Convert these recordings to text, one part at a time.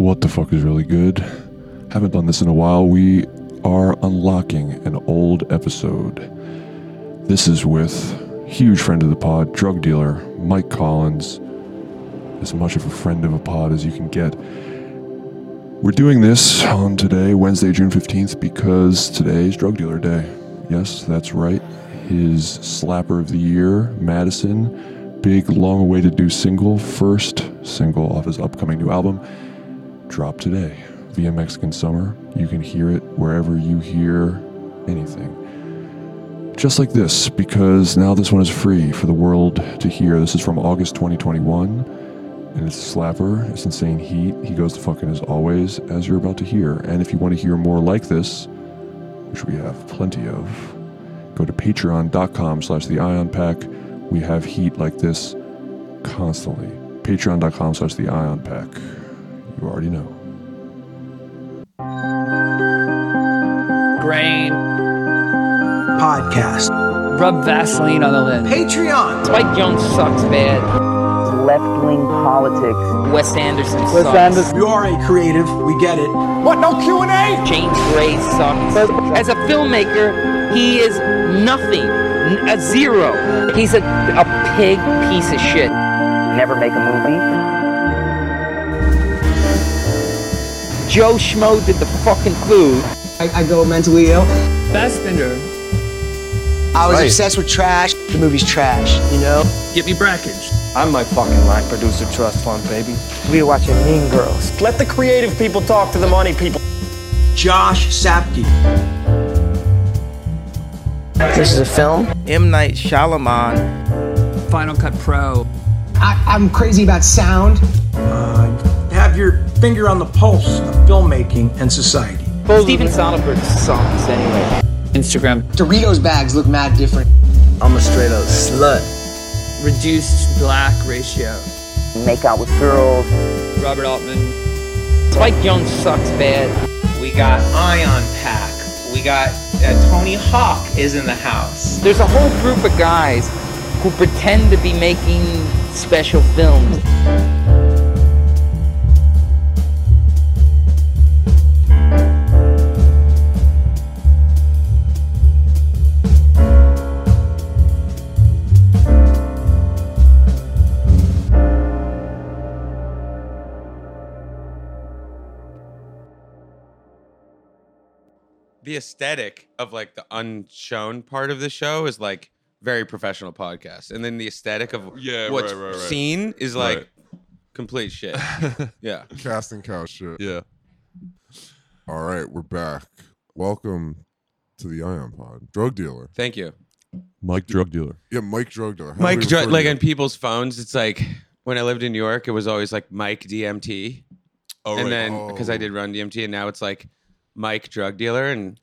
What the fuck is really good? Haven't done this in a while. We are unlocking an old episode. This is with huge friend of the pod, drug dealer Mike Collins. As much of a friend of a pod as you can get. We're doing this on today, Wednesday, June 15th, because today is Drug Dealer Day. Yes, that's right. His slapper of the year, Madison, big, long awaited new single, first single off his upcoming new album, dropped today via Mexican Summer. You can hear it wherever you hear anything. Just like this, because now this one is free for the world to hear. This is from August 2021 and it's a slapper. It's insane heat. He goes to fucking as always, as you're about to hear. And if you want to hear more like this, which we have plenty of, go to patreon.com slash the ion pack. We have heat like this constantly. Patreon.com slash the ion pack. You already know. Grain. podcast. Rub Vaseline on the lid. Patreon. Spike Jonze sucks bad. left wing politics. Wes Anderson Wes sucks. You are a creative. We get it. What? No Q and A. James Gray sucks. As a filmmaker, he is nothing. A zero. He's a, a pig piece of shit. Never make a movie. Joe Schmo did the fucking food. I, I go mentally ill. Fassbender. I was Right. obsessed with trash. The movie's trash, you know? Get me Brakhage. I'm my fucking line producer trust fund, baby. We were watching Mean Girls. Let the creative people talk to the money people. Josh Sapke. This is a film. M. Night Shyamalan. Final Cut Pro. I, I'm crazy about sound. Uh, have your finger on the pulse of filmmaking and society. Steven Soderbergh sucks anyway. Instagram. Doritos bags look mad different. I'm a straight up slut. Reduced black ratio. Make out with girls. Robert Altman. Spike Jonze sucks bad. We got Ion Pack. We got uh, Tony Hawk is in the house. There's a whole group of guys who pretend to be making special films. The aesthetic of like the unshown part of the show is like very professional podcast, and then the aesthetic of Yeah, what's right, right, right. seen is like Right. complete shit. yeah, Casting couch shit. Yeah. All right, we're back. Welcome to the Ion Pod. Drug dealer. thank you, Mike, drug dealer. Yeah, Mike drug dealer. How do Mike. we Dr- refer to like you? on people's phones, it's like when I lived in New York, it was always like Mike DMT, Oh, and right. then because I Oh. did run DMT, and now it's like Mike drug dealer, and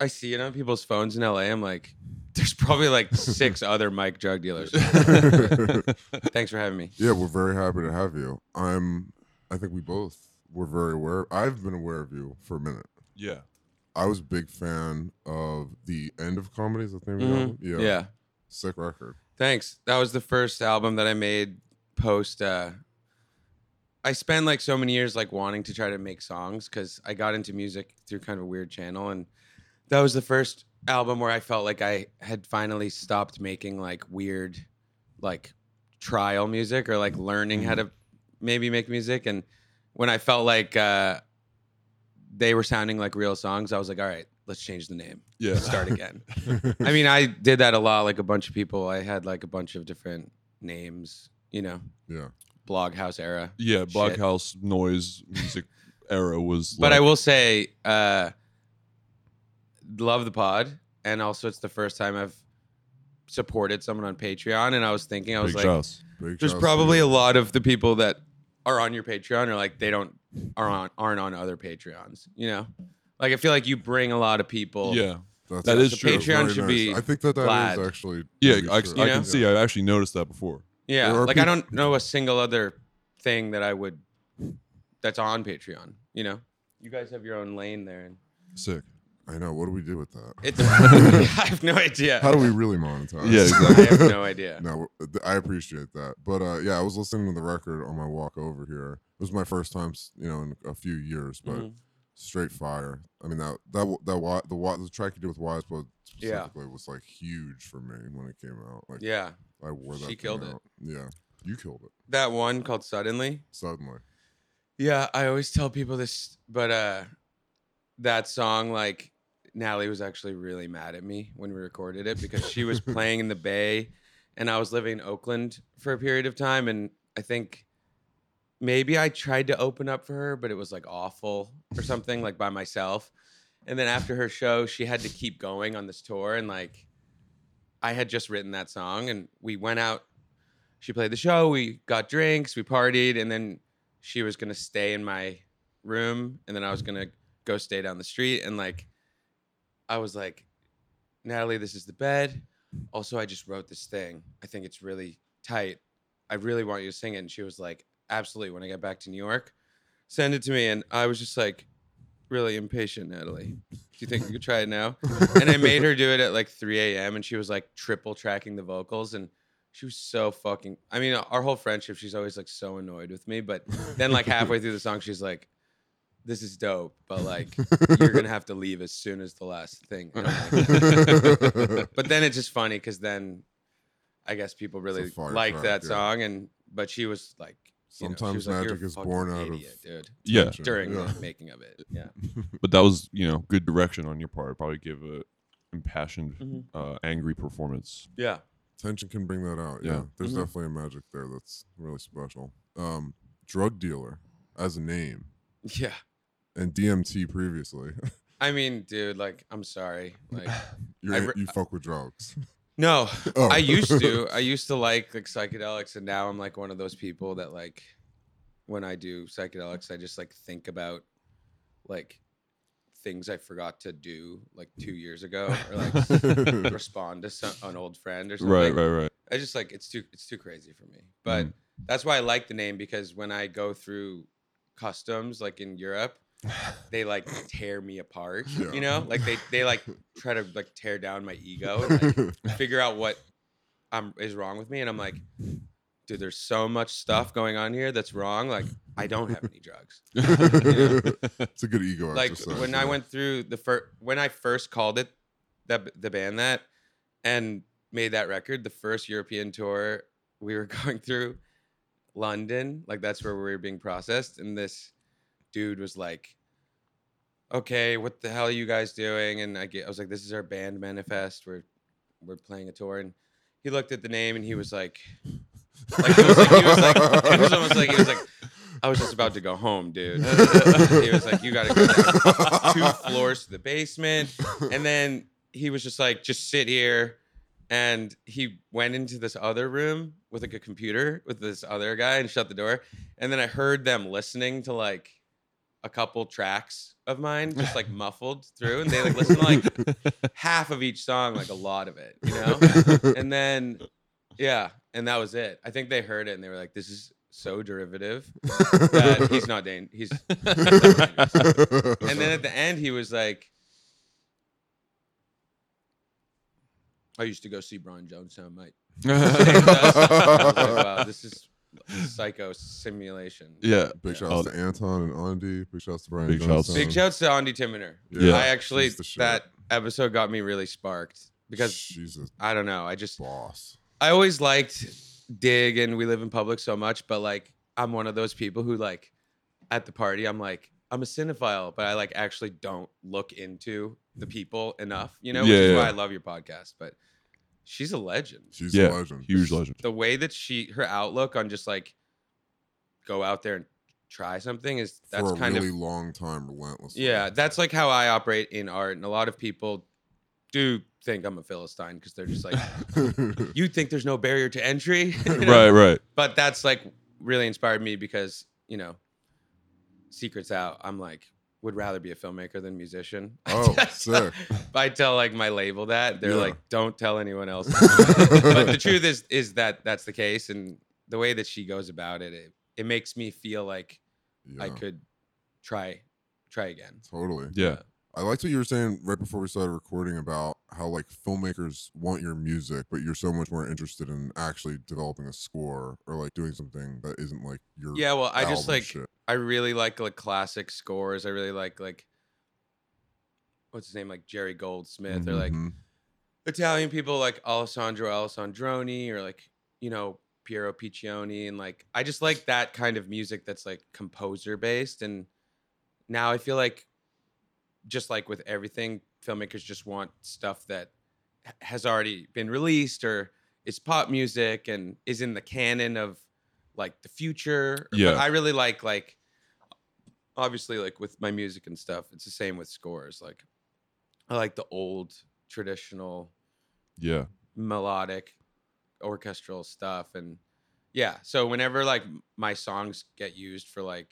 I see it on people's phones in LA. I'm like, there's probably like six other Mike drug dealers. Thanks for having me. yeah, we're very happy to have you. I'm. I think we both were very aware. I've been aware of you for a minute. yeah. I was a big fan of the end of comedies. I think. Mhm. Yeah. yeah. Sick record. Thanks. That was the first album that I made post uh I spent like so many years like wanting to try to make songs cuz I got into music through kind of a weird channel and that was the first album where I felt like I had finally stopped making like weird like trial music or like learning how to maybe make music and when I felt like uh they were sounding like real songs, I was like, all right, let's change the name. Yeah. Let's start again. I mean, I did that a lot. Like a bunch of people, I had like a bunch of different names. You know, Yeah. Bloghouse era. Yeah. Shit. Bloghouse noise music era was. But I like- will say, uh, love the pod, and also it's the first time I've supported someone on Patreon. And I was thinking, I was Big like, shouts. Big there's shouts to probably you. a lot of the people that are on your Patreon are like they don't are on aren't on other Patreons. You know, like I feel like you bring a lot of people. Yeah. That's That is the true. Patreon very should be I think that that is glad. actually. Yeah. I, true. I know? can see. I've actually noticed that before. Yeah, There are like I don't know a single other thing that I would that's on Patreon. You know, you guys have your own lane there, and Sick. I know. What do we do with that? It's, I have no idea. How do we really monetize? Yeah, exactly. I have no idea. No, I appreciate that. But uh, yeah, I was listening to the record on my walk over here. It was my first time, you know, in a few years, but Mhm. straight fire. I mean that that w- that wa- the wa- the track you did with Weyes Blood Yeah. specifically was like huge for me when it came out. Like Yeah. I wore that. She thing killed it. out. Yeah, you killed it That one called Suddenly. suddenly. Yeah, I always tell people this, but uh that song, like Natalie was actually really mad at me when we recorded it because she was playing in the Bay and I was living in Oakland for a period of time and I think maybe I tried to open up for her, but it was like awful or something, like by myself. And then after her show, she had to keep going on this tour and like I had just written that song and we went out she played the show, we got drinks, we partied, and then she was gonna stay in my room, and then I was gonna go stay down the street. And like, I was like, Natalie, this is the bed. Also, I just wrote this thing. I think it's really tight. I really want you to sing it. And she was like, absolutely. When I get back to New York, send it to me. And I was just like, really impatient, Natalie. Do you think you could try it now? and I made her do it at like 3 a.m. And she was like triple tracking the vocals. And she was so fucking. I mean, our whole friendship, she's always like so annoyed with me. But then, like halfway through the song, she's like, "This is dope, but like, you're gonna have to leave as soon as the last thing." Like- but then it's just funny because then, I guess people really liked track, that yeah. song, and but she was like. You know, she Sometimes like, magic is born out of dude. Yeah. During Yeah. the making of it, yeah. But that was, you know, good direction on your part. Probably give a impassioned, Mhm. uh, angry performance. Yeah. Tension can bring that out. Yeah, Yeah. there's Mhm. definitely a magic there that's really special. Um, drug dealer as a name Yeah. and DMT previously. I mean, dude, like, I'm sorry. Like, You're, I re- you fuck with drugs. No, Oh. I used to. I used to like like psychedelics, and now I'm like one of those people that like when I do psychedelics, I just like think about like things I forgot to do like two years ago, or like respond to some, an old friend or something. Right, right, right. I just like it's too it's too crazy for me. But Mm. that's why I like the name because when I go through customs like in Europe, they like tear me apart. Yeah. You know, like they they like try to like tear down my ego and like figure out what um is wrong with me, and I'm like, dude, there's so much stuff going on here that's wrong. Like I don't have any drugs. it's a good ego like when I went through the first when I first called it that the band that and made that record, the first European tour we were going through London, like that's where we were being processed, and this dude was like, "Okay, what the hell are you guys doing?" And I get, I was like, "This is our band manifest. We're we're playing a tour." And he looked at the name and he was like, like it was like he was like it was almost like he was like. I was just about to go home, dude. he was like, "You got to go down two floors to the basement," and then he was just like, "Just sit here." And he went into this other room with like a computer with this other guy and shut the door. And then I heard them listening to like a couple tracks of mine, just like muffled through, and they like listen to like half of each song, like a lot of it, you know. and then, yeah, and that was it. I think they heard it and they were like, "This is so derivative that he's not dan- he's." and then at the end, he was like, "I used to go see Brian Jonestown, mate." I was like, wow, this is psycho simulation. Yeah. Big Yeah. shouts Oh. to Anton and Ondi. Big shouts to Brian. Big shouts. Johnson. Big shouts to Ondi Timoner. Yeah. I actually He's the shit. that episode got me really sparked because She's a I don't know. I just boss. I always liked Dig and We Live in Public so much, but like I'm one of those people who like at the party I'm like I'm a cinephile, but I like actually don't look into the people enough, you know, which Yeah, is why. I love your podcast. But she's a legend. She's Yeah. a legend. Huge legend. The way that she her outlook on just like go out there and try something is that's for a kind really of long time, relentless. yeah, that's like how I operate in art, and a lot of people do think I'm a philistine because they're just like, you think there's no barrier to entry, You know? Right, right. But that's like really inspired me because you know, secrets out. I'm like would rather be a filmmaker than musician. Oh, sick. I tell like my label that they're Yeah. like, don't tell anyone else. but the truth is, is that that's the case, and the way that she goes about it, it, it makes me feel like I could try, try again. Totally. Yeah. I liked what you were saying right before we started recording about how like filmmakers want your music, but you're so much more interested in actually developing a score or like doing something that isn't like your Yeah, well, I just like shit. I really like like classic scores. I really like like what's his name, like Jerry Goldsmith or like Mhm. Italian people like Alessandro Alessandroni or like you know Piero Piccioni and like I just like that kind of music that's like composer based and now I feel like just like with everything filmmakers just want stuff that has already been released or is pop music and is in the canon of like the future Yeah. but I really like like obviously like with my music and stuff it's the same with scores like I like the old traditional Yeah. melodic orchestral stuff and yeah so whenever like my songs get used for like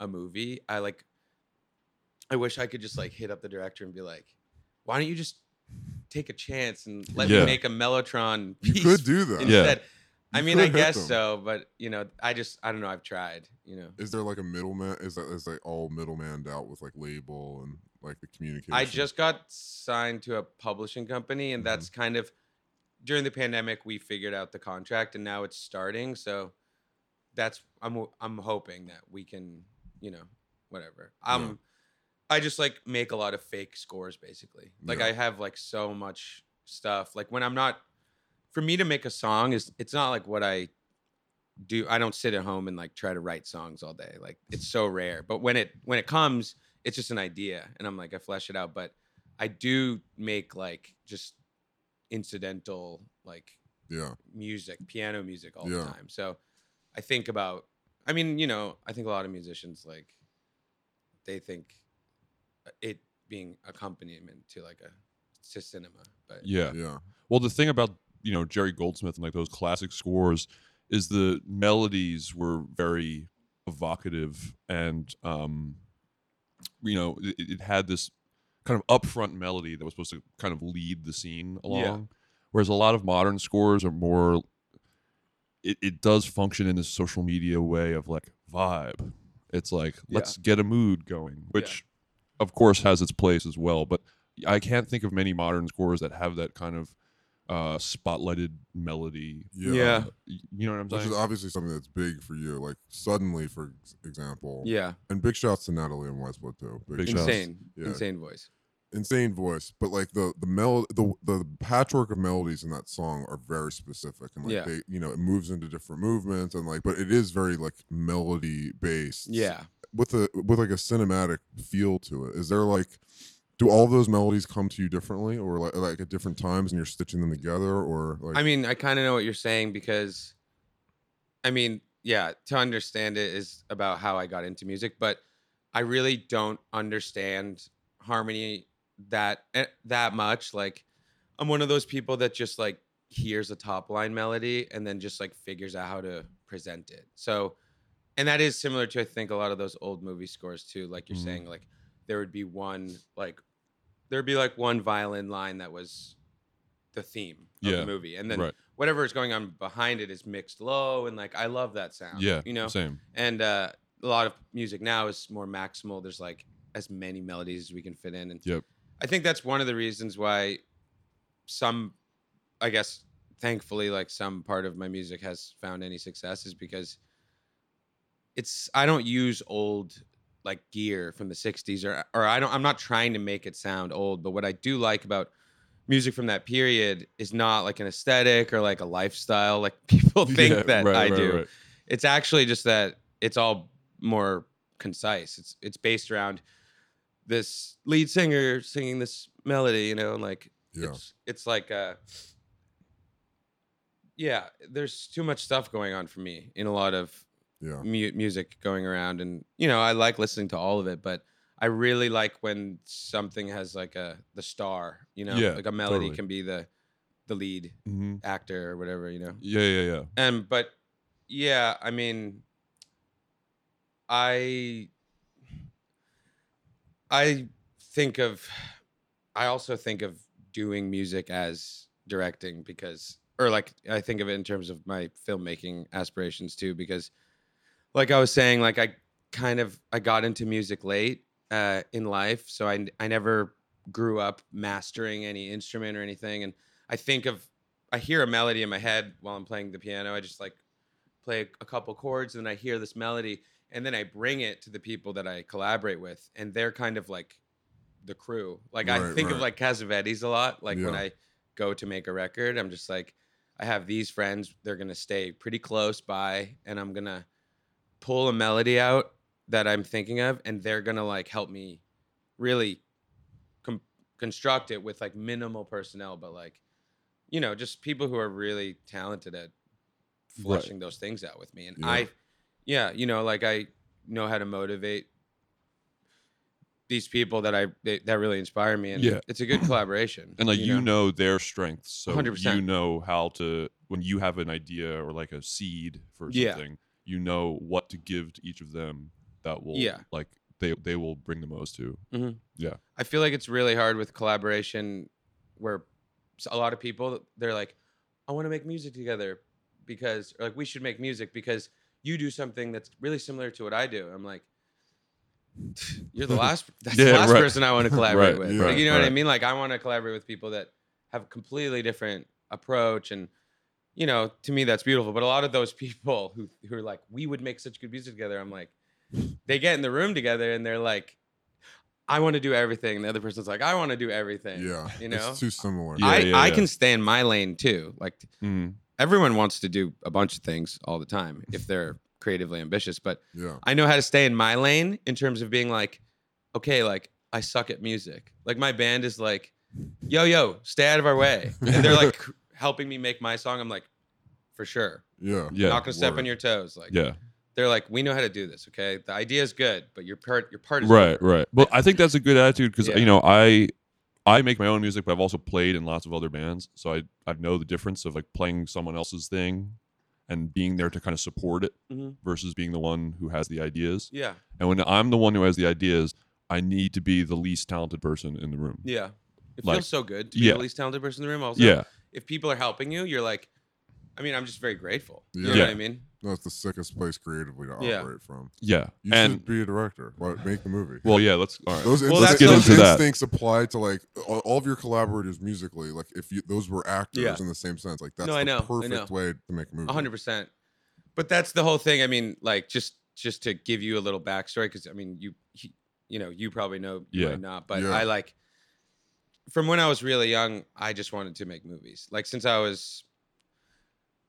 a movie i like i wish i could just like hit up the director and be like why don't you just take a chance and let Yeah. me make a mellotron You piece could do that. Yeah. instead i You mean could i hit guess them. so but you know i just i don't know i've tried you know Is there like a middleman? Is that is like all middlemaned out with like label and like the communication? I just got signed to a publishing company, and Mm-hmm. that's kind of during the pandemic we figured out the contract, and now it's starting. So that's I'm w- I'm hoping that we can, you know, whatever. Um, I just like make a lot of fake scores, basically. Like Yeah. I have like so much stuff. Like when I'm not, for me to make a song is it's not like what I do. I don't sit at home and like try to write songs all day. Like it's so rare. But when it when it comes, it's just an idea, and I'm like I flesh it out. But I do make like just incidental like yeah. music, piano music all Yeah. the time. So I think about I mean, you know, I think a lot of musicians like they think it being accompaniment to like a to cinema. But Yeah. Yeah. Well, the thing about you know Jerry Goldsmith and like those classic scores is the melodies were very evocative and um, you know it, it had this kind of upfront melody that was supposed to kind of lead the scene along. Whereas a lot of modern scores are more. It, it does function in this social media way of like vibe. It's like Yeah. let's get a mood going, which of course has its place as well. But I can't think of many modern scores that have that kind of uh, spotlighted melody. Yeah. Yeah. Y- You know what I'm Which saying? is obviously something that's big for you. Like suddenly, for example. yeah, And big shouts to Natalie and Westwood too. Big shouts. shouts. insane, Yeah. insane voice. insane voice, but like the the mel the the patchwork of melodies in that song are very specific and like Yeah. they you know it moves into different movements and like but it is very like melody based. Yeah. With a with like a cinematic feel to it. Is there like do all those melodies come to you differently or like like at different times and you're stitching them together or like I mean, I kind of know what you're saying because, I mean, yeah, to understand it is about how I got into music, but I really don't understand harmony that eh, that much. Like, I'm one of those people that just like hears a top line melody and then just like figures out how to present it. So, and that is similar to I think a lot of those old movie scores too. Like you're Mhm. saying, like there would be one like there'd be like one violin line that was the theme of Yeah, the movie, and then right. whatever is going on behind it is mixed low, and like I love that sound. Yeah, you know, same. And uh, a lot of music now is more maximal. There's like as many melodies as we can fit in, and Yep. I think that's one of the reasons why some, I guess, thankfully, like some part of my music has found any success is because it's I don't use old like gear from the 60s or or I don't I'm not trying to make it sound old, but what I do like about music from that period is not like an aesthetic or like a lifestyle like people think Yeah, that right, I right, do. right. It's actually just that it's all more concise. It's it's based around this lead singer singing this melody, you know, and like Yeah. it's it's like uh yeah, there's too much stuff going on for me in a lot of Yeah. mu- music going around and you know, I like listening to all of it, but I really like when something has like a the star, you know, Yeah, like a melody totally. can be the the lead Mhm. actor or whatever, you know. Yeah, yeah, yeah. And but yeah, I mean I I think of I also think of doing music as directing because or like I think of it in terms of my filmmaking aspirations too because like I was saying like I kind of I got into music late uh, in life, so I I never grew up mastering any instrument or anything. And I think of I hear a melody in my head while I'm playing the piano. I just like play a couple chords, and then I hear this melody, and then I bring it to the people that I collaborate with, and they're kind of like the crew. Like I Right, think of like Cassavetes a lot. Like when I go to make a record, I'm just like, I have these friends. They're gonna stay pretty close by, and I'm gonna pull a melody out that I'm thinking of, and they're gonna like help me really com- construct it with like minimal personnel, but like you know, just people who are really talented at Right. fleshing those things out with me. And Yeah. I, yeah, you know, like I know how to motivate these people that I they, that really inspire me, and Yeah. it's a good collaboration. and like you know, their strengths so 100%. you know how to when you have an idea or like a seed for Yeah. You know what to give to each of them that will Yeah. like they they will bring the most to Mhm. yeah I feel like it's really hard with collaboration where a lot of people they're like, I want to make music together because or like we should make music because you do something that's really similar to what I do. I'm like, you're the last that's the last right. person I want to collaborate Right, with. yeah, like, you know what I mean? Like I want to collaborate with people that have a completely different approach and you know, to me that's beautiful. But a lot of those people who who are like, we would make such good music together, I'm like, they get in the room together and they're like, I want to do everything. And the other person's like, I want to do everything. Yeah, You know? it's too similar. Yeah, I, yeah, I yeah. can stay in my lane too. Like Mhm. everyone wants to do a bunch of things all the time if they're creatively ambitious. But yeah, I know how to stay in my lane in terms of being like, okay, like I suck at music. Like my band is like, yo, yo, stay out of our way. And they're like helping me make my song. I'm like, for sure. yeah, yeah Not gonna step word. on your toes. Like yeah they're like, we know how to do this, okay? The idea is good, but your part your part is right over." right well i think that's a good attitude because Yeah. you know i i make my own music but i've also played in lots of other bands so i i know the difference of like playing someone else's thing and being there to kind of support it Mhm. versus being the one who has the ideas Yeah. and when i'm the one who has the ideas i need to be the least talented person in the room Yeah. It Like- feels so good to be yeah. the least talented person in the room. Also, yeah if people are helping you, you're like, I mean, I'm just very grateful. You know Yeah. what I mean? That's the sickest place creatively to Yeah. operate from. yeah You and should be a director. What make the movie? well yeah let's all right those Well, let's that's get those into that instincts apply to like all, all of your collaborators musically. Like if you those were actors Yeah. in the same sense, like that's No, I the know, I perfect know. way to make a movie. Hundred percent. But that's the whole thing. I mean, like just just to give you a little backstory, because I mean, you he, you know, you probably know, you Yeah. might not, but Yeah. I like from when I was really young, I just wanted to make movies. Like since I was,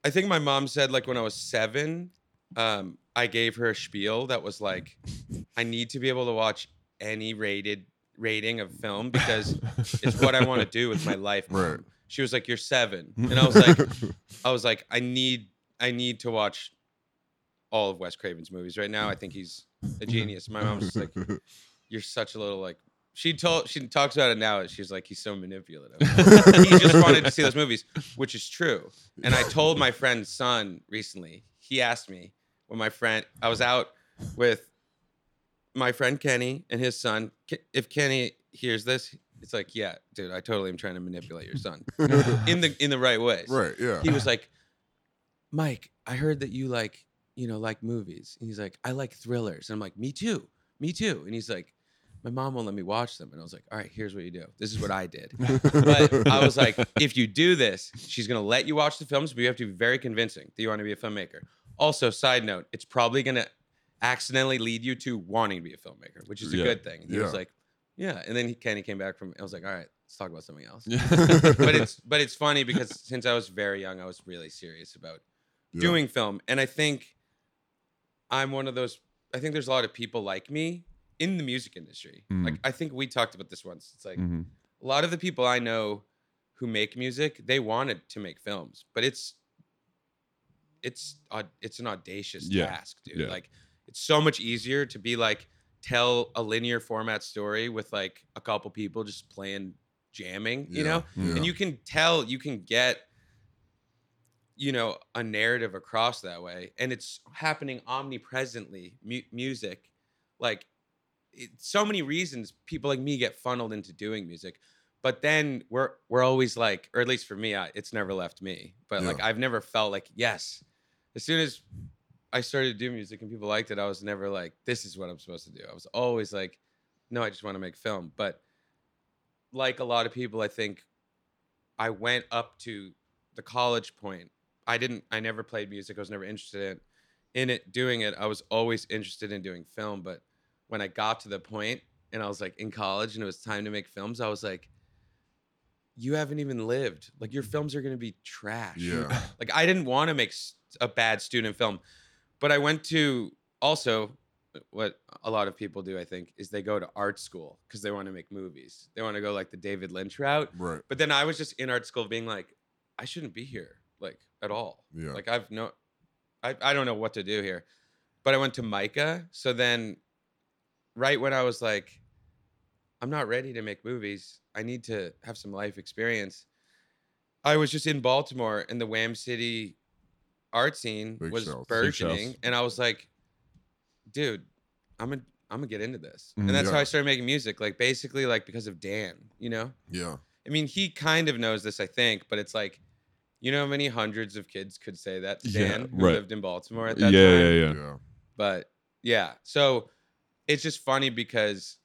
I think my mom said like when I was seven, um, I gave her a spiel that was like, I need to be able to watch any rated rating of film because it's what I want to do with my life. Right. She was like, "You're seven. and I was like, I was like, I need, I need to watch all of Wes Craven's movies right now. I think he's a genius. My mom's just like, you're such a little like. She told, she talks about it now. She's like, he's so manipulative. he just wanted to see those movies, which is true. And I told my friend's son recently. He asked me when my friend, I was out with my friend Kenny and his son. If Kenny hears this, it's like, yeah, dude, I totally am trying to manipulate your son in the in the right way. right. Yeah. He was like, Mike, I heard that you like, you know, like movies. And he's like, I like thrillers. And I'm like, me too, me too. And he's like, my mom won't let me watch them. And I was like, all right, here's what you do. This is what I did. But I was like, if you do this, she's gonna let you watch the films, but you have to be very convincing that you want to be a filmmaker. Also, side note, it's probably gonna accidentally lead you to wanting to be a filmmaker, which is a Yeah. good thing. He was like, yeah. And then he Kenny came back from. I was like, all right, let's talk about something else. But it's but it's funny because since I was very young, I was really serious about Yeah. doing film, and I think I'm one of those. I think there's a lot of people like me in the music industry. Mm. Like I think we talked about this once. It's like Mhm. a lot of the people I know who make music, they wanted to make films, but it's it's it's an audacious Yeah. task, dude. Yeah. Like it's so much easier to be like tell a linear format story with like a couple people just playing jamming, you know? yeah. And you can tell, you can get you know, a narrative across that way and it's happening omnipresently mu- music like it, so many reasons people like me get funneled into doing music but then we're we're always like or at least for me I, it's never left me but like i've never felt like yes as soon as i started to do music and people liked it i was never like this is what i'm supposed to do i was always like no, I just want to make film. But like a lot of people, I think I went up to the college point. I didn't. I never played music. I was never interested in in it doing it. I was always interested in doing film. But when I got to the point and I was like in college and it was time to make films, I was like, you haven't even lived. Like your films are gonna be trash. Yeah. like I didn't want to make a bad student film, but I went to also what a lot of people do. I think is they go to art school because they want to make movies. They want to go like the David Lynch route. Right. But then I was just in art school being like, I shouldn't be here like at all. Yeah. Like I've no, I I don't know what to do here. But I went to MICA. So then, right when I was like, I'm not ready to make movies. I need to have some life experience. I was just in Baltimore and the Wham City art scene Big was shouts. Burgeoning. And I was like, dude, I'm gonna I'm gonna get into this. And mm-hmm. that's how I started making music. Like basically like because of Dan, you know? Yeah. I mean, he kind of knows this, I think, but it's like, you know how many hundreds of kids could say that to Yeah, Dan who right. lived in Baltimore at that yeah, time? Yeah, yeah. Yeah. But yeah, so it's just funny because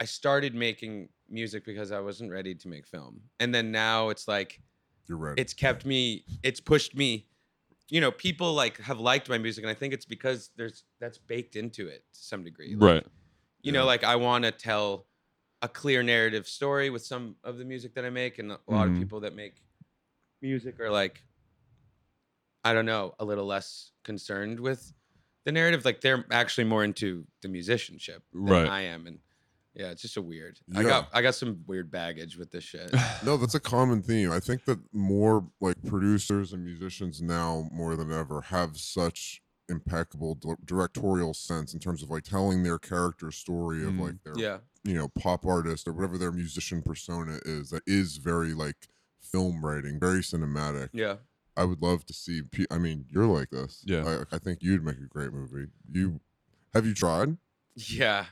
I started making music because I wasn't ready to make film. And then now it's like You're ready. it's kept me it's pushed me you know, people like have liked my music and I think it's because there's that's baked into it to some degree. Like, Right. You know, like I want to tell a clear narrative story with some of the music that I make and a lot of Mhm. people that make music are like I don't know, a little less concerned with the narrative. Like they're actually more into the musicianship than Right. I am, and yeah, it's just a weird. I Yeah. got I got some weird baggage with this shit. No, that's a common theme. I think that more like producers and musicians now more than ever have such impeccable di- directorial sense in terms of like telling their character story of Mhm. like their yeah, you know pop artist or whatever their musician persona is that is very like film writing, very cinematic. yeah. I would love to see. pe- I mean, you're like this. Yeah. I, I think you'd make a great movie. You have you tried? Yeah.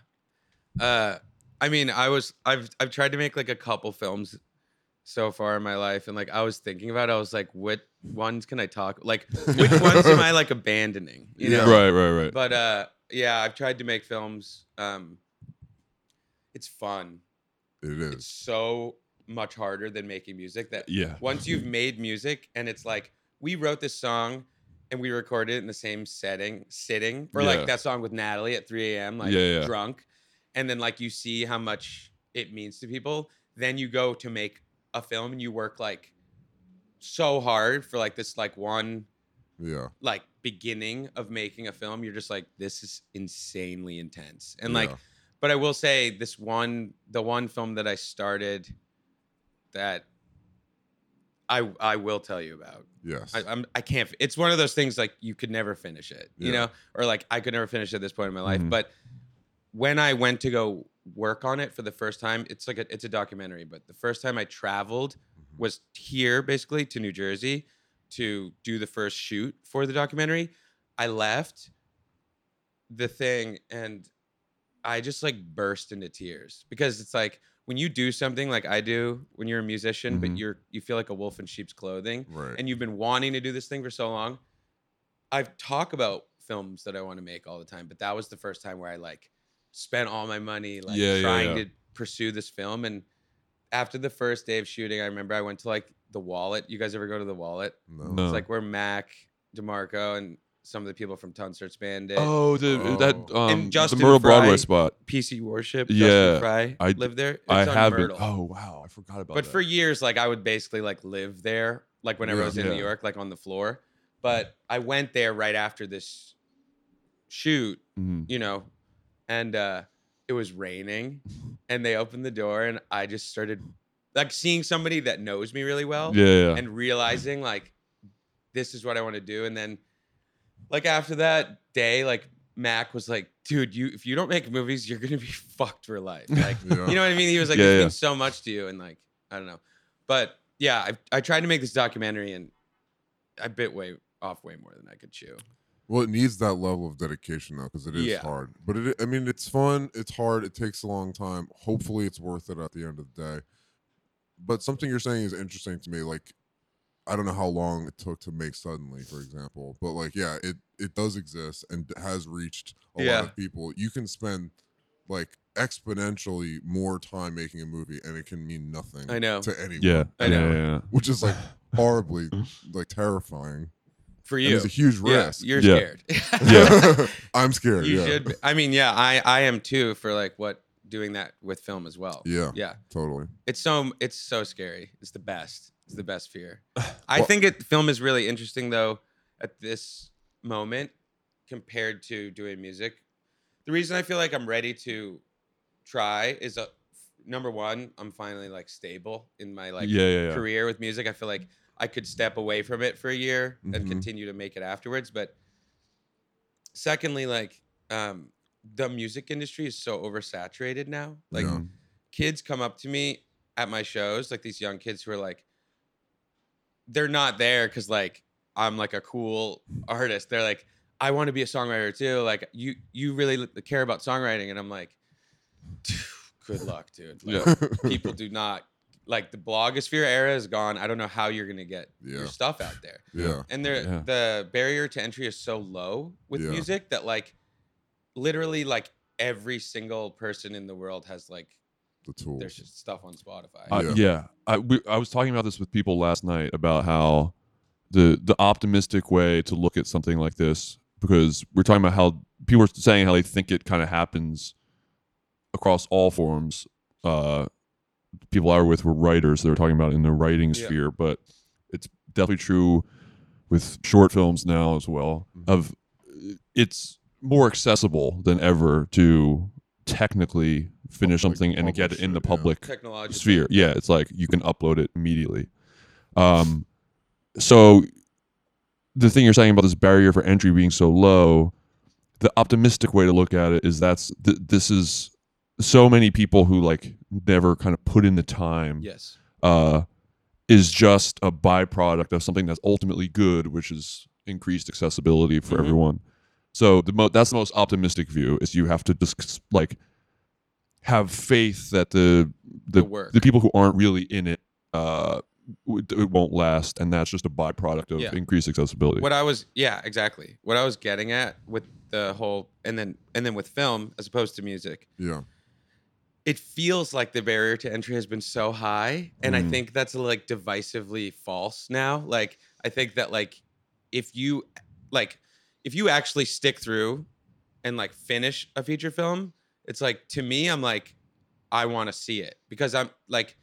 Uh I mean, I was I've I've tried to make like a couple films so far in my life and like I was thinking about it, I was like what ones can I talk like which ones am I like abandoning, you know? Right, right, right. But uh yeah, I've tried to make films um it's fun. It It's so much harder than making music that yeah. once you've made music and it's like we wrote this song and we recorded it in the same setting sitting or Yeah. like that song with natalie at 3 a.m like Yeah, yeah. drunk and then like you see how much it means to people then you go to make a film and you work like so hard for like this like one Yeah. like beginning of making a film you're just like this is insanely intense and like but i will say this one the one film that i started that i i will tell you about Yes. I, I'm I can't. It's one of those things like you could never finish it, you know, or like I could never finish at this point in my life. Mhm. But when I went to go work on it for the first time, it's like a, it's a documentary. But the first time I traveled Mm-hmm. was here, basically to New Jersey, to do the first shoot for the documentary. I left the thing and I just like burst into tears because it's like when you do something like I do when you're a musician, but Mhm. you're you feel like a wolf in sheep's clothing right. and you've been wanting to do this thing for so long. I talk about films that I want to make all the time, but that was the first time where I like spent all my money like Yeah, yeah, trying yeah. to pursue this film. And after the first day of shooting, I remember I went to like the Wallet. You guys ever go to the Wallet? no. No. It's like where Mac, DeMarco, and some of the people from Tonstartssbandht did. Oh, the that Oh. um And the Justin Myrtle Broadway Fry- spot. PC Worship. Yeah, Justin Frye I- lived there. It's I on haven't. Myrtle. Oh wow, I forgot about that. But that. for years, like I would basically like live there, like whenever I Yeah. was in Yeah. New York, like on the floor. But I went there right after this shoot, Mhm. you know, and uh it was raining, and they opened the door, and I just started like seeing somebody that knows me really well, yeah, yeah. and realizing like this is what I want to do, and then like after that day, like Mac was like, "Dude, you if you don't make movies, you're gonna be fucked for life." Like, Yeah. you know what I mean? He was like, Yeah, "It's yeah. been so much to you," and like, I don't know, but yeah, I I tried to make this documentary, and I bit way off way more than I could chew. Well, it needs that level of dedication though, because it is Yeah. hard. But it, I mean, it's fun. It's hard. It takes a long time. Hopefully, it's worth it at the end of the day. But something you're saying is interesting to me. Like, I don't know how long it took to make suddenly, for example, but like, yeah, it it does exist and has reached a Yeah. lot of people. You can spend like exponentially more time making a movie, and it can mean nothing. I know. to anyone. Yeah, I know. Yeah, yeah, yeah. which is like horribly like terrifying. For And you, it's a huge Yeah, risk. you're Yeah. scared. Yeah. I'm scared. you yeah. should. Be. I mean, yeah, I I am too for like what doing that with film as well. Yeah. yeah. Totally. It's so it's so scary. It's the best. It's the best fear. I think it film is really interesting though at this moment compared to doing music. The reason I feel like I'm ready to try is a number one, I'm finally like stable in my like Yeah, yeah, yeah. career with music. I feel like I could step away from it for a year and Mhm. continue to make it afterwards. But secondly, like um the music industry is so oversaturated now. Like Yeah. kids come up to me at my shows, like these young kids who are like, they're not there because like I'm like a cool artist. They're like, I want to be a songwriter too. Like you, you really care about songwriting, and I'm like, good luck, dude. Like, people do not like the blogosphere era is gone. I don't know how you're gonna get Yeah. your stuff out there. Yeah. And there, Yeah. the barrier to entry is so low with Yeah. music that like, literally, like every single person in the world has like The tools. there's just stuff on Spotify. Uh, Yeah. yeah, I we, I was talking about this with people last night about how the the optimistic way to look at something like this because we're talking about how people are saying how they think it kind of happens across all forms. Uh, people I were with were writers; they were talking about in the writing Yeah. sphere, but it's definitely true with short films now as well. Mm-hmm. Of it's more accessible than ever to technically finish Public- something and get it in the yeah. public Technologically. sphere. Yeah, it's like you can upload it immediately. Um, so the thing you're saying about this barrier for entry being so low, the optimistic way to look at it is that's th- this is so many people who like never kind of put in the time. Yes. Uh, is just a byproduct of something that's ultimately good, which is increased accessibility for Mhm. everyone. So the mo- that's the most optimistic view is you have to just like have faith that the the, The work. the people who aren't really in it uh w- it won't last and that's just a byproduct of Yeah. increased accessibility. What I was, yeah, exactly. What I was getting at with the whole, and then and then with film as opposed to music, Yeah. it feels like the barrier to entry has been so high, and I Mm. think that's like divisively false now. Like I think that like if you like if you actually stick through and like finish a feature film, it's like to me, I'm like, I want to see it because I'm like,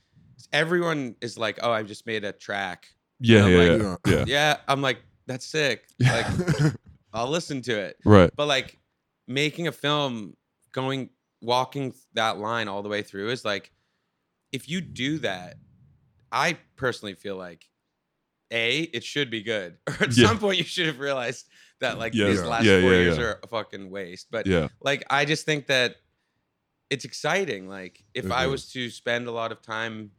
everyone is like, oh, I just made a track. yeah, yeah, like, yeah, yeah. Yeah, I'm like, that's sick. Like, I'll listen to it. Right. But like making a film, going walking that line all the way through is like, if you do that, I personally feel like, a it should be good. Or at Yeah. some point, you should have realized that like Yeah. these Yeah. last Yeah, four years are a fucking waste. But Yeah. like, I just think that it's exciting. Like, if It I is. was to spend a lot of time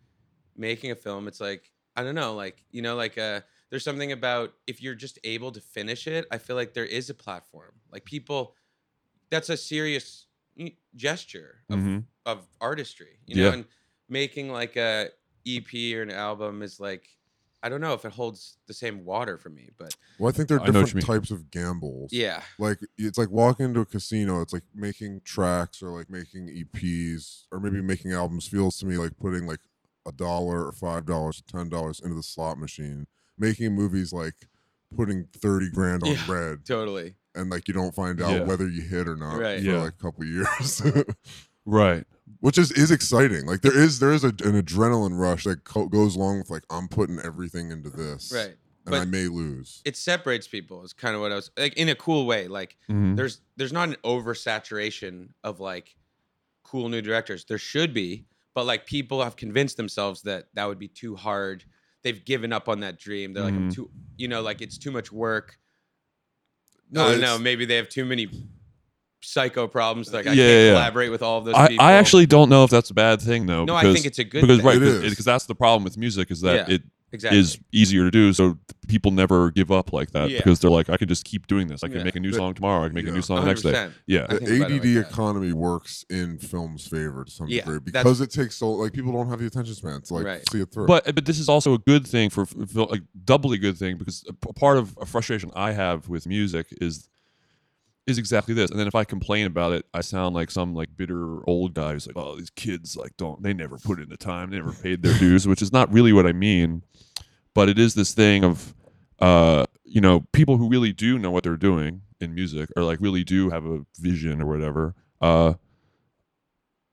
making a film, it's like I don't know, like you know, like uh, there's something about if you're just able to finish it. I feel like there is a platform. Like people, that's a serious gesture of, Mhm. of artistry, you know. Yeah. And making like a EP or an album is like I don't know if it holds the same water for me, but Well, I think there are I know what different you mean. types of gambles. yeah, Like it's like walking into a casino. It's like making tracks or like making EPs or maybe making albums feels to me like putting like a dollar or five dollars or ten dollars into the slot machine. Making movies like putting thirty grand on Yeah. red totally. and like you don't find out Yeah. whether you hit or not Right. for Yeah. like a couple years. Right. Which is is exciting. Like there is there is a, an adrenaline rush that co- goes along with like I'm putting everything into this, Right. And I may lose. It separates people. Is kind of what I was like in a cool way. Like Mhm. there's there's not an oversaturation of like cool new directors. There should be, but like people have convinced themselves that that would be too hard. They've given up on that dream. They're like, I'm Mhm. too, you know, like it's too much work. No, No, I don't it's- know. Maybe they have too many psycho problems. Like I Yeah, can't yeah, yeah. collaborate with all of those I, people. I actually don't know if that's a bad thing though. No, I think it's a good because thing. right because is. that's the problem with music is that Yeah, it exactly. is easier to do. So people never give up like that Yeah. because they're like, I can just keep doing this. I can Yeah. make a new The- song tomorrow. I can make a new song the next day. Yeah. The think about it ADD like economy works in film's favor to some Yeah, degree because it takes so like people don't have the attention span to like Right. see it through. But but this is also a good thing for for- like doubly good thing because a p- part of a frustration I have with music is is exactly this. And then if I complain about it, I sound like some like bitter old guy who's like, "Oh, these kids like don't they never put in the time, they never paid their dues," which is not really what I mean. But it is this thing of, uh, you know, people who really do know what they're doing in music, or like really do have a vision or whatever. Uh,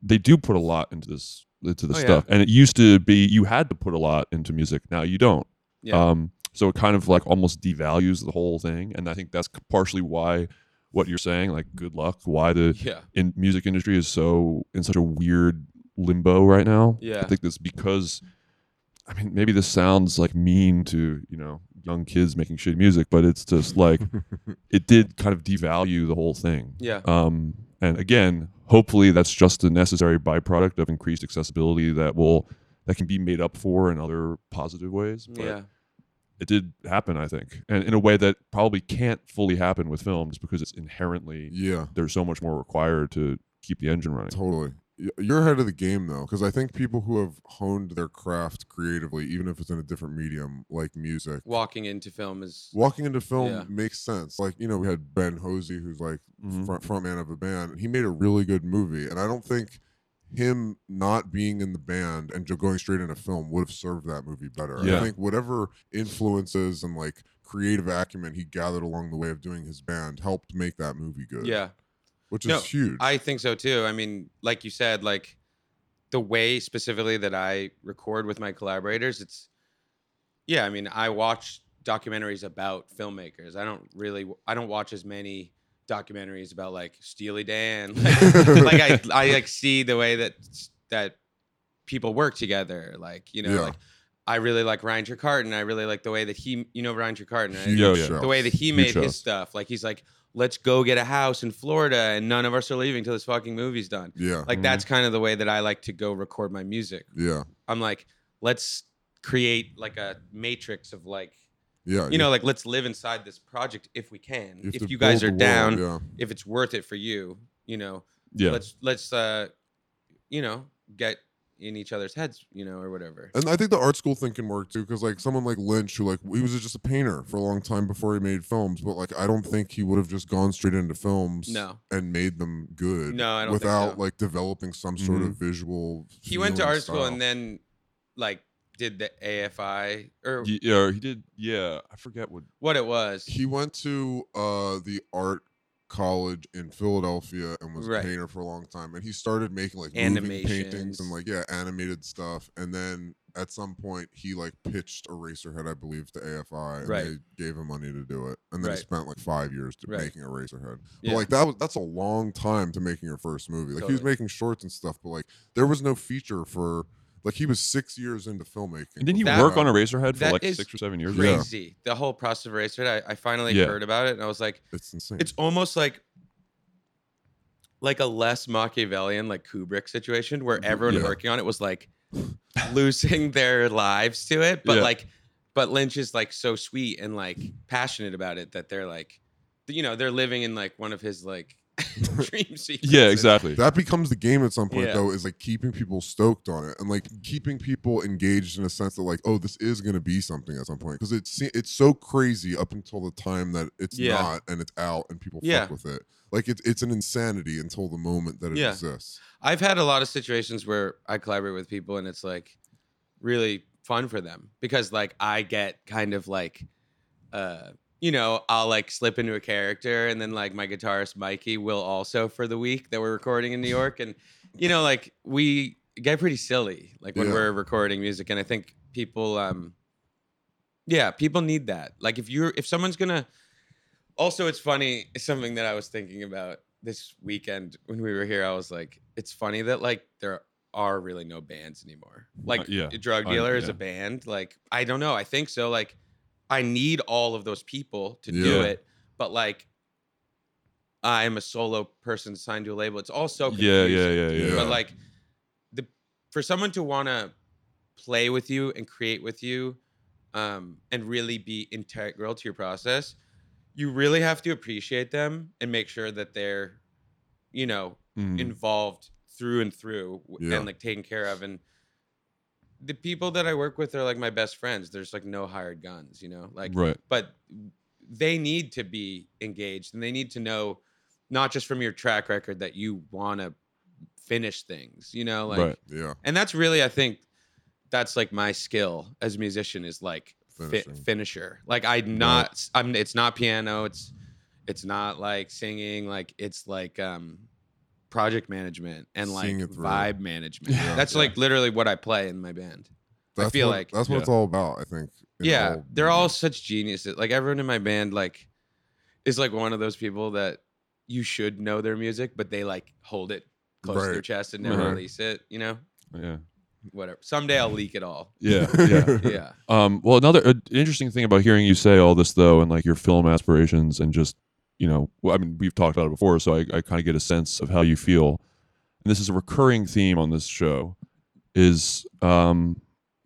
they do put a lot into this into the Oh, yeah. stuff, and it used to be you had to put a lot into music. Now you don't. Yeah. Um, so it kind of like almost devalues the whole thing, and I think that's partially why what you're saying, like good luck, why the Yeah. in music industry is so in such a weird limbo right now. Yeah. I think that's because I mean maybe this sounds like mean to, you know, young kids making shitty music, but it's just like it did kind of devalue the whole thing. Yeah. Um and again, hopefully that's just a necessary byproduct of increased accessibility that will that can be made up for in other positive ways. But Yeah. It did happen, I think, and in a way that probably can't fully happen with film, just because it's inherently Yeah. There's so much more required to keep the engine running. Totally. You're ahead of the game though, because I think people who have honed their craft creatively, even if it's in a different medium like music, Walking into film is walking into film Yeah. makes sense. Like you know, we had Ben Hozie, who's like Mhm. front frontman of a band. He made a really good movie, and I don't think him not being in the band and just going straight into film would have served that movie better. I think whatever influences and like creative acumen he gathered along the way of doing his band helped make that movie good. Yeah. which is No, huge. I think so too. I mean, like you said, like the way specifically that I record with my collaborators, it's yeah, I mean, I watch documentaries about filmmakers. I don't really I don't watch as many documentaries about like Steely Dan. Like, like I I like see the way that that people work together. Like, you know, Yeah. like I really like Ryan Trecartin. I really like the way that he, you know, Ryan Trecartin, right? Yeah, yeah. the way that he made shows. his stuff. Like he's like, let's go get a house in Florida, and none of us are leaving till this fucking movie's done. yeah, Like that's kind of the way that I like to go record my music. yeah, I'm like, let's create like a matrix of like, yeah. you know, like let's live inside this project if we can. have If you guys are build world, down, yeah. if it's worth it for you, you know, Yeah. let's let's uh, you know, get in each other's heads, you know, or whatever. And I think the art school thing can work too, because like someone like Lynch, who like he was just a painter for a long time before he made films, but like I don't think he would have just gone straight into films No. and made them good. No, I don't think without so. like developing some sort of visual. He went to feeling art school and then like did the AFI or yeah, he did. Yeah, I forget what. what it was. he went to uh the art college in Philadelphia and was Right. a painter for a long time. And he started making like moving paintings and like yeah, animated stuff. And then at some point he like pitched Eraserhead, I believe, to AFI, and Right. they gave him money to do it. And then he spent like five years to Right. making Eraserhead. Yeah. But like that was that's a long time to making your first movie. Like he was Totally. making shorts and stuff, but like there was no feature for like he was six years into filmmaking. And didn't he That- work on Eraserhead for that like is six or seven years? Yeah. Crazy. The whole process of Eraserhead. I, I finally Yeah. heard about it and I was like, It's insane. it's almost like like a less Machiavellian, like Kubrick situation where mm-hmm. everyone Yeah. working on it was like losing their lives to it. But Yeah. like, but Lynch is like so sweet and like passionate about it that they're like, you know, they're living in like one of his like dream sequences. Yeah, exactly. that becomes the game at some point Yeah. though is like keeping people stoked on it and like keeping people engaged in a sense that like oh this is going to be something at some point because it's it's so crazy up until the time that it's Yeah. not and it's out and people Yeah. fuck with it like it's it's an insanity until the moment that it Yeah. exists I've had a lot of situations where I collaborate with people and it's like really fun for them because like I get kind of like uh you know, I'll like slip into a character and then like my guitarist Mikey will also for the week that we're recording in New York and you know like we get pretty silly like when Yeah. we're recording music and I think people um yeah, people need that. Like if you're if someone's to also it's funny it's something that i was thinking about this weekend when we were here i was like it's funny that like there are really no bands anymore like yeah. Drugdealer is yeah. a band like i don't know i think so like i need all of those people to do it but like i am a solo person signed to a label it's all so Yeah, confusing yeah, yeah, yeah. Yeah. but like the for someone to want to play with you and create with you um, and really be integral to your process you really have to appreciate them and make sure that they're you know Mhm. involved through and through Yeah. and like taken care of and the people that i work with are like my best friends there's like no hired guns you know like Right. but they need to be engaged and they need to know not just from your track record that you want to finish things, you know, like Right. Yeah. and that's really I think that's like my skill as a musician is like fi- finisher. Like I'm not I'm it's not piano, it's it's not like singing, like it's like um project management and like Seeing it through. vibe management. Yeah. That's like literally what I play in my band. I feel what, like that's what it's all about. I think. in yeah, all they're all such geniuses. Like everyone in my band, like, is like one of those people that you should know their music, but they like hold it close to their Right. chest and never Right. release it. You know, Yeah. whatever. Someday I'll leak it all. Yeah. Yeah. Yeah, Um, well, another uh, interesting thing about hearing you say all this, though, and like your film aspirations, and just you know, well, I mean, we've talked about it before, so I, I kind of get a sense of how you feel. And this is a recurring theme on this show, is um,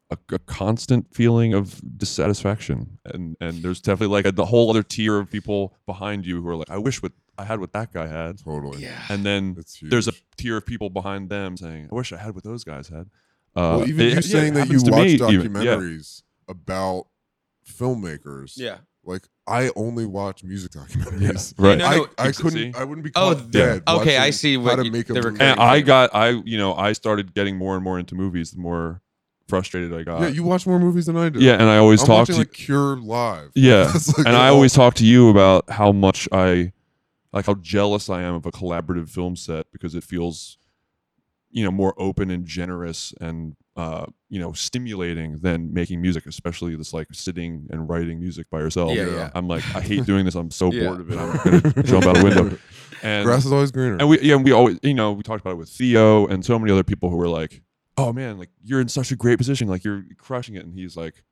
a, a constant feeling of dissatisfaction, and and there's definitely like a, the whole other tier of people behind you who are like, I wish what I had what that guy had, totally. yeah. and then there's a tier of people behind them saying, I wish I had what those guys had. Uh, well, even it- you yeah, saying it that you happens to watch me even, yeah. documentaries about filmmakers. Yeah. Like I only watch music documentaries. Right. No, I, no, I ex- couldn't. see? I wouldn't be Oh, caught the- dead. okay, I watching see how what to you- make a the movie. recurring and I thing. got I you know I started getting more and more into movies the more frustrated I got. yeah, you watch more movies than I do. Yeah, and I always I'm talk watching to like Cure live. yeah, That's, like, and I all- always talk to you about how much I like how jealous I am of a collaborative film set because it feels you know more open and generous and uh you know stimulating than making music especially this like sitting and writing music by yourself Yeah, yeah. i'm like i hate doing this i'm so Yeah. bored of it i'm gonna jump out a window and grass is always greener. and we yeah, we always you know we talked about it with Theo and so many other people who were like, "Oh man, like you're in such a great position, like you're crushing it," and he's like,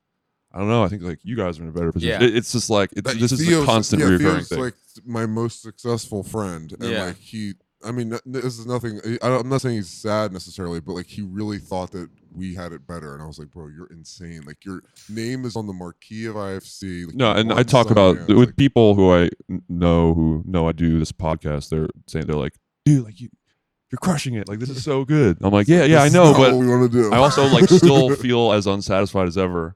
"I don't know, I think like you guys are in a better position." Yeah. It- it's just like it's That- this is a constant yeah, reoccurring Theo's thing. like my most successful friend, and Yeah. like he. I mean, this is nothing. Eh, I don't, I'm not saying he's sad necessarily, but like he really thought that we had it better, and I was like, bro, you're insane. Like your name is on the marquee of IFC. Like, no, and I talk about Sundance, with like, people who I know who know I do this podcast. They're saying they're like, "Dude, like you, you're crushing it. Like this is so good." I'm like, "Yeah, yeah, I know," but what we want to do. I also like still feel as unsatisfied as ever.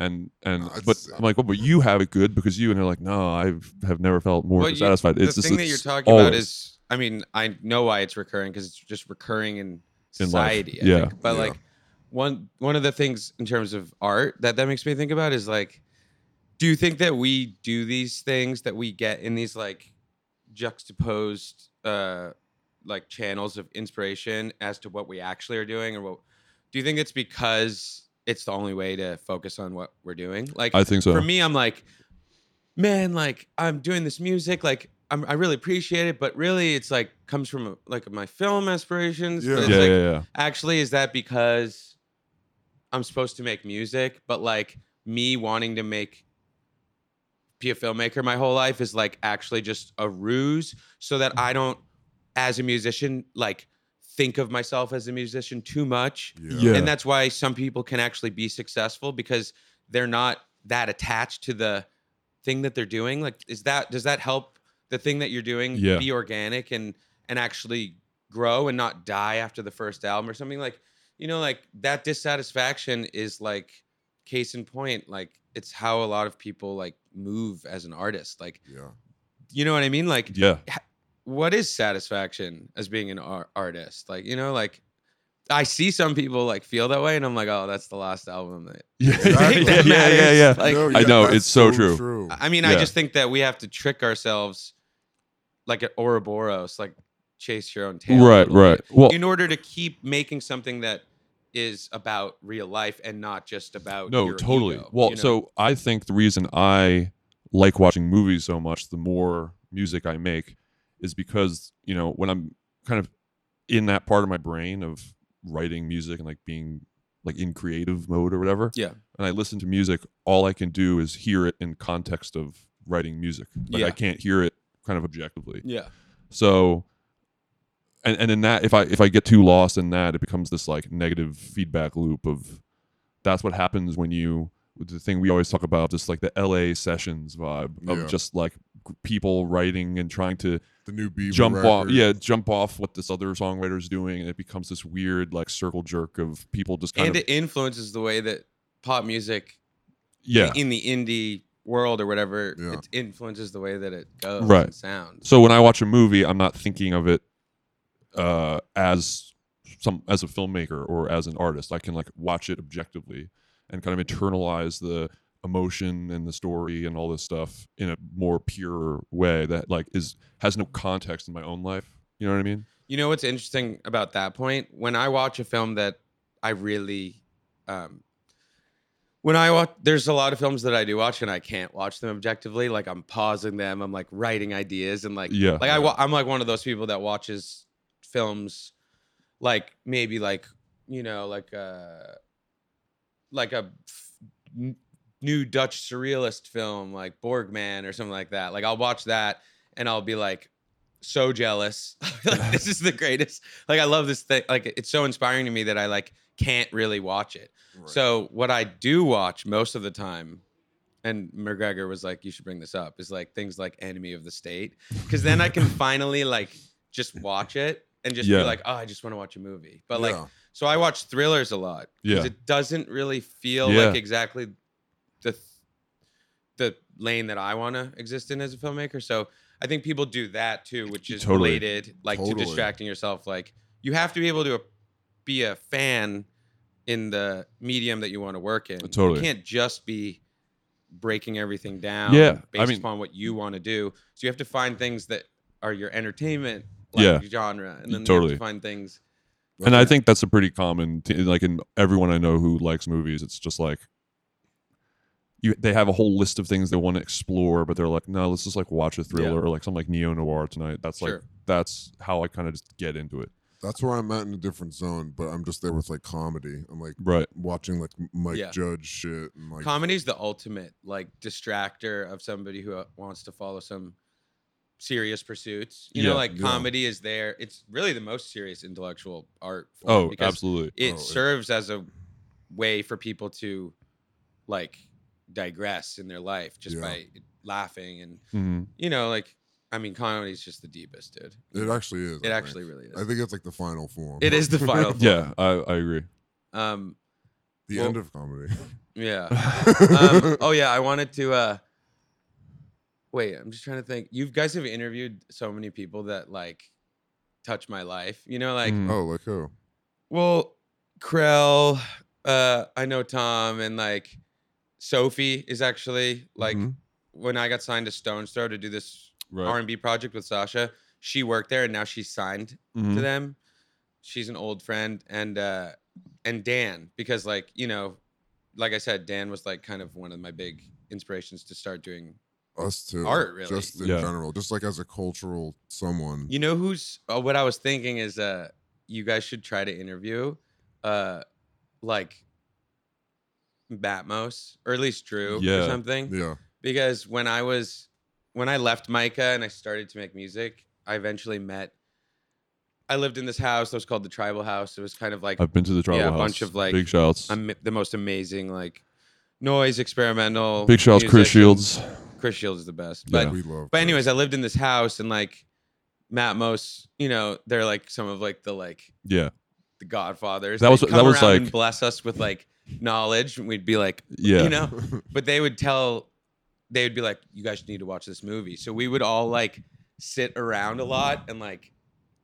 And and No, but it's- I'm like, well, but you have it good because you and they're like, no, I have never felt more satisfied. you- dissatisfied. the it's just thing that you're talking about is, I mean, I know why it's recurring because it's just recurring in In society. I Yeah. think. but Yeah. like one one of the things in terms of art that that makes me think about is like, do you think that we do these things that we get in these like juxtaposed uh like channels of inspiration as to what we actually are doing, or what? Do you think it's because it's the only way to focus on what we're doing? Like, I think so. for me, I'm like, man, like I'm doing this music, like I'm, I really appreciate it, but really, it's like comes from uh, like my film aspirations. Yeah. It's yeah, like, yeah, yeah. actually, is that because I'm supposed to make music, but like me wanting to make be a filmmaker my whole life is like actually just a ruse so that I don't, as a musician, like think of myself as a musician too much. Yeah. And that's why some people can actually be successful because they're not that attached to the thing that they're doing. Like, is that does that help the thing that you're doing Yeah. be organic and and actually grow and not die after the first album or something? Like, you know, like that dissatisfaction is like case in point, like it's how a lot of people like move as an artist. Like, yeah. you know what I mean? Like yeah. what is satisfaction as being an ar- artist? Like, you know, like I see some people like feel that way, and I'm like, oh, that's the last album that. Yeah, Think that yeah, yeah, yeah. matters. Like, No, I know, it's so true. I mean, I just think that we have to trick ourselves, like at Ouroboros, like chase your own tail. Right, right. bit, Well- in order to keep making something that is about real life and not just about No, totally. ego, well, you know? so I think the reason I like watching movies so much, the more music I make, is because you know when I'm kind of in that part of my brain of writing music and like being like in creative mode or whatever. Yeah. And I listen to music, all I can do is hear it in context of writing music. Like Yeah. I can't hear it kind of objectively. yeah, So and and in that if I if I get too lost in that, it becomes this like negative feedback loop of that's what happens when you the thing we always talk about, just like the LA sessions vibe of Yeah. just like people writing and trying to The new Bieber jump off yeah, jump off what this other songwriter's doing and it becomes this weird like circle jerk of people just kind and of it influences the way that pop music yeah. in the indie world or whatever, Yeah. it influences the way that it goes right and sounds. so when i watch a movie i'm not thinking of it uh as some as a filmmaker or as an artist i can like watch it objectively and kind of internalize the emotion and the story and all this stuff in a more pure way that like is has no context in my own life you know what i mean You know what's interesting about that point? When I watch a film that I really, um, when I watch, there's a lot of films that I do watch and I can't watch them objectively. Like I'm pausing them, I'm like writing ideas and like, Yeah. like I, wa- I'm like one of those people that watches films, like maybe like you know like a like a f- new Dutch surrealist film like Borgman or something like that. Like I'll watch that and I'll be like so jealous. like this is the greatest. Like I love this thing. Like it's so inspiring to me that I like can't really watch it. So what I do watch most of the time, and McGregor was like, "You should bring this up," is like things like Enemy of the State, because then I can finally like just watch it and just Yeah. be like, "Oh, I just want to watch a movie." But like, Yeah. so I watch thrillers a lot because Yeah. it doesn't really feel like exactly the the lane that I want to exist in as a filmmaker. So I think people do that too, which is Totally. related, like Totally. to distracting yourself. Like you have to be able to be a fan in the medium that you want to work in. Totally. You can't just be breaking everything down Yeah, I mean- upon what you want to do. So you have to find things that are your entertainment like, Yeah. genre. And then you have Totally. to find things and I think that's a pretty common, t- like in everyone I know who likes movies, it's just like you. They have a whole list of things they want to explore, but they're like, no, let's just like watch a thriller or like something like neo noir tonight. That's like that's how I kind of just get into it. That's where I'm at in a different zone, but I'm just there with like comedy. I'm like Right. watching like Mike Yeah. Judge shit and like Comedy's the ultimate like distractor of somebody who uh, wants to follow some serious pursuits. You know, Yeah. like Yeah. comedy is there. It's really the most serious intellectual art form. Oh, because absolutely. It Oh, it- serves as a way for people to like digress in their life just Yeah. by laughing and hmm you know, like I mean, comedy is just the deepest, dude. it actually is. It I think. actually really is. I think it's like the final form. It is the final form. Yeah, I, I agree. Um, the Well- end of comedy. yeah. um, oh yeah, I wanted to. uh Wait, I'm just trying to think. You guys have interviewed so many people that like touch my life. You know, like Mm. oh, like who? well, Krell. Uh, I know Tom and like Sophie is actually like Mhm. when I got signed to Stone's Throw to do this Right. R and B project with Sasha. She worked there and now she's signed Mhm. to them. She's an old friend and uh and Dan because like you know, like I said, Dan was like kind of one of my big inspirations to start doing. Us too. Art, really. Just in Yeah. general, just like as a cultural someone. You know who's uh, what I was thinking is uh you guys should try to interview uh like Matmos or at least Drew Yeah. or something. Yeah. because when I was when I left MICA and I started to make music, I eventually met. I lived in this house that was called the Tribal House. It was kind of like I've been to the tribal house. yeah, a house. bunch of like big shouts. am- the most amazing like noise experimental. Big shouts, Chris musicians. Shields. Chris Shields is the best. Yeah. But we love. but anyways, I lived in this house and like Matmos, you know, they're like some of like the like Yeah, the Godfathers. That was- They'd that was around and like- bless us with like knowledge, and we'd be like, yeah. you know but they would tell they would be like you guys need to watch this movie. So we would all like sit around a lot and like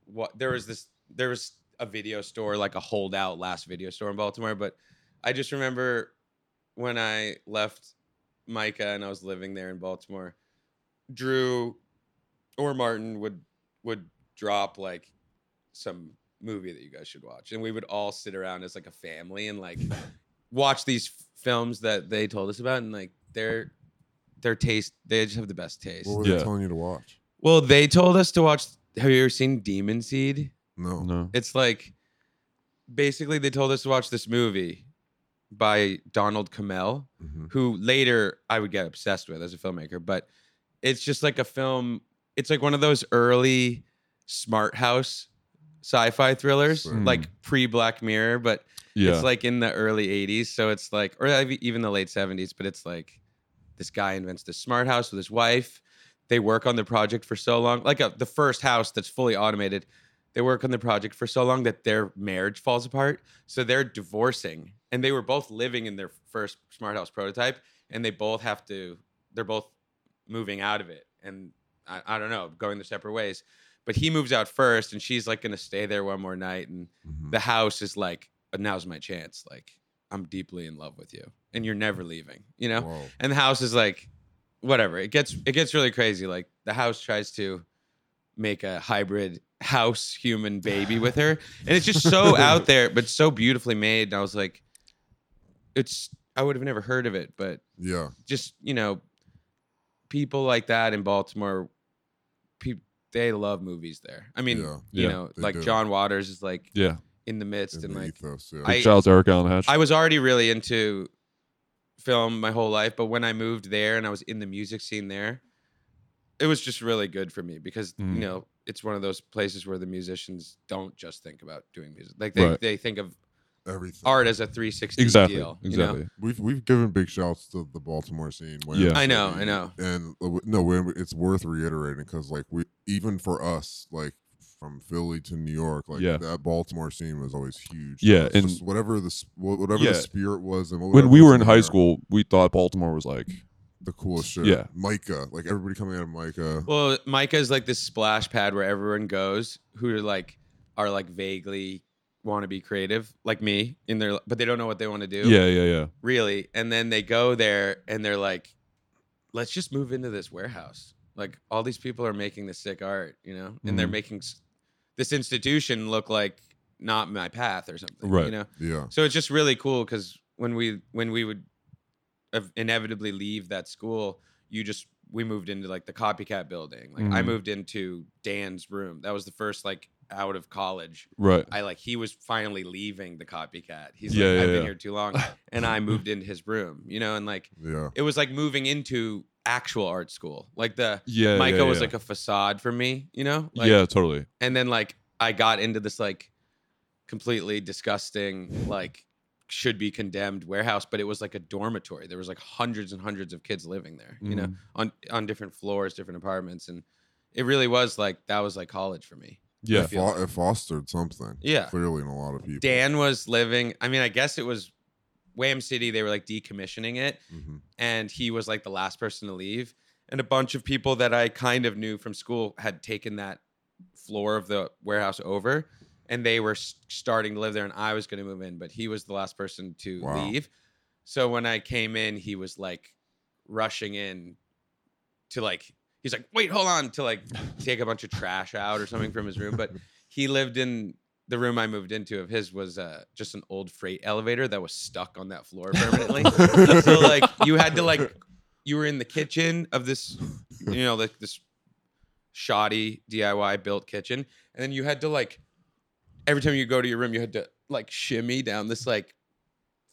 what there was this there was a video store like a holdout last video store in baltimore but i just remember when i left MICA and i was living there in baltimore drew or martin would would drop like some movie that you guys should watch. And we would all sit around as like a family and like watch these films that they told us about and like their their taste they just have the best taste What were Yeah. they telling you to watch? well they told us to watch have you ever seen demon seed No. No. it's like basically they told us to watch this movie by donald Cammell, Mhm. who later i would get obsessed with as a filmmaker but it's just like a film it's like one of those early smart house sci-fi thrillers Mm. like pre black mirror but Yeah. it's like in the early 80s. So it's like, or ev- even the late 70s, but it's like this guy invents this smart house with his wife. They work on the project for so long, like a, the first house that's fully automated. They work on the project for so long that their marriage falls apart. So they're divorcing. And they were both living in their first smart house prototype. And they both have to they're both moving out of it, and I, I don't know, going their separate ways. But he moves out first, and she's like gonna stay there one more night, and Mhm. the house is like, now's my chance. Like I'm deeply in love with you, and you're never leaving. You know. Whoa. And the house is like, whatever. It gets it gets really crazy. Like the house tries to make a hybrid house human baby with her, and it's just so out there, but so beautifully made. And I was like, it's I would have never heard of it, but Yeah. just you know, people like that in Baltimore, people they love movies there. I mean, Yeah. you Yeah, know, like do. John Waters is like Yeah. In the midst, In and the like ethos, yeah. I- Shout out to Eric Allen Hatch. I was already really into film my whole life, but when I moved there and I was in the music scene there, it was just really good for me because Mm. you know it's one of those places where the musicians don't just think about doing music; like they, Right. they think of Everything. art as a 360 exactly. deal. You exactly. know? We've we've given big shouts to the Baltimore scene. Wham Yeah. I know, I know. And uh, no, it's worth reiterating because like we even for us like from Philly to New York, like Yeah. that Baltimore scene was always huge. Yeah, and- just whatever the whatever Yeah. the spirit was, and When we were in high there, school, we thought Baltimore was like, the coolest shit. Yeah. MICA, like everybody coming out of MICA. Well, MICA is like this splash pad where everyone goes who are like are like vaguely want to be creative, like me in their, but they don't know what they want to do. yeah, yeah, yeah. really and then they go there and they're like let's just move into this warehouse like all these people are making this sick art you know and they're Mhm. making s- this institution look like not my path or something Right. you know yeah. so it's just really cool because when we when we would inevitably leave that school you just we moved into like the copycat building like i Mhm. moved into dan's room that was the first like out of college Right. I like he was finally leaving the copycat. He's Yeah, like, yeah, I've been here too long. And I moved into his room, you know, and like Yeah. it was like moving into actual art school. Like the Yeah, MICA yeah, was yeah. like a facade for me, you know? Like, yeah, totally. And then like I got into this like completely disgusting, like should be condemned warehouse, but it was like a dormitory. There was like hundreds and hundreds of kids living there, you know, Mhm. on on different floors, different apartments. And it really was like that was like college for me. Yeah. It, fo- it fostered something. Yeah. Clearly in a lot of people. Dan was living. I mean, I guess it was Wham City. They were like decommissioning it, Mhm. and he was like the last person to leave. And a bunch of people that I kind of knew from school had taken that floor of the warehouse over, and they were starting to live there. And I was going to move in, but he was the last person to Wow. leave. So when I came in, he was like rushing in to like. He's like, wait, hold on, to like take a bunch of trash out or something from his room. But he lived in the room I moved into of his was uh, just an old freight elevator that was stuck on that floor permanently. so like you had to like you were in the kitchen of this, you know, like this shoddy DIY built kitchen, and then you had to like every time you go to your room, you had to like shimmy down this like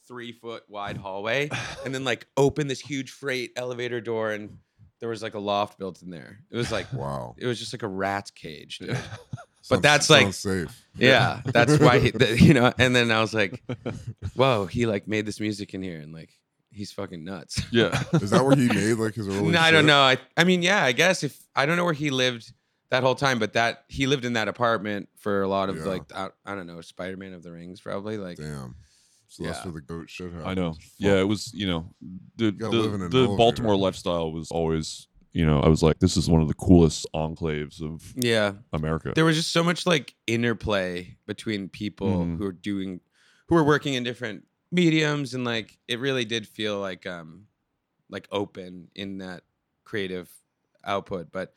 three foot wide hallway, and then like open this huge freight elevator door, and there was like a loft built in there. It was like Wow. it was just like a rat's cage, dude. Sounds- that's like- safe. Yeah, that's why he, the, you know. And then I was like, "Whoa, he like made this music in here, and like he's fucking nuts." Yeah. Is that where he made like his early no, I don't know. I I mean, yeah, I guess if I don't know where he lived that whole time, but that he lived in that apartment for a lot of Yeah. like I, I don't know, Spider Man of the Rings, probably like Damn. So that's where the goat shit happened. I know. Fuck. Yeah, it was, you know, the gotta live in the, the. Baltimore lifestyle was always, you know, I was like, this is one of the coolest enclaves of yeah. America. There was just so much like interplay between people Mhm. who are doing who are working in different mediums and like it really did feel like um like open in that creative output but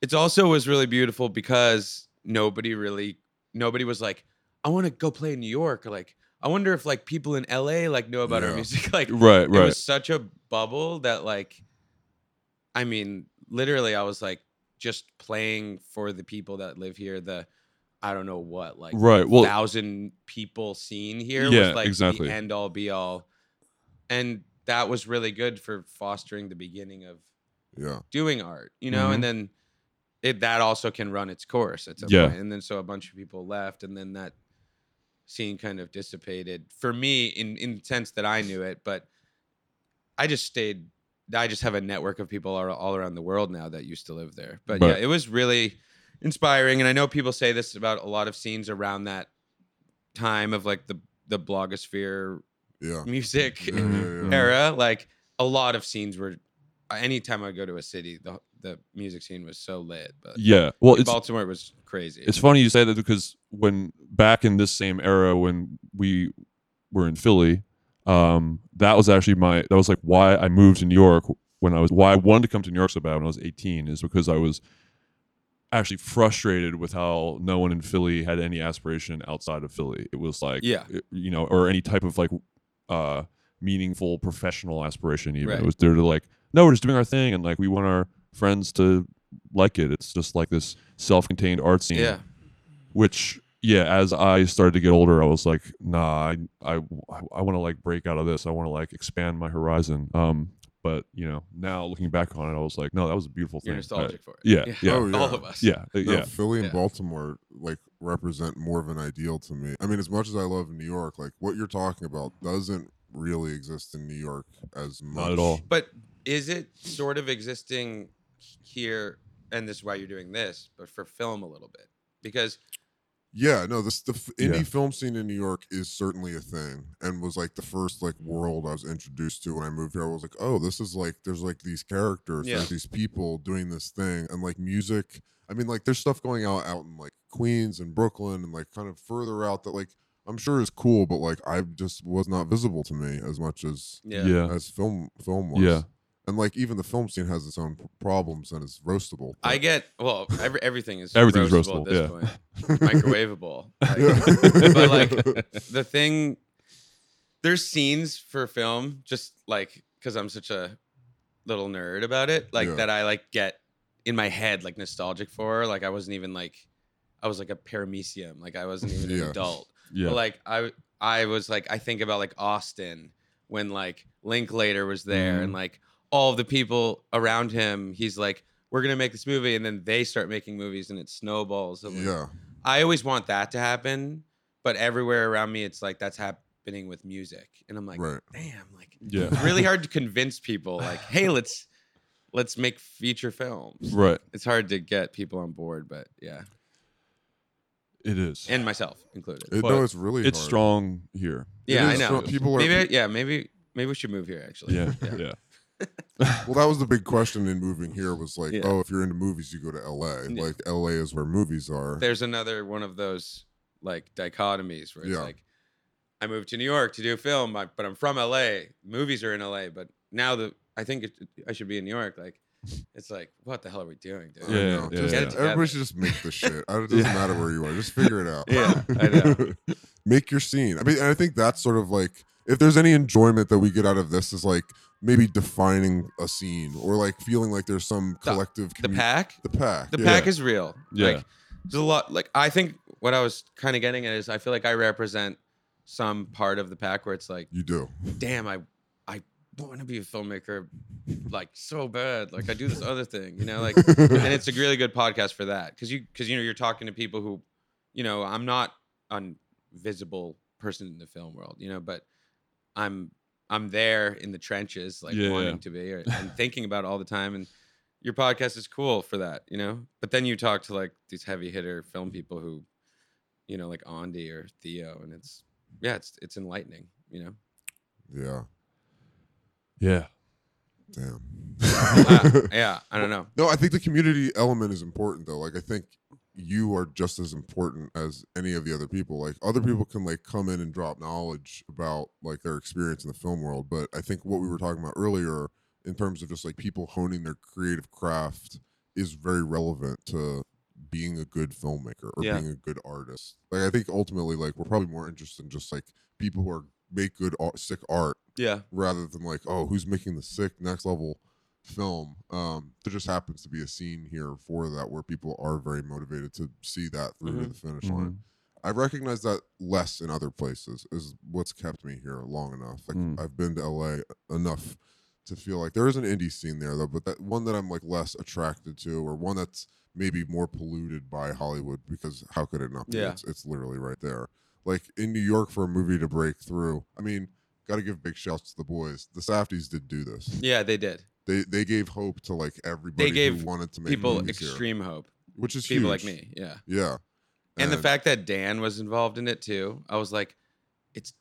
it's also was really beautiful because nobody really nobody was like i want to go play in new york or like i wonder if like people in la like know about our music like Right, right. it was such a bubble that like i mean literally i was like just playing for the people that live here the i don't know what like Right, well- thousand people scene here Yeah, was like exactly. the end all be all and that was really good for fostering the beginning of Yeah. doing art you know Mhm. and then it that also can run its course at some Yeah. point. and then so a bunch of people left and then that scene kind of dissipated for me in in the sense that i knew it but i just stayed i just have a network of people all, all around the world now that used to live there but yeah it was really inspiring and i know people say this about a lot of scenes around that time of like the the blogosphere Yeah. music Yeah, yeah, yeah. era like a lot of scenes were anytime I go to a city, the the music scene was so lit. But Yeah. Well, in it's Baltimore was crazy. It's funny you say that because when back in this same era when we were in Philly, um, that was actually my that was like why I moved to New York when I was why I wanted to come to New York so bad when I was 18 is because I was actually frustrated with how no one in Philly had any aspiration outside of Philly. It was like Yeah. it- you know, or any type of like uh meaningful professional aspiration even. Right. It was they're like, no, we're just doing our thing and like we want our friends to like it. It's just like this self contained art scene yeah. which yeah as i started to get older i was like nah i i, I want to like break out of this i want to like expand my horizon um but you know now looking back on it i was like no that was a beautiful thing You're nostalgic I- for it. yeah Yeah. yeah Oh, yeah. All of us. yeah uh, No, yeah Philly and Yeah. Baltimore like represent more of an ideal to me. I mean, as much as I love New York, like what you're talking about doesn't really exist in New York as much. not at all But is it sort of existing here? And this is why you're doing this, but for film a little bit because Yeah, no, this the f- indie Yeah. film scene in New York is certainly a thing, and was like the first like world I was introduced to when I moved here. I was like, oh, this is like there's like these characters, Yeah. these people doing this thing, and like music. I mean, like there's stuff going out out in like Queens and Brooklyn and like kind of further out that like I'm sure is cool, but like I just was not visible to me as much as yeah, yeah as film film was. Yeah. And like even the film scene has its own problems and is roastable. I get well. Every, everything is Everything's roastable, roastable, at this point. Microwavable. Like, Yeah. but like the thing, there's scenes for film just like because I'm such a little nerd about it, like Yeah. that I like get in my head like nostalgic for. Like I wasn't even like I was like a paramecium. Like I wasn't even Yeah. an adult. yeah But like I I was like I think about like Austin when like Linklater was there and mm-hmm. like all of the people around him. He's like, we're gonna make this movie, and then they start making movies, and it snowballs. And, like, yeah. I always want that to happen, but everywhere around me, it's like that's happening with music, and I'm like, Right. damn, like yeah it's really hard to convince people. Like, hey, let's let's make feature films. right It's hard to get people on board, but yeah, it is and myself included. It, no, it's really it's hard. strong here yeah, I know. strong. People are- maybe I- yeah, maybe maybe we should move here. Actually, yeah yeah Well, that was the big question in moving here was like, Yeah. oh, if you're into movies, you go to LA. Yeah. Like LA is where movies are. there's another one of those like dichotomies where it's Yeah. like I moved to New York to do a film, but I'm from LA. Movies are in LA, but now that I think it, I should be in New York, like it's like what the hell are we doing, dude? I Yeah, yeah, Just- yeah. Everybody should just make the shit. It doesn't matter where you are. Just figure it out. Yeah, I know. make your scene. I mean, I think that's sort of like if there's any enjoyment that we get out of this is like maybe defining a scene or like feeling like there's some The- collective The commu- pack, The pack. the yeah. pack is real. Yeah. Like there's a lot. Like I think what I was kind of getting at is I feel like I represent some part of the pack where it's like, You do. damn, I I want to be a filmmaker like so bad. Like I do this other thing, you know, like and it's a really good podcast for that because you because you know you're talking to people who you know i'm not a visible person in the film world you know but i'm i'm there in the trenches like Yeah, wanting yeah. to be or, and thinking about it all the time and your podcast is cool for that you know but then you talk to like these heavy hitter film people who you know like Ondi or Theo and it's yeah it's it's enlightening you know Yeah. yeah Damn. Uh, yeah i don't know No, I think the community element is important though. Like I think you are just as important as any of the other people. Like other people can like come in and drop knowledge about like their experience in the film world, but I think what we were talking about earlier in terms of just like people honing their creative craft is very relevant to being a good filmmaker or Yeah. being a good artist. Like I think ultimately like we're probably more interested in just like people who are make good art, sick art yeah rather than like oh who's making the sick next level film um there just happens to be a scene here for that where people are very motivated to see that through to Mhm. the finish line. I recognize that less in other places is what's kept me here long enough. Like Mm. i've been to la enough to feel like there is an indie scene there though but that one that i'm like less attracted to or one that's maybe more polluted by hollywood because how could it not be? Yeah. it's, it's literally right there. Like in new york for a movie to break through i mean got to give big shouts to the boys. The Safdies did do this. Yeah they did they they gave hope to like everybody they gave who wanted to make people movies here, extreme hope which is people like me yeah Yeah, and the fact that Dan was involved in it too, I was like, it's,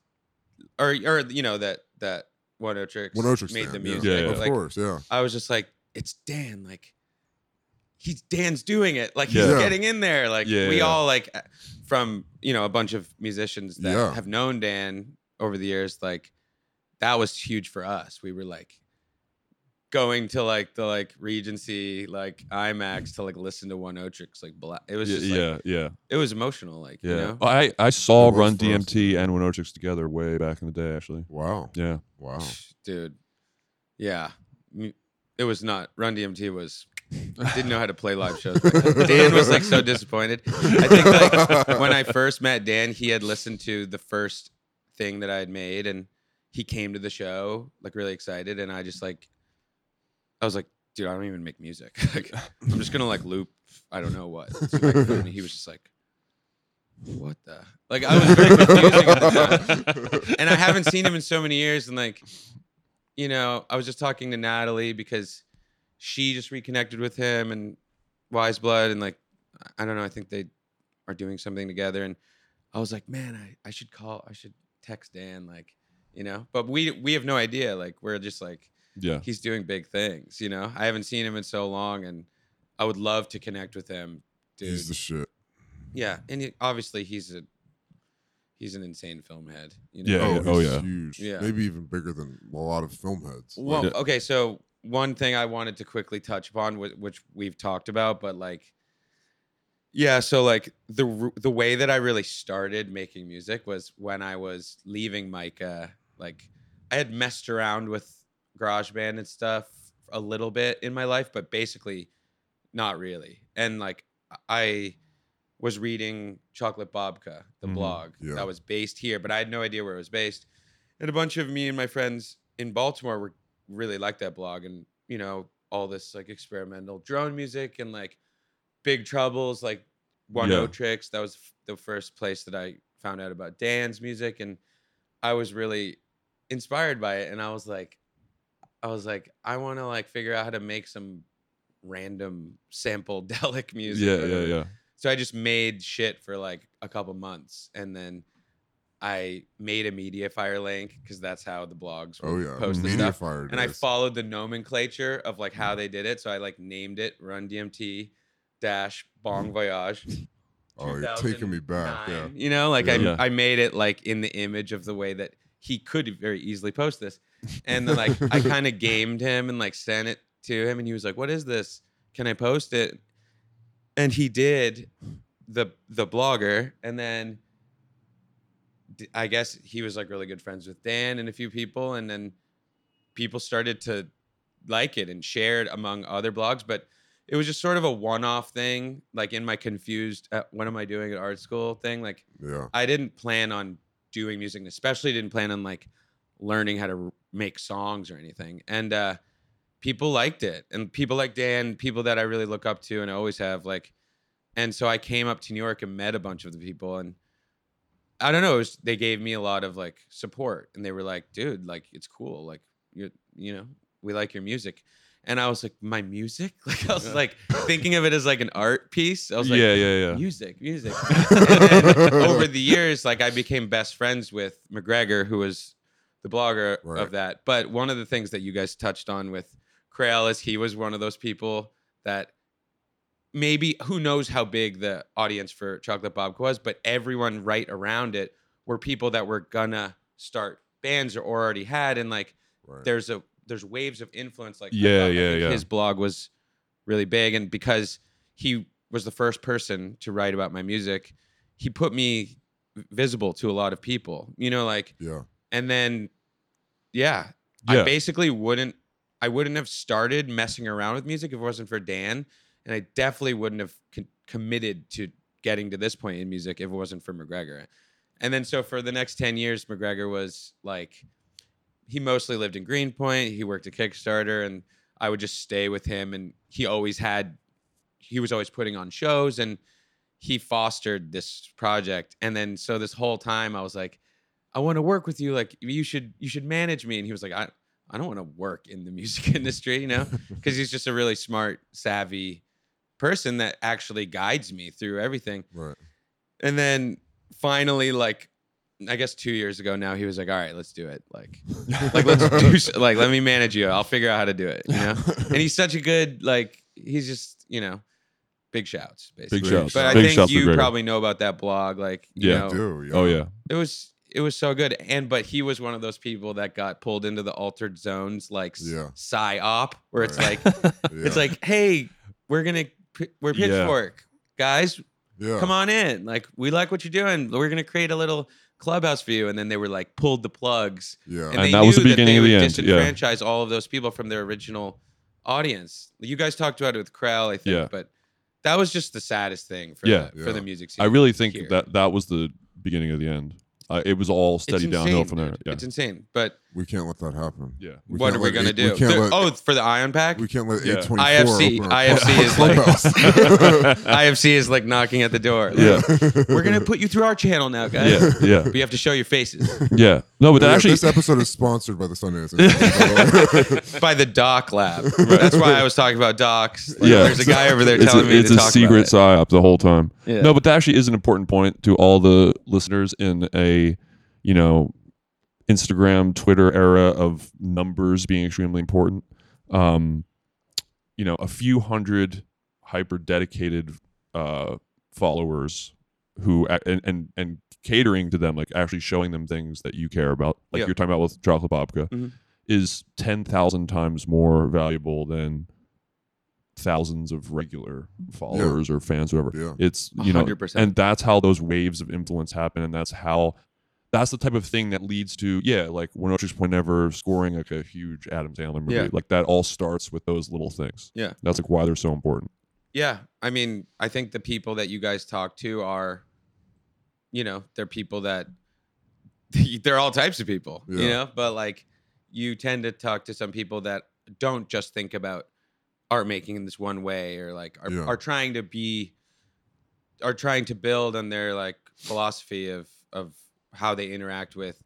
or or you know that that Oneohtrix, One Otrix made fan, the music. Yeah, yeah. Of like, course, yeah. I was just like, it's Dan. Like, he's Dan's doing it. Like, he's Yeah. getting in there. Like, Yeah, we yeah. all like uh, from you know a bunch of musicians that Yeah. have known Dan over the years. Like, that was huge for us. We were like going to like the like Regency, like IMAX to like listen to Oneohtrix. Like, bla- it was Yeah, just like, yeah, yeah, it was emotional. Like, yeah. you know, I I saw It Run for us, DMT and Oneohtrix together way back in the day. Actually, Wow. yeah. Wow. dude. Yeah, it was not. Run DMT was didn't know how to play live shows. Dan was like so disappointed. I think like when I first met Dan, he had listened to the first thing that I had made, and he came to the show like really excited, and I just like, I was like, dude, I don't even make music. like, I'm just gonna like loop. I don't know what. make fun," and he was just like. What the like? I was very confusing at the time, and I haven't seen him in so many years. And like, you know, I was just talking to Natalie because she just reconnected with him and Weyes Blood, and like, I don't know, I think they are doing something together. And I was like, man, I, I should call, I should text Dan, like, you know, but we we have no idea. Like, we're just like, Yeah. he's doing big things, you know. I haven't seen him in so long, and I would love to connect with him, dude. He's the shit. yeah, and he, obviously he's a he's an insane film head, you Yeah, know. yeah. Oh, oh, he's oh, yeah. Huge. Yeah. Maybe even bigger than a lot of film heads. Well, Yeah. okay, so one thing I wanted to quickly touch upon, which we've talked about, but like, yeah, so like the the way that I really started making music was when I was leaving MICA. Like, I had messed around with GarageBand and stuff a little bit in my life, but basically, not really. And like, I was reading Chocolate Bobka, the Mhm. blog Yeah. that was based here, but I had no idea where it was based. And a bunch of me and my friends in Baltimore were really liked that blog, and you know all this like experimental drone music and like Big Troubles, like One Yeah. O Tricks. That was the first place that I found out about Dan's music, and I was really inspired by it. And I was like, I was like, I want to like figure out how to make some random sample delic music. Yeah, yeah, yeah. So I just made shit for like a couple months, and then I made a MediaFire link because that's how the blogs Oh yeah. post the stuff. And I followed the nomenclature of like how mm. they did it. So I like named it Run DMT dash Bong mm. Voyage. Oh, you're taking me back. Yeah. You know, like Yeah. I I made it like in the image of the way that he could very easily post this. And then like I kind of gamed him and like sent it to him and he was like, "What is this? Can I post it?" And he did the the blogger and then I guess he was like really good friends with Dan and a few people and then people started to like it and share it among other blogs, but it was just sort of a one-off thing like in my confused uh, what am I doing at art school thing like Yeah. I didn't plan on doing music, and especially didn't plan on like learning how to make songs or anything. And uh, people liked it, and people like Dan, people that I really look up to and I always have. Like, and so I came up to New York and met a bunch of the people, and I don't know, was, they gave me a lot of like support, and they were like, "Dude, like it's cool, like you, you know, we like your music." And I was like, "My music?" Like I was like thinking of it as like an art piece. I was like, yeah, yeah, yeah. music, music. and then over the years, like I became best friends with McGregor, who was the blogger Right. of that. But one of the things that you guys touched on with Crail is he was one of those people that maybe who knows how big the audience for Chocolate Bob was, but everyone right around it were people that were gonna start bands or already had, and like Right. there's a there's waves of influence. Like Yeah, yeah, yeah. His blog was really big, and because he was the first person to write about my music, he put me visible to a lot of people. You know, like Yeah. and then yeah, Yeah. I basically wouldn't I wouldn't have started messing around with music if it wasn't for Dan, and I definitely wouldn't have con- committed to getting to this point in music if it wasn't for McGregor. And then so for the next 10 years McGregor was like he mostly lived in Greenpoint, he worked at Kickstarter and I would just stay with him and he always had he was always putting on shows and he fostered this project and then so this whole time I was like I want to work with you like you should you should manage me and he was like I I don't want to work in the music industry, you know, because he's just a really smart, savvy person that actually guides me through everything. Right. And then finally, like I guess two years ago now, he was like, "All right, let's do it. Like, like let's do like let me manage you. I'll figure out how to do it." You know. and he's such a good like. He's just you know, big shouts. Basically. shouts. But I Big think shouts you probably know about that blog. Like, you Yeah. know, do, yeah. Oh yeah. it was it was so good. And but he was one of those people that got pulled into the altered zones, like s- Yeah. psyop, where it's Right. like Yeah. it's like, hey, we're gonna we're Yeah. pitchfork guys yeah. come on in. Like, we like what you're doing. We're gonna create a little clubhouse for you. And then they were like pulled the plugs. Yeah. And, And that was the beginning that of the would end, yeah. disenfranchise all of those people from their original audience. You guys talked about it with Krell, I think, Yeah. but that was just the saddest thing for Yeah. the, for the music scene. I really think here. that that was the beginning of the end. Uh, it was all steady downhill from there. Yeah. It's insane. But we can't let that happen. Yeah. We what can't are we let gonna eight- do? We can't The- let, oh, for the Ion Pack? we can't let Yeah. 824 IFC open our IFC is like clubhouse. IFC is like knocking at the door. Like, Yeah. We're gonna put you through our channel now, guys. Yeah. Yeah. But you have to show your faces Yeah. No, but that Yeah, actually this episode is sponsored by the Sundance. Institute, by the by the Doc Lab. That's why I was talking about docs. Like, yeah. There's a guy over there telling a, me it's to a talk secret about it. psyop the whole time. Yeah. No, but that actually is an important point to all the listeners in a, you know, Instagram, Twitter era of numbers being extremely important. Um, you know, a few hundred hyper dedicated uh, followers who and, and and catering to them, like actually showing them things that you care about, like Yeah. you're talking about with Chocolate Bobka, Mhm. is ten thousand times more valuable than thousands of regular followers or fans, whatever. Yeah. It's you know, 100%. and that's how those waves of influence happen, and that's how that's the type of thing that leads to yeah, like Oneohtrix Point Never scoring like a huge Adam Sandler movie. Yeah. Like that all starts with those little things. Yeah. That's like why they're so important. Yeah, I mean, I think the people that you guys talk to are, you know, they're people that they're all types of people, you know. But like, you tend to talk to some people that don't just think about art making in this one way, or like are, Yeah. are trying to be, are trying to build on their like philosophy of of how they interact with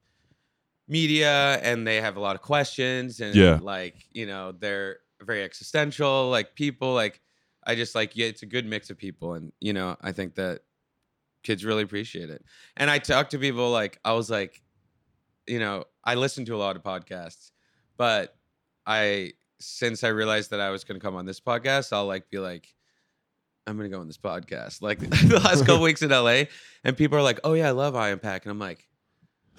media, and they have a lot of questions, and Yeah. like you know, they're very existential, like people like. I just like yeah, it's a good mix of people, and you know, I think that kids really appreciate it. And I talk to people like I was like, you know, I listen to a lot of podcasts, but I since I realized that I was going to come on this podcast, I'll like be like, I'm going to go on this podcast. Like the last couple weeks in LA, and people are like, Oh yeah, I love Ion Pack, and I'm like,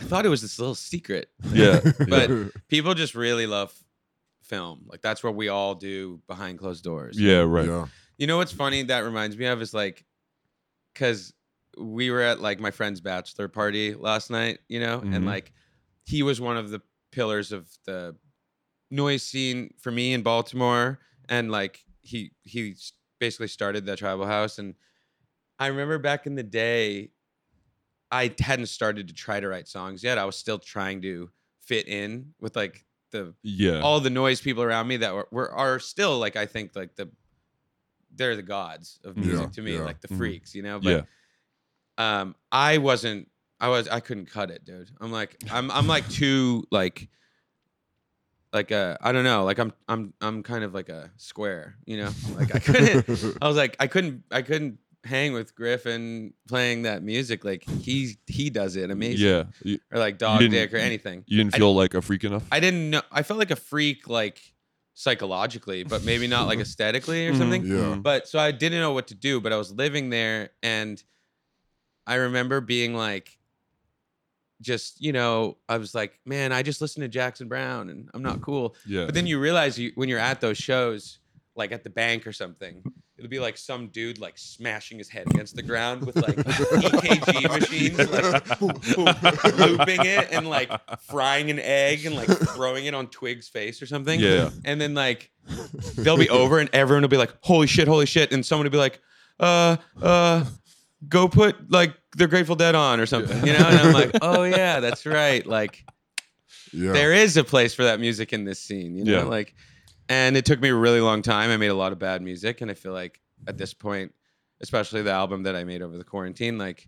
I thought it was this little secret, Yeah. but people just really love film. Like that's what we all do behind closed doors. Yeah, right. Yeah. You know what's funny that reminds me of is like, because we were at like my friend's bachelor party last night, you know, Mhm. and like he was one of the pillars of the noise scene for me in Baltimore, and like he he basically started the tribal house, and I remember back in the day, I hadn't started to try to write songs yet. I was still trying to fit in with like the Yeah. all the noise people around me that were, were are still like I think like the they're the gods of Yeah, music to me, yeah. like the Mhm. freaks, you know. But um I wasn't I was I couldn't cut it, dude. I'm like I'm I'm like too like like a I don't know, like I'm I'm I'm kind of like a square, you know? Like I couldn't I was like I couldn't I couldn't hang with Griffin playing that music like he he does it amazing. Yeah. You, Or like Dog Dick or anything. You didn't feel like a freak enough? I didn't know. I felt like a freak, like psychologically, but maybe not like aesthetically or Mhm, something. Yeah. mhm. But so I didn't know what to do. But I was living there, and I remember being like, just you know, I was like, man, I just listened to Jackson Browne, and I'm not cool. Yeah. But then you realize you when you're at those shows, like at the bank or something. It'll be like some dude like smashing his head against the ground with like EKG machines, like boom, boom, looping it and like frying an egg and like throwing it on Twig's face or something. Yeah. And then like they'll be over and everyone will be like, holy shit, holy shit. And someone will be like, uh, uh, go put like the Grateful Dead on or something, you know? And I'm like, oh yeah, that's right. Like Yeah. there is a place for that music in this scene, you know? Yeah. Like, and it took me a really long time. I made a lot of bad music, and I feel like at this point, especially the album that I made over the quarantine, like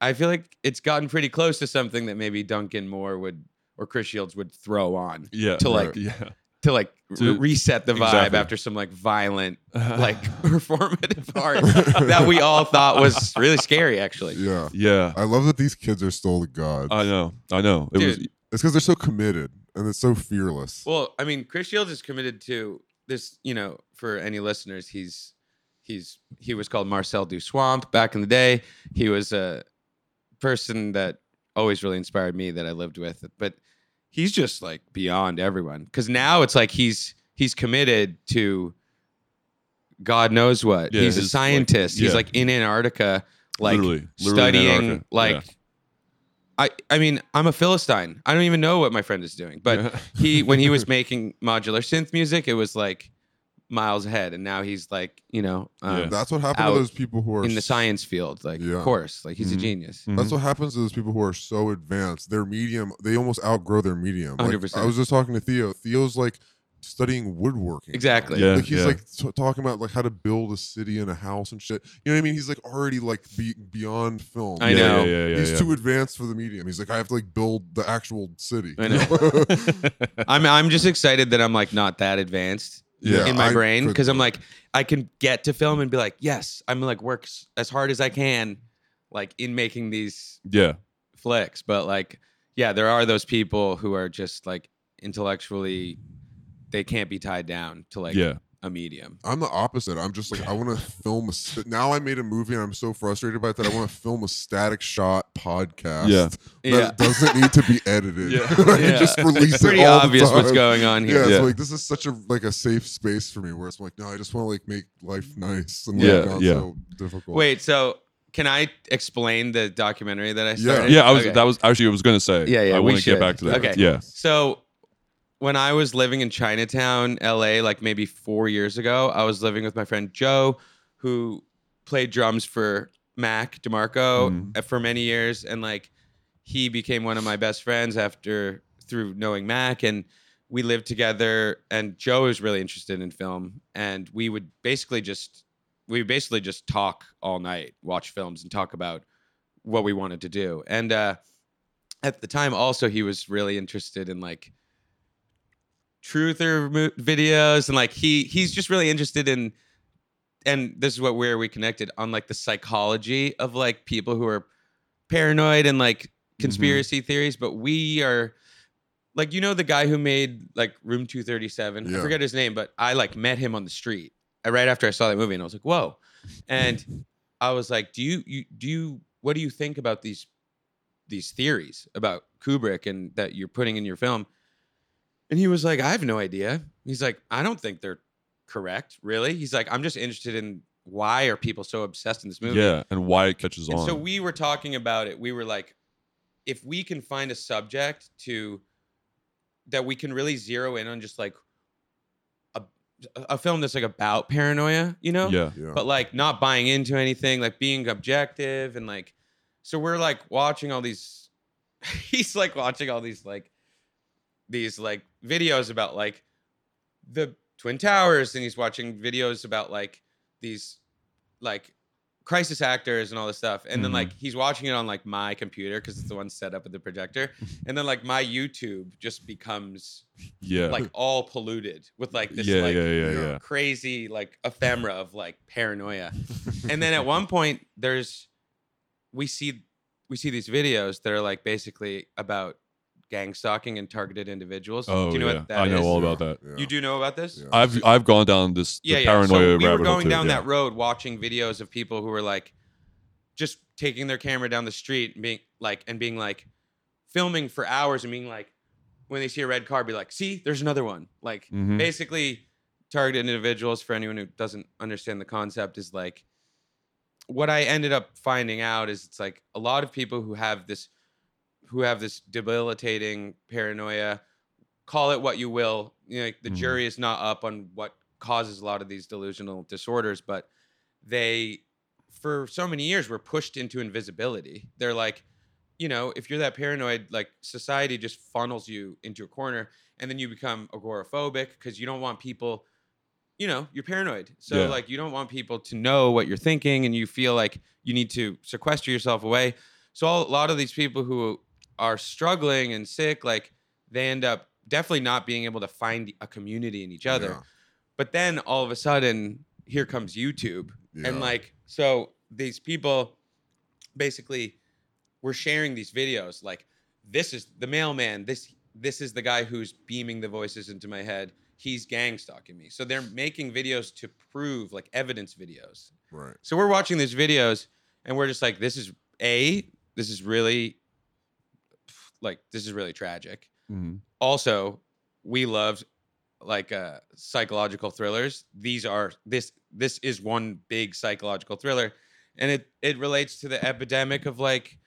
I feel like it's gotten pretty close to something that maybe Duncan Moore would or Chris Shields would throw on yeah. to like Yeah. to like To- re- reset the vibe exactly. after some like violent like performative art that we all thought was really scary actually Yeah. Yeah, I love that these kids are still the gods. I know. I know. It was It's because they're so committed and it's so fearless. well i mean chris shields is committed to this you know for any listeners he's he's he was called marcel du swamp back in the day. He was a person that always really inspired me that i lived with but he's just like beyond everyone. Because now it's like he's he's committed to god knows what. Yeah, he's a his, like- scientist. He's like in antarctica like Literally- literally studying Antarctica, like yeah. I, I mean I'm a philistine. I don't even know what my friend is doing. But he when he was making modular synth music, it was like miles ahead, and now he's like you know um, Yeah. That's what happened to those people who are in the science field. Like Yeah. of course, like he's Mhm. a genius. Mhm. That's what happens to those people who are so advanced. Their medium, they almost outgrow their medium. Like, 100%. I was just talking to Theo. Theo's like studying woodworking. Exactly. Yeah, Like he's yeah. like t- talking about like how to build a city and a house and shit. You know what I mean? He's like already like be- beyond film. I Yeah, know. Yeah, yeah, yeah, He's yeah. too advanced for the medium. He's like, I have to like build the actual city. I know. I'm I'm just excited that I'm like not that advanced Yeah, in my I brain because I'm like I can get to film and be like yes I'm like works as hard as I can like in making these yeah. flicks but like yeah there are those people who are just like intellectually they can't be tied down to like Yeah. a medium I'm the opposite. I'm just like I want to film a. st- Now I made a movie and I'm so frustrated by it that I want to film a static shot podcast. Yeah. that Yeah. doesn't need to be edited. Yeah. I Yeah. just release it's pretty it all the obvious what's going on here it's Yeah. like this is such a like a safe space for me where it's like no, I just want to like make life nice and Yeah, like, not yeah. so difficult. wait so can I explain the documentary that I Yeah. started Yeah, I was. Okay. That was actually. I was going to say. Yeah, yeah, I want to get back to that. Okay. Yeah. So when I was living in Chinatown, LA, like maybe four years ago, I was living with my friend Joe, who played drums for Mac DeMarco uh, for many years, and like he became one of my best friends after through knowing Mac, and we lived together. And Joe was really interested in film, and we would basically just we would basically just talk all night, watch films, and talk about what we wanted to do. And uh, at the time, also he was really interested in like truther videos and like he he's just really interested in and this is what where we connected on like the psychology of like people who are paranoid and like conspiracy theories but we are like you know the guy who made like room 237 i forget his name but i like met him on the street uh, right after i saw that movie and i was like whoa. And i was like do you, you do you what do you think about these these theories about kubrick and that you're putting in your film and he was like, I have no idea. He's like, I don't think they're correct, really. He's like, I'm just interested in why are people so obsessed in this movie? Yeah, and why it catches And on. so we were talking about it. We were like, if we can find a subject to that we can really zero in on just like a a film that's like about paranoia, you know? yeah. Yeah. but like not buying into anything, like being objective and like so we're like watching all these he's like watching all these like these like videos about like the twin towers and he's watching videos about like these like crisis actors and all this stuff and then Mhm. like he's watching it on like my computer because it's the one set up with the projector and then like my youtube just becomes Yeah. like all polluted with like this yeah, like yeah, yeah, yeah. yeah. crazy like ephemera of like paranoia. and then at one point there's we see we see these videos that are like basically about gang stalking and targeted individuals. Oh, do you know yeah. what that I know is? all about that. Yeah. You do know about this? Yeah. I've I've gone down this the Yeah, yeah. paranoia So we were rabbit hole going down yeah. that road watching videos of people who were like just taking their camera down the street and being like and being like filming for hours and being like when they see a red car be like, "See, there's another one." Like Mhm. basically targeted individuals for anyone who doesn't understand the concept is like what I ended up finding out is it's like a lot of people who have this who have this debilitating paranoia call it what you will you know, like the Mhm. jury is not up on what causes a lot of these delusional disorders but they for so many years were pushed into invisibility they're like you know if you're that paranoid like society just funnels you into a corner and then you become agoraphobic because you don't want people you know you're paranoid so Yeah. like you don't want people to know what you're thinking and you feel like you need to sequester yourself away so a lot of these people who are struggling and sick like they end up definitely not being able to find a community in each other. Yeah. But then all of a sudden, here comes YouTube. Yeah. And like, so these people basically were sharing these videos like, this is the mailman. This this is the guy who's beaming the voices into my head. He's gang stalking me. So they're making videos to prove like evidence videos. Right. So we're watching these videos and we're just like, this is a, this is really like this is really tragic. Mhm. Also, we loved like uh psychological thrillers. These are this this is one big psychological thriller. And it it relates to the epidemic of like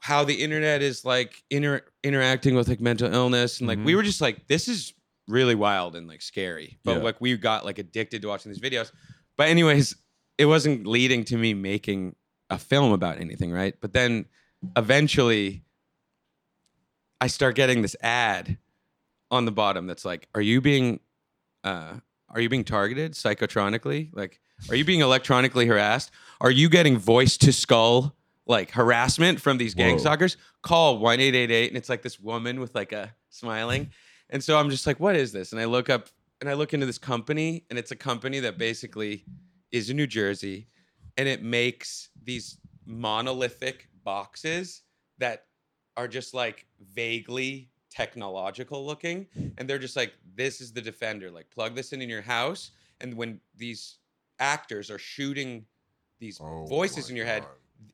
how the internet is like inter- interacting with like mental illness and like we Mhm. were just like this is really wild and like scary but Yeah. like we got like addicted to watching these videos but anyways it wasn't leading to me making a film about anything right but then eventually i start getting this ad on the bottom that's like are you being uh are you being targeted psychotronically? Like are you being electronically harassed? Are you getting voice to skull like harassment from these gang Whoa. stalkers? Call 1888 and it's like this woman with like a smiling. And so i'm just like what is this? And i look up and i look into this company and it's a company that basically is in new jersey and it makes these monolithic boxes that are just like vaguely technological looking and they're just like this is the defender like plug this in in your house and when these actors are shooting these Oh voices in your head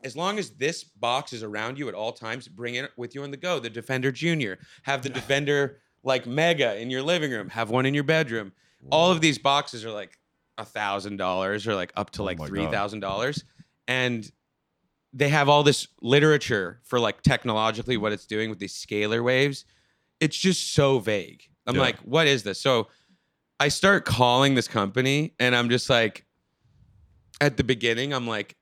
as long as this box is around you at all times, bring it with you on the go. The Defender Junior, have the Defender like Mega in your living room, have one in your bedroom. All of these boxes are like a thousand dollars or like up to Oh like three thousand dollars, and they have all this literature for like technologically what it's doing with these scalar waves. It's just so vague. I'm Yeah. like, what is this? So I start calling this company, and I'm just like, at the beginning, I'm like,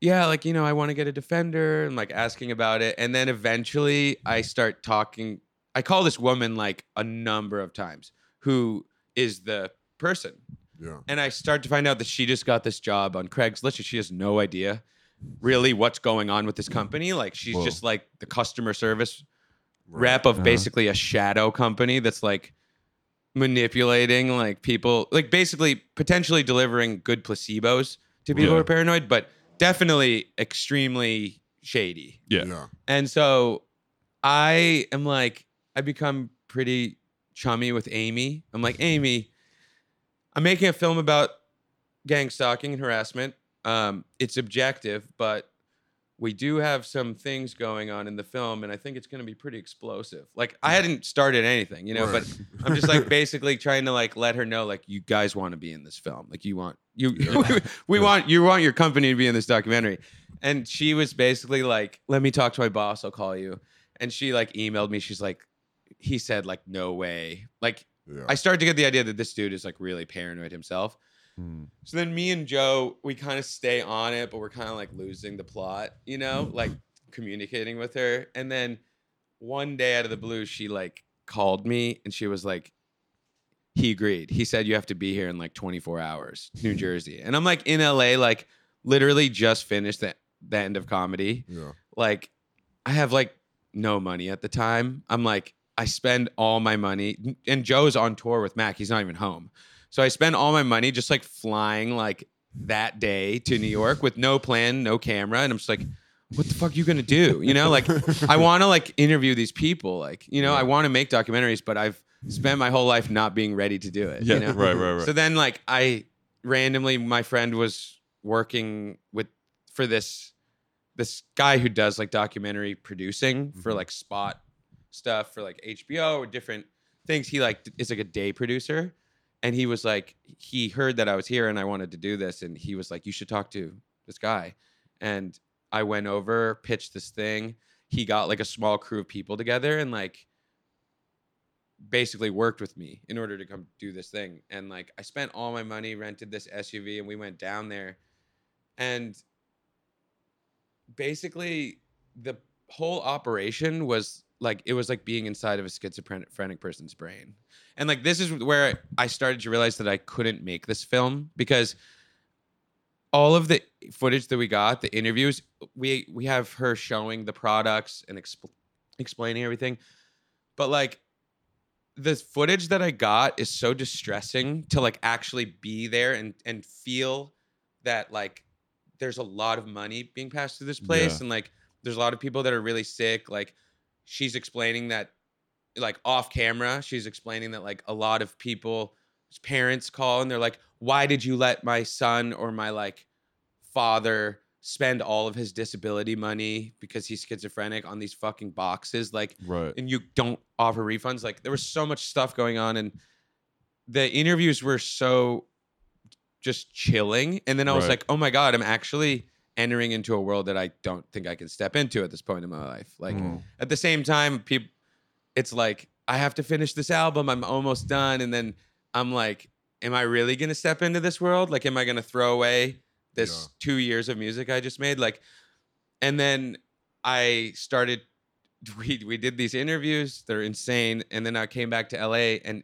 yeah, like, you know, I want to get a defender and like asking about it. And then eventually I start talking. I call this woman like a number of times who is the person. Yeah. And I start to find out that she just got this job on Craigslist she has no idea really what's going on with this company. Like she's Whoa. just like the customer service Right. rep of Uh-huh. basically a shadow company that's like manipulating like people like basically potentially delivering good placebos to people who are paranoid but definitely extremely shady Yeah. Yeah. and so i am like i become pretty chummy with amy i'm like amy i'm making a film about gang stalking and harassment um, it's objective but we do have some things going on in the film and i think it's going to be pretty explosive. Like i hadn't started anything you know but i'm just like basically trying to like let her know like you guys want to be in this film. Like you want you Yeah. we want you want your company to be in this documentary. And she was basically like let me talk to my boss i'll call you. And she like emailed me. She's like he said like no way. Like yeah. i started to get the idea that this dude is like really paranoid himself Hmm. so then me and Joe, we kind of stay on it, but we're kind of like losing the plot, you know, like communicating with her. And then one day out of the blue, she like called me and she was like, he agreed. He said you have to be here in like 24 hours, New Jersey. And I'm like in LA, like literally just finished the, the end of comedy. yeah. Like I have like no money at the time. I'm like, I spend all my money and Joe's on tour with Mac. He's not even home. So I spend all my money just like flying like that day to New York with no plan, no camera. And I'm just like, what the fuck are you gonna do? You know, like I wanna like interview these people. Like, you know, I wanna make documentaries, but I've spent my whole life not being ready to do it. Yeah, you know? right, right, right. So then like I randomly my friend was working with for this this guy who does like documentary producing for Mm-hmm. like spot stuff for like HBO or different things. He like is like a day producer. And he was like, he heard that I was here and I wanted to do this. And he was like, you should talk to this guy. And I went over, pitched this thing. He got like a small crew of people together and like basically worked with me in order to come do this thing. And like I spent all my money, rented this SUV, and we went down there. And basically the whole operation was like it was like being inside of a schizophrenic person's brain. And like this is where I started to realize that I couldn't make this film because all of the footage that we got, the interviews, we we have her showing the products and expl- explaining everything. But like the footage that I got is so distressing to like actually be there and and feel that like there's a lot of money being passed through this place Yeah. and like there's a lot of people that are really sick like she's explaining that like off camera she's explaining that like a lot of people parents call and they're like why did you let my son or my like father spend all of his disability money because he's schizophrenic on these fucking boxes like Right. and you don't offer refunds like there was so much stuff going on and the interviews were so just chilling and then i was Right. like oh my god i'm actually entering into a world that i don't think i can step into at this point in my life. Like Mm. at the same time people it's like i have to finish this album i'm almost done and then i'm like am i really going to step into this world? Like am i going to throw away this two years of music i just made? Like and then i started we we did these interviews they're insane and then i came back to la and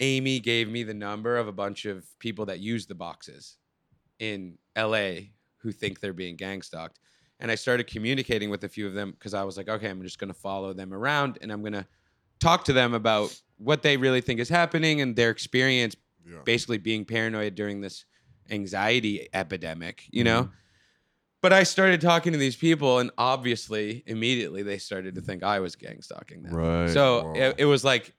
amy gave me the number of a bunch of people that use the boxes in la who think they're being gang stalked and i started communicating with a few of them because i was like okay i'm just going to follow them around and i'm going to talk to them about what they really think is happening and their experience Yeah. basically being paranoid during this anxiety epidemic you know mm-hmm. but I started talking to these people, and obviously, immediately they started to think I was gang stalking them. Right. So it, it was like,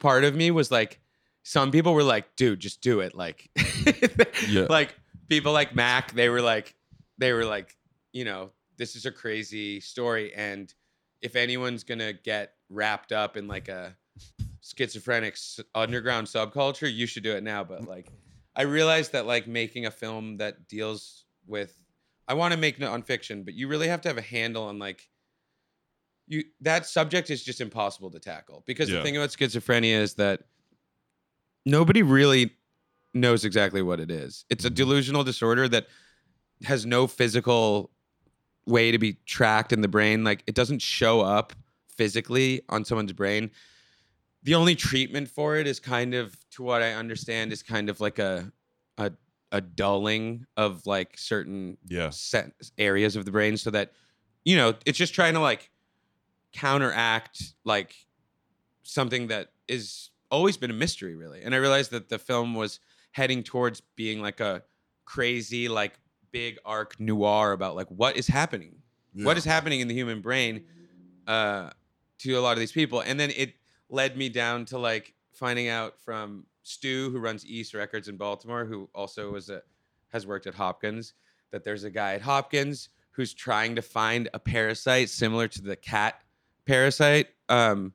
part of me was like, some people were like, "Dude, just do it." Like, Yeah. like people like Mac, they were like, they were like, you know, this is a crazy story, and if anyone's gonna get wrapped up in like a schizophrenic s- underground subculture, you should do it now. But like, I realized that like making a film that deals with, I want to make nonfiction, but you really have to have a handle on like, you that subject is just impossible to tackle because Yeah. the thing about schizophrenia is that nobody really knows exactly what it is. It's a mm-hmm. delusional disorder that has no physical way to be tracked in the brain. Like it doesn't show up physically on someone's brain. The only treatment for it is kind of, to what I understand, is kind of like a a, a dulling of like certain Yeah. set areas of the brain, so that you know it's just trying to like counteract like something that is always been a mystery, really. And I realized that the film was heading towards being like a crazy, like big arc noir about like what is happening, what Yeah. is happening in the human brain uh, to a lot of these people. And then it led me down to like finding out from Stu, who runs Ehse Records in Baltimore, who also was a has worked at Hopkins, that there's a guy at Hopkins who's trying to find a parasite similar to the cat parasite, um,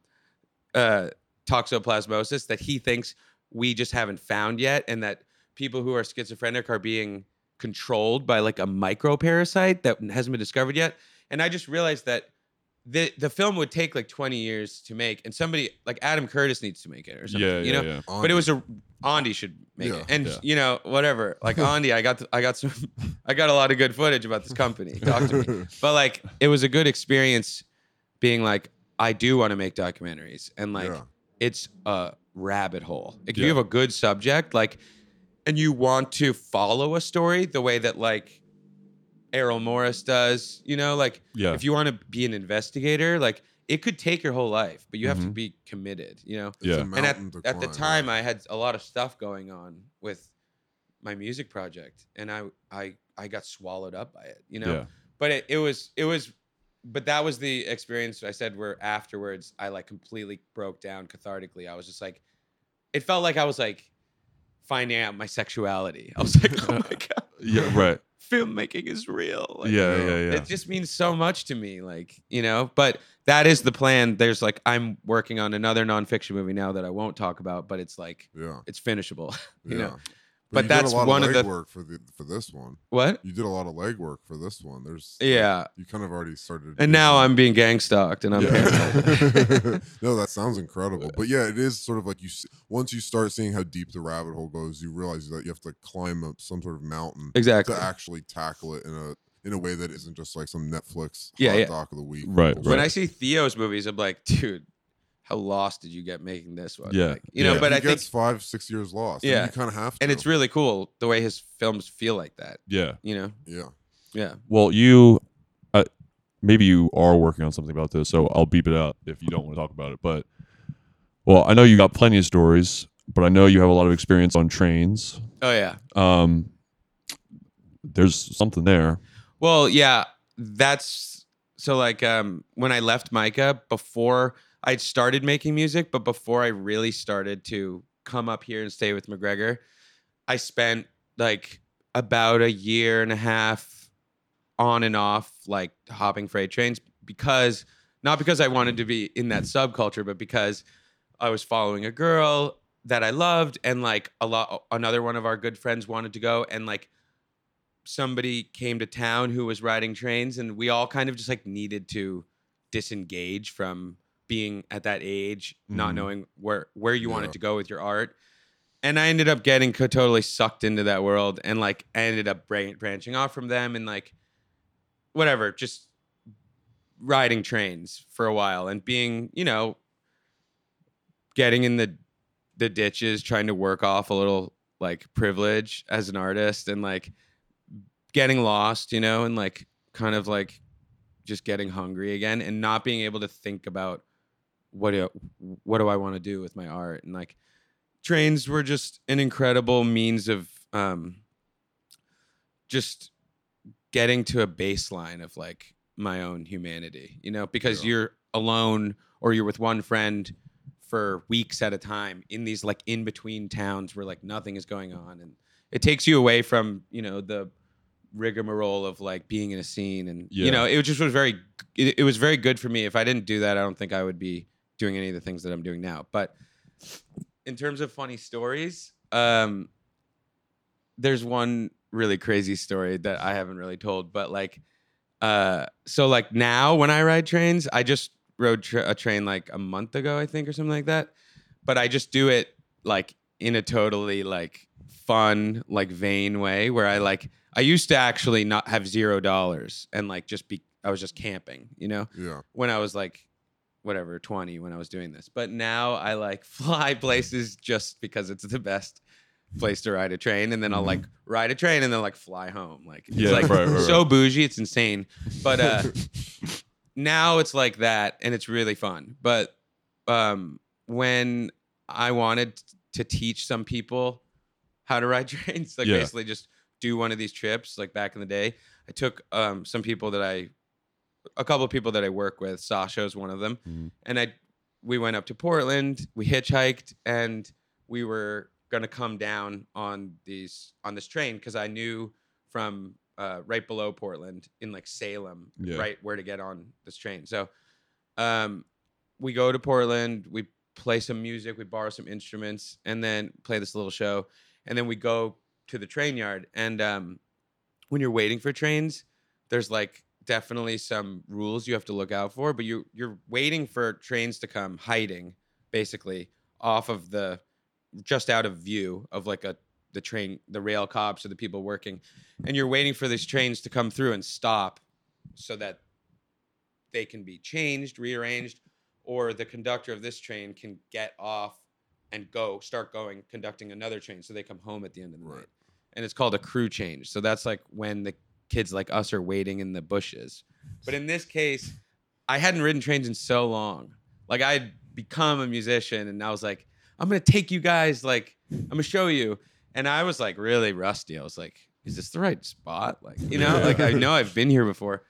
uh, toxoplasmosis, that he thinks we just haven't found yet, and that people who are schizophrenic are being controlled by like a microparasite that hasn't been discovered yet. And I just realized that the the film would take like 20 years to make, and somebody like Adam Curtis needs to make it or something. Yeah, you yeah, know, yeah. but it was a Ondi should make Yeah. it, and Yeah. you know whatever. Like Ondi, I got I got some I got a lot of good footage about this company. Talk to me, but like it was a good experience being like I do want to make documentaries, and like Yeah. it's a rabbit hole. Like if you have a good subject, like, and you want to follow a story the way that like Errol Morris does, you know, like Yeah. if you want to be an investigator, like it could take your whole life, but you have to Mhm. be committed, you know. It's Yeah. a And And at, mountain at the time, yeah. I had a lot of stuff going on with my music project, and I I I got swallowed up by it, you know Yeah. but it, it was it was but that was the experience i said where afterwards i like completely broke down cathartically i was just like it felt like i was like finding out my sexuality i was like oh my god Yeah. Right. filmmaking is real like, Yeah. Yeah. Yeah. it just means so much to me like you know but that is the plan there's like i'm working on another nonfiction movie now that i won't talk about but it's like Yeah. it's finishable you yeah. know but you that's did a lot one of of the- legwork for the for this one. what You did a lot of legwork for this one. There's like, yeah you kind of already started. and now i'm being gang stalked and i'm. Yeah. no, that sounds incredible. But yeah, it is sort of like you. Once you start seeing how deep the rabbit hole goes, you realize that you have to climb up some sort of mountain exactly to actually tackle it in a in a way that isn't just like some Netflix Yeah, hot yeah. doc of the week. Right, bullshit. when I see Theo's movies, I'm like, dude, how lost did you get making this one? Yeah, Like, you know. yeah. But he I think, five six years lost. and Yeah. you kind of have to. and it's really cool the way his films feel like that. Yeah. You know? yeah. Yeah. Well, you, uh, maybe you are working on something about this, so I'll beep it out if you don't want to talk about it. But Well, I know you got plenty of stories, but I know you have a lot of experience on trains. Oh yeah. Um, there's something there. Well, yeah, that's so like um when I left MICA before I'd started making music, but before I really started to come up here and stay with McGregor, I spent like about a year and a half on and off like hopping freight trains because not because I wanted to be in that subculture, but because I was following a girl that I loved and like a lot another one of our good friends wanted to go and like somebody came to town who was riding trains and we all kind of just like needed to disengage from being at that age not Mhm. knowing where where you Yeah. wanted to go with your art and i ended up getting totally sucked into that world and like I ended up branching off from them and like whatever just riding trains for a while and being you know getting in the the ditches trying to work off a little like privilege as an artist and like getting lost you know and like kind of like just getting hungry again and not being able to think about what do what do I want to do with my art? And like trains were just an incredible means of um just getting to a baseline of like my own humanity you know? Because you're alone or you're with one friend for weeks at a time in these like in between towns where like nothing is going on. And it takes you away from you know the rigmarole of like being in a scene and Yeah. you know it was just was very it, it was very good for me. If i didn't do that i don't think i would be doing any of the things that i'm doing now. But in terms of funny stories um there's one really crazy story that i haven't really told but like uh so like now when i ride trains i just rode tra- a train like a month ago i think or something like that. But i just do it like in a totally like fun like vain way where i like i used to actually not have zero dollars and like just be i was just camping you know? Yeah. when I was like whatever 20 when I was doing this. But now I like fly places just because it's the best place to ride a train and then I'll like ride a train and then like fly home. Like it's Yeah, like right, right, so right. bougie, it's insane. But uh now it's like that and it's really fun. But um when I wanted to teach some people how to ride trains, like Yeah. basically just do one of these trips like back in the day. I took um some people that I a couple of people that I work with. Sasha is one of them, Mhm. and I we went up to Portland. We hitchhiked, and we were gonna come down on these on this train because I knew from uh, right below Portland in like Salem, Yeah. right where to get on this train. So, um, we go to Portland. We play some music. We borrow some instruments, and then play this little show. And then we go to the train yard. And um, when you're waiting for trains, there's like definitely some rules you have to look out for. But you you're waiting for trains to come, hiding basically off of the just out of view of like a the train, the rail cops or the people working, and you're waiting for these trains to come through and stop, so that they can be changed, rearranged, or the conductor of this train can get off and go start going conducting another train so they come home at the end of the Right. night and it's called a crew change so that's like when the kids like us are waiting in the bushes. But in this case i hadn't ridden trains in so long. Like i'd become a musician and i was like i'm gonna take you guys like i'm gonna show you. And i was like really rusty. I was like is this the right spot? Like you know like i know i've been here before.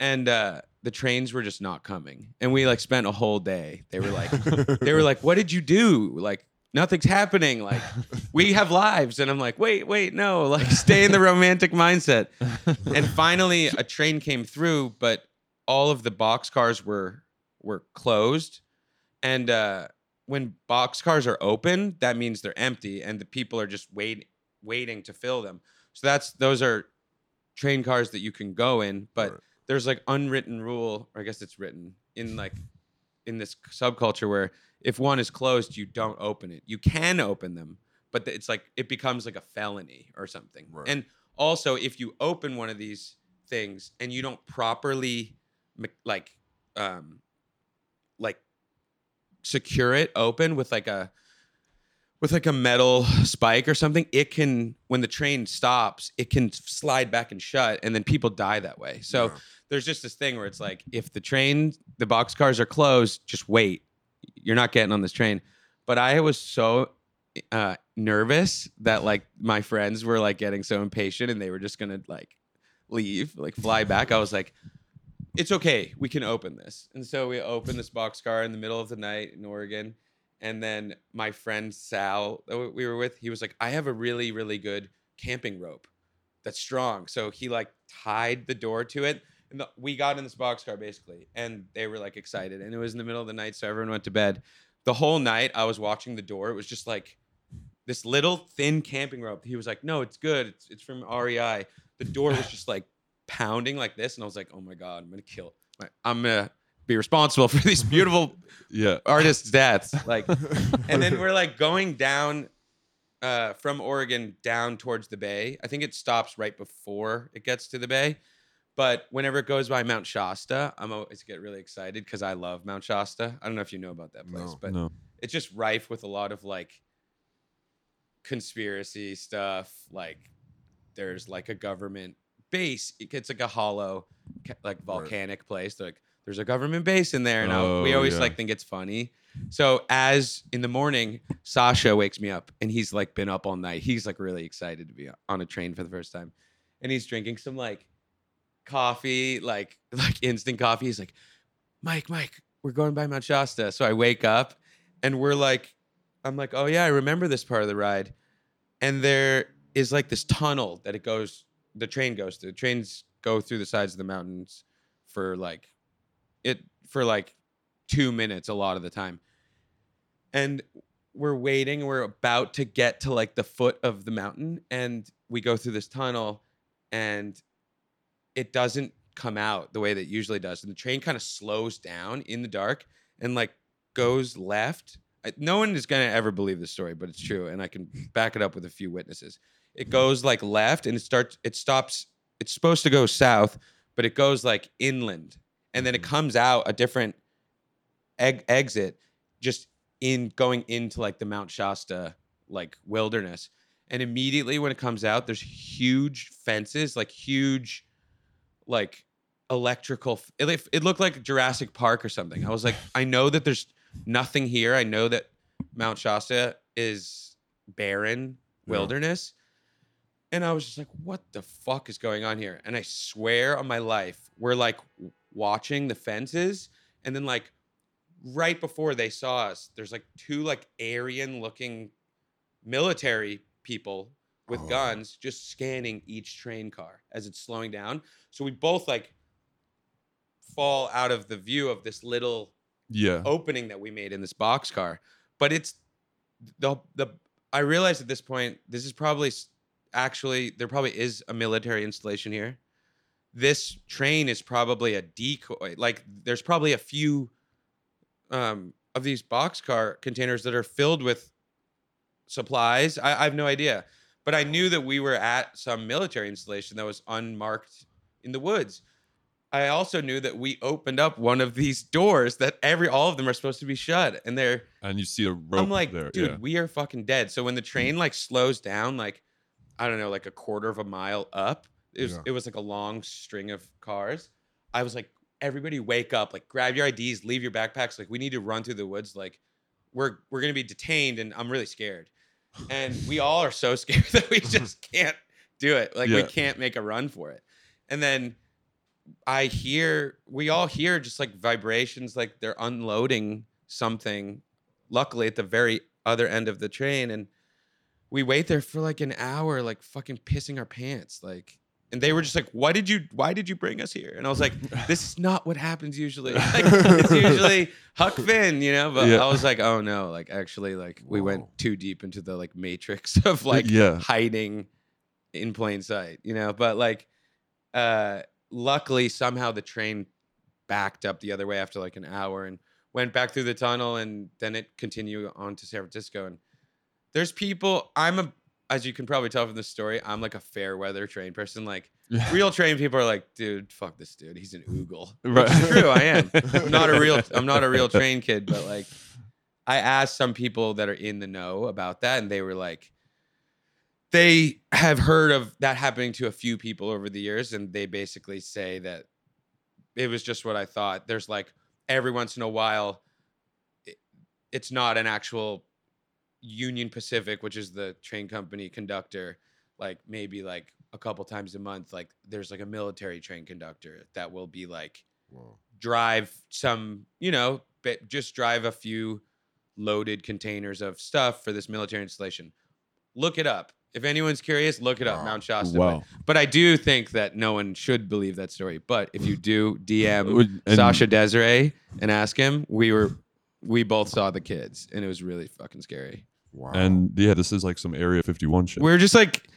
And uh the trains were just not coming. And we like spent a whole day. They were like they were like what did you do? Like nothing's happening. Like we have lives. And i'm like wait wait no. Like stay in the romantic mindset. And finally a train came through but all of the box cars were were closed. And uh when box cars are open that means they're empty and the people are just wait, waiting to fill them. So that's those are train cars that you can go in but Right. there's like unwritten rule or i guess it's written in like in this subculture where if one is closed you don't open it you can open them but it's like it becomes like a felony or something Right. and also if you open one of these things and you don't properly like um like secure it open with like a with like a metal spike or something it can when the train stops it can slide back and shut and then people die that way so Yeah. There's just this thing where it's like if the train the box cars are closed just wait you're not getting on this train. But I was so uh, nervous that like my friends were like getting so impatient and they were just gonna like leave, like fly back. I was like, it's okay, we can open this. And so we opened this boxcar in the middle of the night in Oregon. And then my friend Sal, that we were with, he was like, I have a really, really good camping rope that's strong. So he like tied the door to it. And the, we got in this boxcar basically. And they were like excited. And it was in the middle of the night. So everyone went to bed. The whole night I was watching the door. It was just like this little thin camping rope. He was like, No, it's good. It's, it's from REI. The door was just like pounding like this. And I was like, Oh my God, I'm to kill. I'm to be responsible for these beautiful yeah artists' deaths. Like, and then we're like going down uh, from Oregon down towards the bay. I think it stops right before it gets to the bay. But whenever it goes by Mount Shasta, I'm always get really excited because I love Mount Shasta. I don't know if you know about that place, No. but No. it's just rife with a lot of like conspiracy stuff. Like there's like a government base. It- It's like a hollow, ca- like volcanic place. Like there's a government base in there, and I- we Oh, always yeah. like think it's funny. So as in the morning, Sasha wakes me up, and he's like been up all night. He's like really excited to be on a train for the first time, and he's drinking some like coffee, like like instant coffee. He's like, Mike, Mike, we're going by Mount Shasta. So I wake up, and we're like, I'm like, oh yeah, I remember this part of the ride, and there is like this tunnel that it goes, the train goes through. Trains go through the sides of the mountains for like it for like two minutes a lot of the time. And we're waiting, we're about to get to like the foot of the mountain, and we go through this tunnel, and it doesn't come out the way that it usually does. And the train kind of slows down in the dark and like goes left. I, no one is going to ever believe this story, but it's true. And I can back it up with a few witnesses. It goes like left and it starts, it stops, it's supposed to go south, but it goes like inland. And then it mm-hmm. comes out a different eg- exit just in going into like the Mount Shasta like wilderness. And immediately when it comes out, there's huge fences, like huge, like electrical. It, it looked like Jurassic Park or something. I was like, I know that there's nothing here. I know that Mount Shasta is barren wilderness. And I was just like, what the fuck is going on here? And I swear on my life, we're like watching the fences. And then, like, right before they saw us, there's like two like Aryan looking military people with Oh. guns just scanning each train car as it's slowing down. So we both like fall out of the view of this little Yeah. opening that we made in this box car. But it's the the I realized at this point this is probably actually there probably is a military installation here. This train is probably a decoy. Like there's probably a few um, of these boxcar containers that are filled with supplies. I, I have no idea, but I knew that we were at some military installation that was unmarked in the woods. I also knew that we opened up one of these doors that every all of them are supposed to be shut, and they're. And you see a rope I'm like, there. dude, yeah. we are fucking dead. So when the train like slows down, like I don't know, like a quarter of a mile up, it was Yeah. it was like a long string of cars. I was like, everybody wake up, like grab your IDs, leave your backpacks, like we need to run through the woods, like we're we're gonna be detained, and I'm really scared. And we all are so scared that we mm-hmm. just can't do it. Like we can't make a run for it. And then I hear we all hear just like vibrations, like they're unloading something. Luckily, at the very other end of the train, and we wait there for like an hour, like fucking pissing our pants, like. And they were just like, "Why did you? Why did you bring us here?" And I was like, "This is not what happens usually. Like, it's usually Huck Finn, you know." But Yeah. I was like, "Oh no!" Like actually, like we went too deep into the like matrix of like Yeah. hiding in plain sight, you know. But like, uh, luckily somehow the train backed up the other way after like an hour and went back through the tunnel, and then it continued on to San Francisco. And there's people. I'm a, as you can probably tell from this story, I'm like a fair weather train person. Like real train people are like, dude, fuck this dude. He's an oogle. Right. Which is true. I am. I'm not a real. I'm not a real train kid, but like, I asked some people that are in the know about that, and they were like, they have heard of that happening to a few people over the years, and they basically say that it was just what I thought. There's like every once in a while, it- it's not an actual Union Pacific, which is the train company conductor, like maybe like a couple times a month, like there's like a military train conductor that will be like Wow. drive some, you know, just drive a few loaded containers of stuff for this military installation. Look it up. If anyone's curious, look it up, Wow. Mount Shasta. But- Wow. But, I do think that no one should believe that story. But if you do DM and- Sasha Desiree and ask him, we were we both saw the kids and it was really fucking scary. Wow. And yeah, this is like some Area 51 shit. We're just like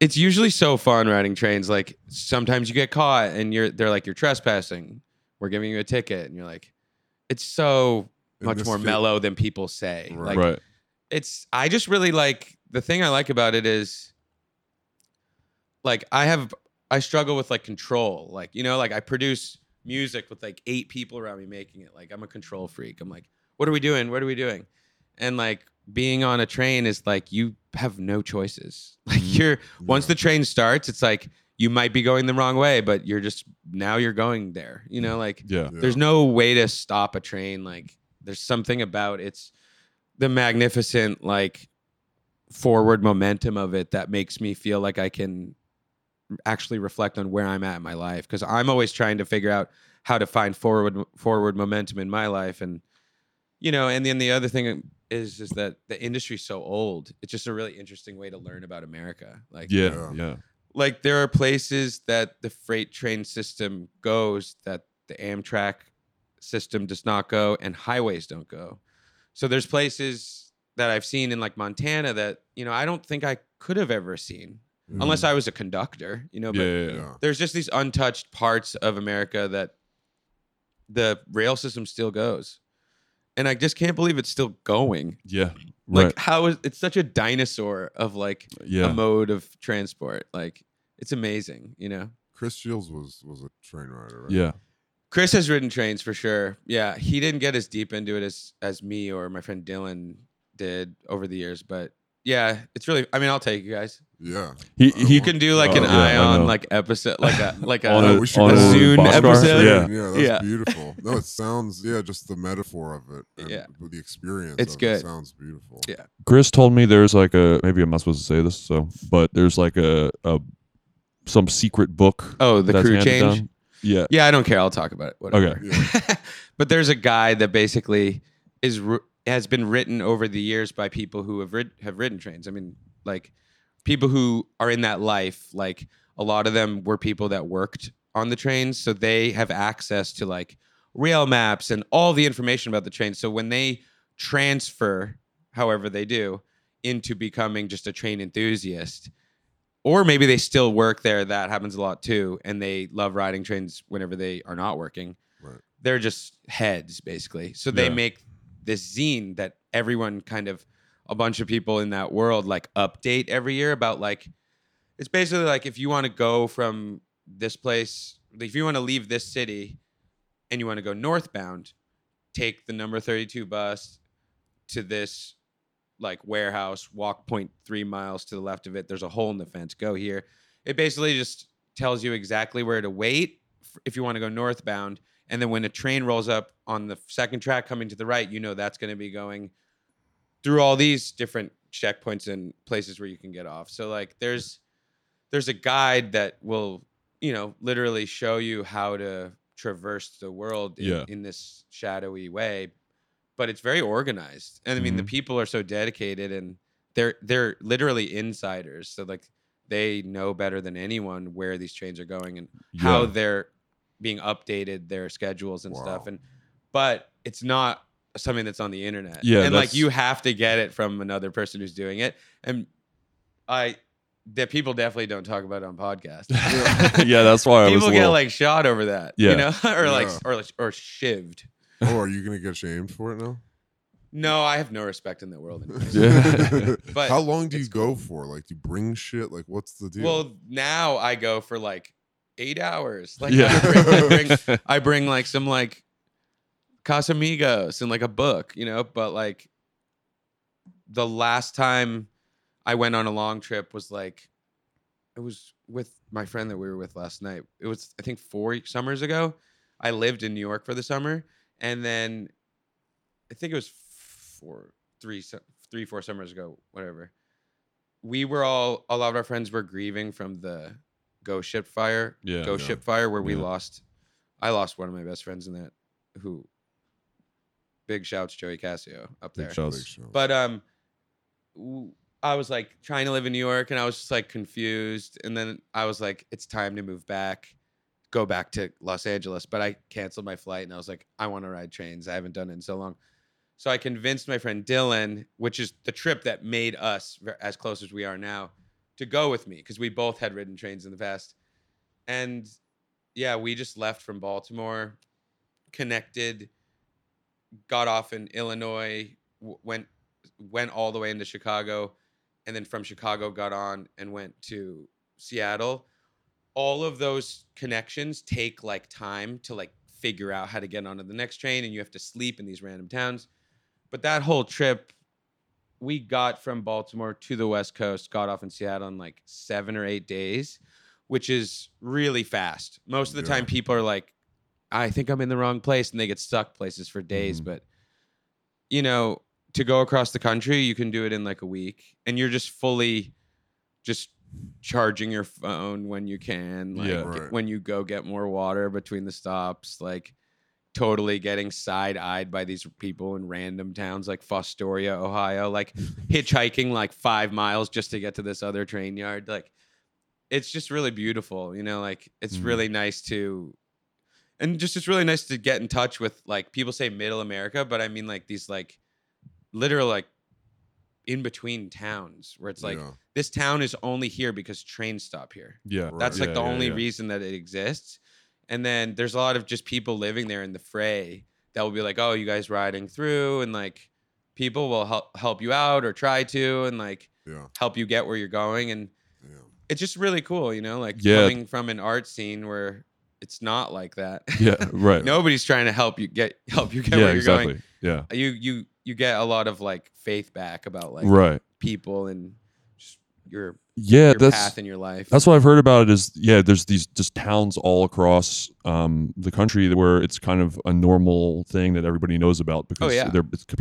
it's usually so fun riding trains. Like sometimes you get caught and you're they're like you're trespassing. We're giving you a ticket and you're like it's so In much more fit- mellow than people say. Right. Like right. it's I just really like the thing I like about it is like I have I struggle with like control. Like, you know, like I produce music with like eight people around me making it. Like I'm a control freak. I'm like, what are we doing? What are we doing? And like being on a train is like you have no choices. Like mm-hmm. you're once the train starts, it's like you might be going the wrong way, but you're just now you're going there. You know, like Yeah. Yeah. there's no way to stop a train like there's something about it's the magnificent like forward momentum of it that makes me feel like i can actually reflect on where i'm at in my life because i'm always trying to figure out how to find forward forward momentum in my life and you know and then the other thing is is that the industry's so old it's just a really interesting way to learn about america like Yeah. Yeah. Yeah. like there are places that the freight train system goes that the Amtrak system does not go and highways don't go. So there's places that I've seen in like Montana that, you know, I don't think I could have ever seen unless mm. I was a conductor, you know, but yeah, yeah. Yeah. there's just these untouched parts of America that the rail system still goes. And I just can't believe it's still going. Yeah. Like Right. how is it's such a dinosaur of like Yeah. a mode of transport. Like it's amazing, you know. Chris Shields was was a train rider, right? Yeah. Chris has ridden trains for sure. Yeah, he didn't get as deep into it as as me or my friend Dylan did over the years, but yeah, it's really. I mean, I'll take you guys. Yeah. He he You can do like Oh, an yeah, I know. Ion like episode, like a like a, On a- we should go a on Zune episode. Yeah. Yeah, that's Yeah. beautiful. No, it sounds yeah, just the metaphor of it. And Yeah. the experience. It's of good. It sounds beautiful. Yeah. Chris told me there's like a maybe I'm not supposed to say this, so but there's like a, a some secret book. Oh, the that's crew change. down. Yeah. Yeah, I don't care. I'll talk about it. Whatever. Yeah. but there's a guy that basically is has been written over the years by people who have rid- have ridden trains. I mean, like people who are in that life. Like a lot of them were people that worked on the trains, so they have access to like rail maps and all the information about the train. So when they transfer, however they do, into becoming just a train enthusiast, or maybe they still work there. That happens a lot too, and they love riding trains whenever they are not working. Right. They're just heads, basically. So they Yeah. make this zine that everyone kind of, a bunch of people in that world like update every year about like, it's basically like if you want to go from this place, if you want to leave this city, and you want to go northbound, take the number thirty-two bus to this like warehouse, walk 0.3 miles to the left of it. There's a hole in the fence. Go here. It basically just tells you exactly where to wait if you want to go northbound. And then when a train rolls up on the second track coming to the right, you know that's going to be going through all these different checkpoints and places where you can get off. So like there's there's a guide that will, you know, literally show you how to traverse the world in, Yeah. in this shadowy way but it's very organized. And I mean, the Mhm. people are so dedicated and they're they're literally insiders. So like they know better than anyone where these trains are going and how they're being updated, their schedules and stuff. And but it's not something that's on the internet. Yeah, and like you have to get it from another person who's doing it. And I that people definitely don't talk about it on podcasts. yeah, that's why I was people get little, like shot over that. Yeah. You know? or like Yeah. or like or shivved. Oh, are you gonna get shamed for it now? No, I have no respect in that world. Yeah. But how long do you it's go for? Like, do you bring shit? Like, what's the deal? Well, now I go for like eight hours. Like Yeah. I, bring, I, bring, I bring like some like Casamigos and like a book, you know. But like the last time I went on a long trip was like it was with my friend that we were with last night. It was I think four summers ago. I lived in New York for the summer, and then I think it was four, three, three, four summers ago, whatever. We were all a lot of our friends were grieving from the ghost ship fire, Yeah. ghost Yeah. ship fire, where we Yeah. lost. I lost one of my best friends in that. Who? Big shouts, Joey Casio up Big there. shouts. Big show. But um, w- I was like trying to live in New York, and I was just like confused. And then I was like, it's time to move back, go back to Los Angeles. But I canceled my flight, and I was like, I want to ride trains. I haven't done it in so long. So I convinced my friend Dylan, which is the trip that made us as close as we are now, to go with me because we both had ridden trains in the past. And yeah, we just left from Baltimore, connected, got off in Illinois, w- went went all the way into Chicago, and then from Chicago got on and went to Seattle. All of those connections take like time to like figure out how to get onto the next train, and you have to sleep in these random towns. But that whole trip, we got from Baltimore to the West Coast, got off in Seattle in like seven or eight days, which is really fast. Most of the Yeah. time, people are like, I think I'm in the wrong place, and they get stuck places for days. Mhm. But, you know, to go across the country, you can do it in like a week, and you're just fully just charging your phone when you can, like Yeah. Right. when you go get more water between the stops, like totally getting side eyed by these people in random towns like Fostoria, Ohio, like hitchhiking like five miles just to get to this other train yard. Like it's just really beautiful, you know, like it's Mhm. really nice to and just it's really nice to get in touch with like people say middle America, but I mean like these like literal like in between towns where it's like Yeah. this town is only here because trains stop here. Yeah. That's like Yeah, the yeah, only yeah. reason that it exists. And then there's a lot of just people living there in the fray that will be like, "Oh, you guys riding through," and like people will help help you out or try to, and like Yeah. help you get where you're going. And Yeah. it's just really cool, you know, like Yeah. coming from an art scene where it's not like that. Yeah. Right. Nobody's trying to help you get help you get yeah. where you're Exactly. going. Yeah. You you you get a lot of like faith back about like right. people and just your Yeah. your that's path in your life. That's what I've heard about it is yeah, there's these just towns all across um, the country where it's kind of a normal thing that everybody knows about because Oh, yeah.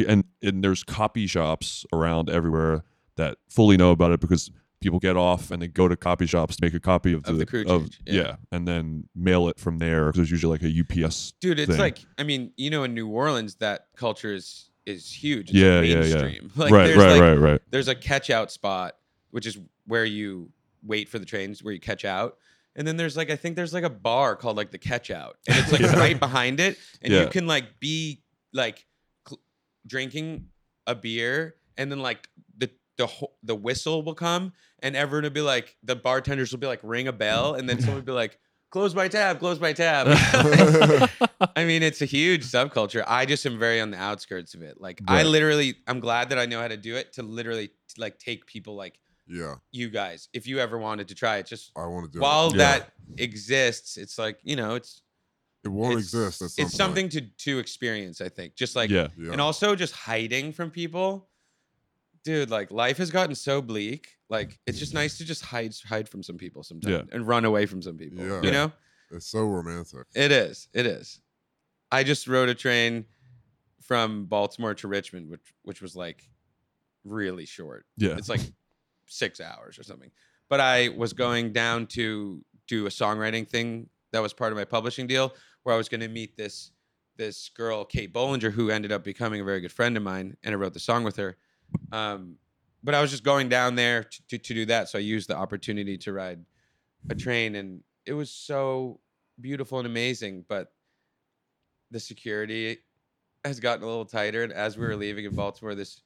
and and there's copy shops around everywhere that fully know about it because people get off and they go to copy shops to make a copy of the, Of the crew of- change, yeah. yeah. and then mail it from there because there's usually like a UPS dude it's thing. like i mean you know in new orleans that culture is is huge it's Yeah, yeah, yeah. like Right, right, like, right, right. there's a catch out spot which is where you wait for the trains where you catch out and then there's like i think there's like a bar called like the catch out and it's like Yeah. right behind it and Yeah. you can like be like cl- drinking a beer and then like the the the whistle will come and everyone will be like the bartenders will be like ring a bell and then someone will be like close my tab close my tab I mean, it's a huge subculture. I just am very on the outskirts of it. Like, I literally, I'm glad that I know how to do it to literally like take people like Yeah. you guys. If you ever wanted to try it, just I want to do while it. that exists, it's like you know, it's It won't it's- exist. Some it's something to to experience. I think just like Yeah. Yeah. and also just hiding from people. Dude, like life has gotten so bleak. Like it's just nice mm-hmm. to just hide hide from some people sometimes Yeah. and run away from some people. Yeah. You know? It's so romantic. It is. It is. I just rode a train from Baltimore to Richmond, which which was like really short. Yeah. It's like six hours or something. But I was going down to do a songwriting thing that was part of my publishing deal, where I was going to meet this this girl, Kate Bollinger, who ended up becoming a very good friend of mine, and I wrote the song with her. Um, but I was just going down there to, to, to do that, so I used the opportunity to ride a train, and it was so beautiful and amazing. But the security has gotten a little tighter, and as we were leaving in Baltimore, this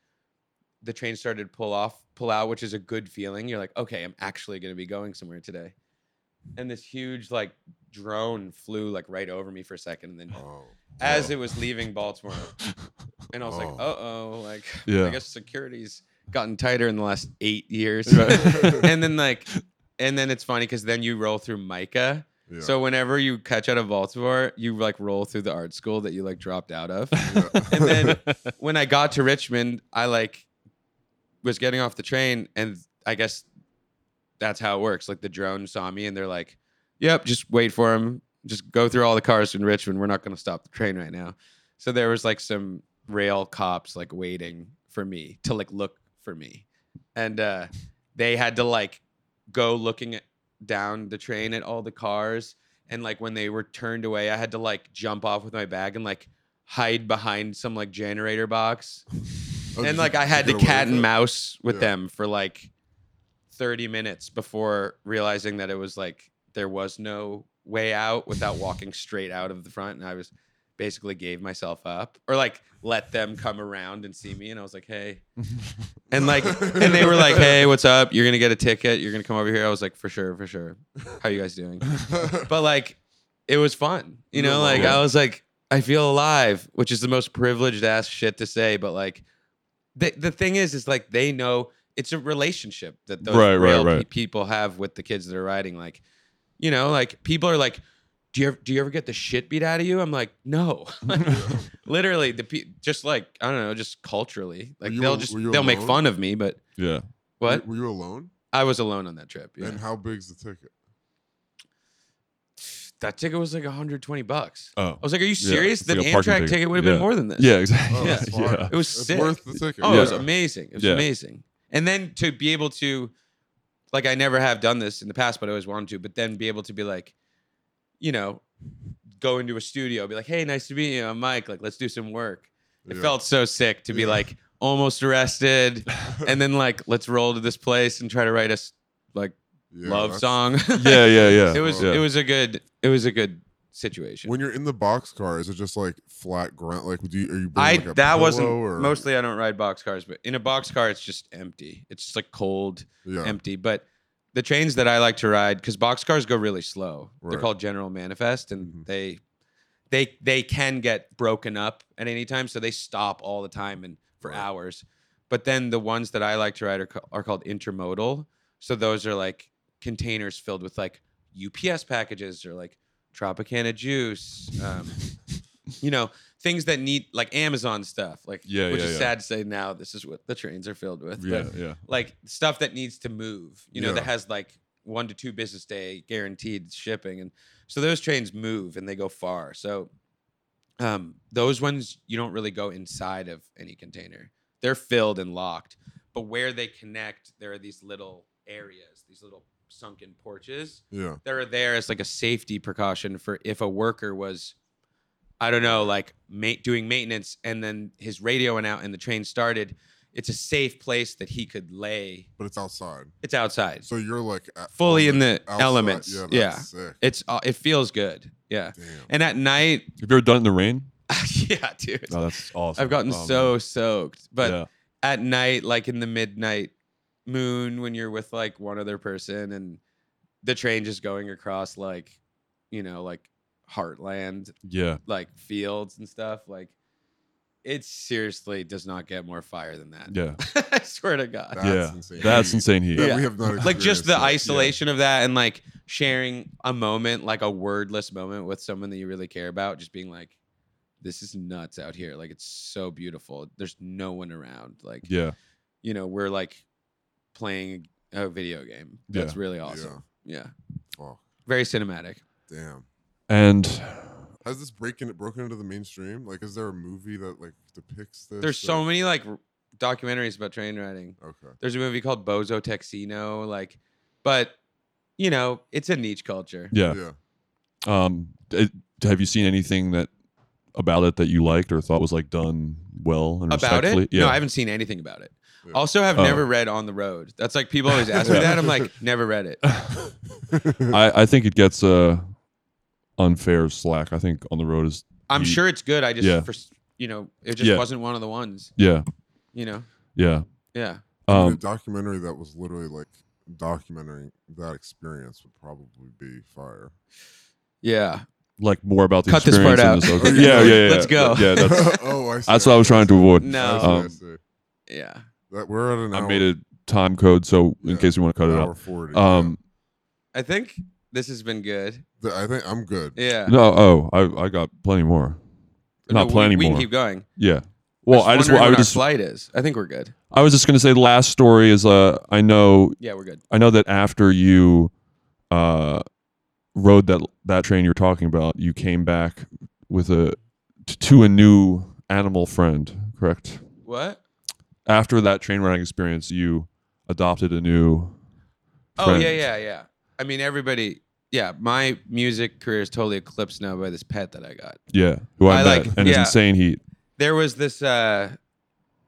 the train started to pull off, pull out, which is a good feeling. You're like, okay, I'm actually going to be going somewhere today. And this huge like drone flew like right over me for a second, and then Oh. as it was leaving Baltimore, and I was like, Oh. uh oh, like yeah. I guess security's gotten tighter in the last eight years. Right. and then like, and then it's funny because then you roll through MICA. Yeah. So whenever you catch out of Baltimore, you like roll through the art school that you like dropped out of. Yeah. and then when I got to Richmond, I like was getting off the train, and I guess that's how it works. Like the drone saw me, and they're like, "Yep, just wait for him. Just go through all the cars in Richmond. We're not going to stop the train right now." So there was like some rail cops like waiting for me to like look for me, and uh, they had to like go looking at, down the train at all the cars, and like when they were turned away, I had to like jump off with my bag and like hide behind some like generator box, Oh, and like I had to cat and mouse with Yeah. them for like 30 minutes before realizing that it was like there was no way out without walking straight out of the front. And I was basically gave myself up or like let them come around and see me and I was like hey. And like and they were like hey what's up? You're going to get a ticket. You're going to come over here. I was like for sure for sure. How you guys doing? But like it was fun you know like I was like I feel alive which is the most privileged ass shit to say but like the the thing is, is like they know it's a relationship that those Right, right, rail pe- people have with the kids that are riding. Like, you know, like people are like, "Do you ever, do you ever get the shit beat out of you?" I'm like, "No." Literally, the pe- just like I don't know, just culturally, like you they'll al- just were they'll make alone? fun of me. But Yeah. what? Were you alone? I was alone on that trip. Yeah, And how big's the ticket? that ticket was like 120 bucks. Oh. I was like, "Are you Yeah, serious? it's The like a parking Amtrak ticket. ticket would have Yeah. been more than this." Yeah, exactly. Oh, Yeah. that's fine. Yeah. It was It's sick. worth the ticket. Oh, it was Yeah. amazing. It was Yeah. amazing. And then to be able to, like, I never have done this in the past, but I always wanted to. But then be able to be like, you know, go into a studio, be like, "Hey, nice to meet you. I'm Mike. Like, let's do some work." It Yeah. felt so sick to be Yeah. like almost arrested, and then like, let's roll to this place and try to write us like Yeah, love song. Yeah, yeah, yeah. it was Yeah. it was a good it was a good situation. When you're in the box car, is it just like flat ground? Like, do you, are you? I like, that wasn't or- mostly I don't ride box cars, but in a box car it's just empty. It's just like cold, Yeah. empty. But the trains that I like to ride, because box cars go really slow. They're called General Manifest, and Mhm. they they they can get broken up at any time, so they stop all the time and for Right. hours. But then the ones that I like to ride are, are called intermodal. So those are like containers filled with like UPS packages or like Tropicana juice. Um, you know, things that need like Amazon stuff. Like, Yeah, which yeah, is yeah. sad to say now. This is what the trains are filled with. Yeah, but yeah. like stuff that needs to move. You know, that has like one to two business day guaranteed shipping, and so those trains move and they go far. So, um, those ones you don't really go inside of any container. They're filled and locked, but where they connect, there are these little areas, these little sunken porches Yeah. that are there as like a safety precaution for if a worker was i don't know like ma- doing maintenance and then his radio went out and the train started it's a safe place that he could lay But it's outside. it's outside So you're like at- fully in the outside. elements Yeah. yeah, That's Sick. it's uh, it feels good yeah Damn. and at night Have you ever done it in the rain? yeah dude Oh, that's awesome. i've gotten Oh, so man. soaked but yeah. at night, like in the midnight moon, when you're with like one other person and the train just going across like, you know, like heartland, Yeah. like fields and stuff, like it seriously does not get more fire than that. Yeah. I swear to God. That's yeah. insane. That's insane heat. that Yeah. we have not like just the experienced that. isolation of that and like sharing a moment, like a wordless moment with someone that you really care about, just being like, this is nuts out here. Like it's so beautiful. There's no one around. Like Yeah. you know, we're like playing a video game. That's Yeah. really awesome. Yeah. Fuck. Very cinematic. Damn. And Has this breaking it broken into the mainstream? Like, is there a movie that like depicts this? There's so or- many like r- documentaries about train riding. Okay. There's a movie called Bozo Texino, like, but you know, it's a niche culture. yeah. Yeah. Um, it, have you seen anything that about it that you liked or thought was like done well and About respectfully? it? Yeah. No, I haven't seen anything about it. Yeah. Also, have Oh. never read On the Road. That's like people always ask me Yeah. that. I'm like, never read it. I, I think it gets uh unfair slack. I think on the road is I'm you- sure it's good. I just, Yeah. for, you know, it just Yeah. wasn't one of the ones. yeah You know, yeah yeah. a um documentary that was literally like documenting that experience would probably be fire. Yeah. like more about the Cut this part out. and the social- Oh, yeah, yeah. yeah, yeah. Let's go. Yeah, that's oh, I see. that's what I was trying to avoid. No. I see, I Um, see. Yeah. That we're at an I hour. made a time code so in Yeah, case you want to cut it hour out. 40. Um I think this has been good. yeah. I think I'm good. Yeah. no, oh, I I got plenty more. No, Not we- plenty we, more. can keep going. Yeah. Well, I just wondering I what would our just flight is. I think we're good. I was just gonna say the last story is uh I know Yeah, we're good. I know that after you uh rode that that train you were talking about, you came back with a t- to a new animal friend, correct? What? After that train riding experience, you adopted a new. Oh friend. yeah, yeah, yeah. I mean, everybody. Yeah, my music career is totally eclipsed now by this pet that I got. Yeah, who I, I met, like- and his insane heat. There was this. uh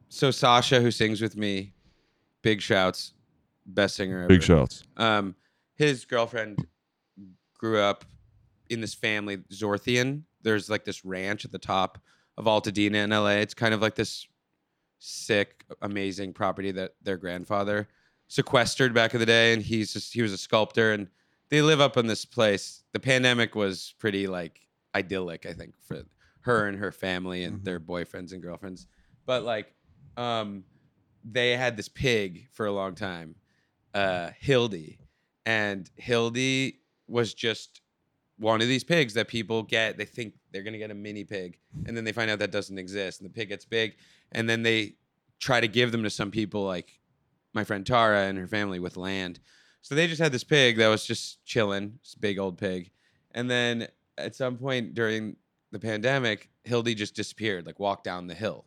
So Sasha, who sings with me, big shouts, best singer ever. Big shouts. Um, his girlfriend grew up in this family, Zorthian. There's like this ranch at the top of Altadena in LA. It's kind of like this sick, amazing property that their grandfather sequestered back in the day, and he's just he was a sculptor, and they live up in this place. The pandemic was pretty like idyllic, I think, for her and her family and their boyfriends and girlfriends. But like, um, they had this pig for a long time, uh, Hildy, and Hildy was just one of these pigs that people get. They think they're gonna get a mini pig, and then they find out that doesn't exist, and the pig gets big, and then they try to give them to some people, like my friend Tara and her family with land. So they just had this pig that was just chilling, this big old pig, and then at some point during the pandemic, Hildy just disappeared, like walked down the hill,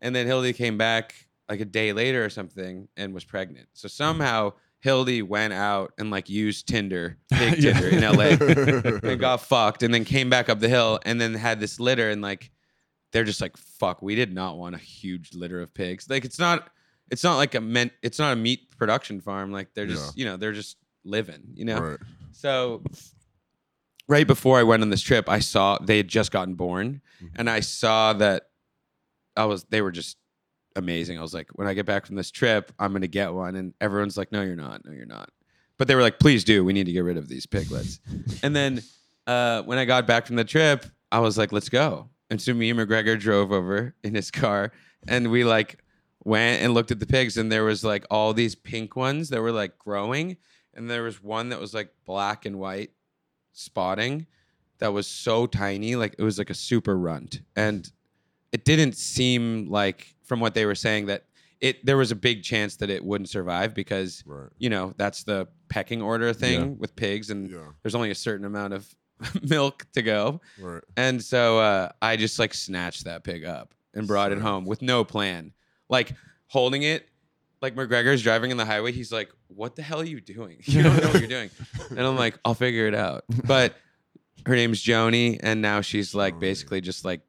and then Hildy came back like a day later or something and was pregnant. So mm. somehow Hildy went out and like used Tinder, pig Tinder in LA, and got fucked, and then came back up the hill, and then had this litter, and like they're just like, fuck, we did not want a huge litter of pigs. Like it's not, it's not like a meant, it's not a meat production farm. Like they're just, you know, they're just living, you know. Right. So right before I went on this trip, I saw they had just gotten born, and I saw that I was they were just amazing. I was like, when I get back from this trip, I'm gonna get one, and everyone's like, no, you're not, no, you're not. But they were like, please do. We need to get rid of these piglets. and then uh, when I got back from the trip, I was like, let's go. And so me and McGregor drove over in his car, and we like went and looked at the pigs, and there was like all these pink ones that were like growing, and there was one that was like black and white spotting that was so tiny, like it was like a super runt, and it didn't seem like from what they were saying that it there was a big chance that it wouldn't survive because you know that's the pecking order thing Yeah. with pigs, and there's only a certain amount of milk to go. Right. And so uh, I just like snatched that pig up and brought it home with no plan. Like holding it, like McGregor's driving in the highway. He's like, "What the hell are you doing? You don't know what you're doing." And I'm like, "I'll figure it out." But her name's Joni, and now she's like basically just like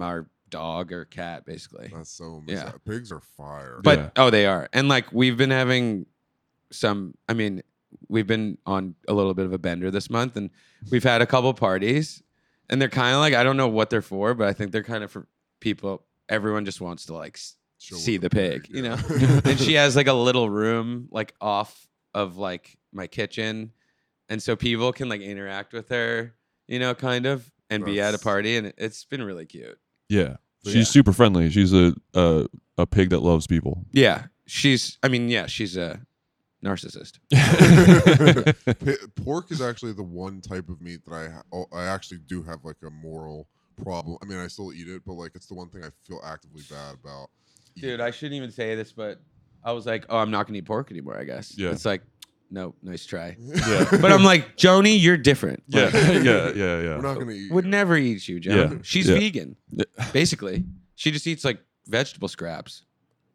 our dog or cat, basically. That's so Yeah. yeah. Pigs are fire. But oh, they are, and like we've been having some. I mean, we've been on a little bit of a bender this month, and we've had a couple parties, and they're kind of like I don't know what they're for, but I think they're kind of for people. Everyone just wants to like s- see the pig, you know. and she has like a little room like off of like my kitchen, and so people can like interact with her, you know, kind of, and be at a party, and it's been really cute. Yeah, she's Yeah. super friendly. She's a, a a pig that loves people. Yeah, she's. I mean, yeah, she's a narcissist. Pi- Pork is actually the one type of meat that I ha- oh, I actually do have like a moral problem. I mean, I still eat it, but like it's the one thing I feel actively bad about. Dude, I shouldn't even say this, but I was like, oh, I'm not gonna eat pork anymore. I guess. Yeah. It's like, no, nice try. Yeah. but I'm like, Joni, you're different. Yeah, Like, yeah, yeah, yeah. We're not gonna eat. Would never eat you, Joni. Yeah, She's yeah. vegan, basically. She just eats like vegetable scraps.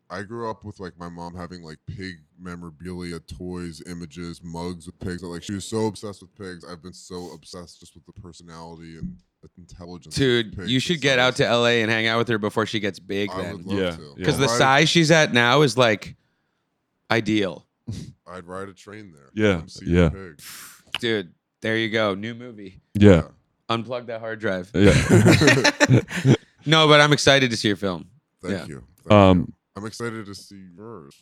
I grew up with like my mom having like pig memorabilia, toys, images, mugs with pigs. Like she was so obsessed with pigs. I've been so obsessed just with the personality and the intelligence. Dude, pigs you should get out to LA and hang out with her before she gets big. I Then, would love Yeah, to. yeah. because the I'd size she's at now is like ideal. I'd ride a train there. Yeah, see yeah. the pig. Dude, there you go. New movie. Yeah, Unplug that hard drive. yeah. no, but I'm excited to see your film. Thank Yeah. you. Thank Um, you. I'm excited to see yours.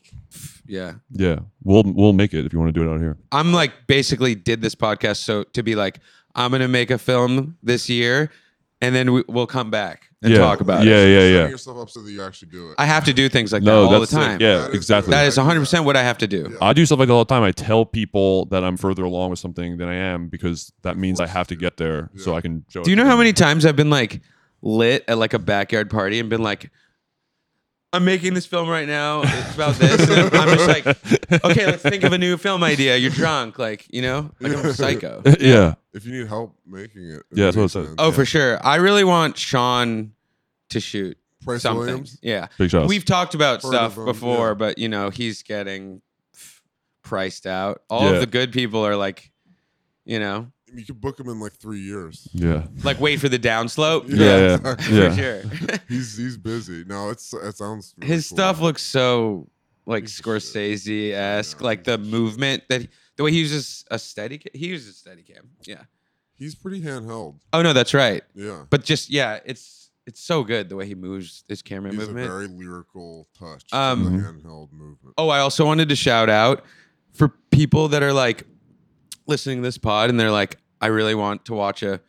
Yeah. yeah. We'll we'll make it if you want to do it out here. I'm like basically did this podcast so to be like I'm gonna make a film this year, and then we, we'll come back and Yeah, talk about yeah, it. yeah, Setting yeah. yourself up so that you actually do it. I have to do things like No, that all the that's it. time. Yeah, That is- exactly. that is 100 percent what I have to do. Yeah. I do stuff like that all the time. I tell people that I'm further along with something than I am because that means I have to get there so I can show. Do you it know how them. many times I've been like lit at like a backyard party and been like, I'm making this film right now. It's about this. And I'm just like, okay, let's think of a new film idea. You're drunk, like you know, like I'm a psycho. yeah, If you need help making it, it Yeah, that's what it says. sense. Oh, for sure. I really want Sean to shoot Price something. Williams? Yeah, Big shots. we've talked about Heard stuff of him, before, yeah. but you know he's getting f- priced out. All Yeah. of the good people are like, you know, You could book him in like three years. Yeah. like wait for the downslope. Yeah, yeah, exactly. yeah. for sure. he's he's busy. No, it's it sounds really His cool. stuff looks so like Piece of shit. Scorsese esque, Yeah, like the movement that he, the way he uses a steady. ca- He uses a steady cam. Yeah. He's pretty handheld. Oh no, that's right. Yeah. But just yeah, it's it's so good the way he moves his camera He's movement. a very lyrical touch. Um, the handheld movement. Oh, I also wanted to shout out for people that are like listening to this pod and they're like, I really want to watch a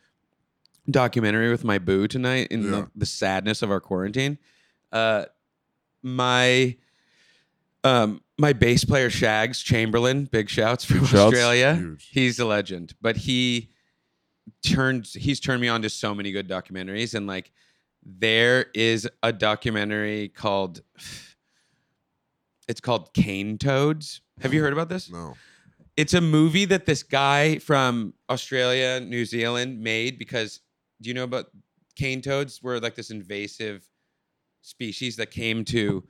documentary with my boo tonight in Yeah. the, the sadness of our quarantine. Uh, my um my bass player Shags Chamberlain, big shouts from shouts. Australia. Huge. He's a legend, but he turned he's turned me on to so many good documentaries and like there is a documentary called it's called Cane Toads. Have you heard about this? No. It's a movie that this guy from Australia, New Zealand made because do you know about cane toads were like this invasive species that came to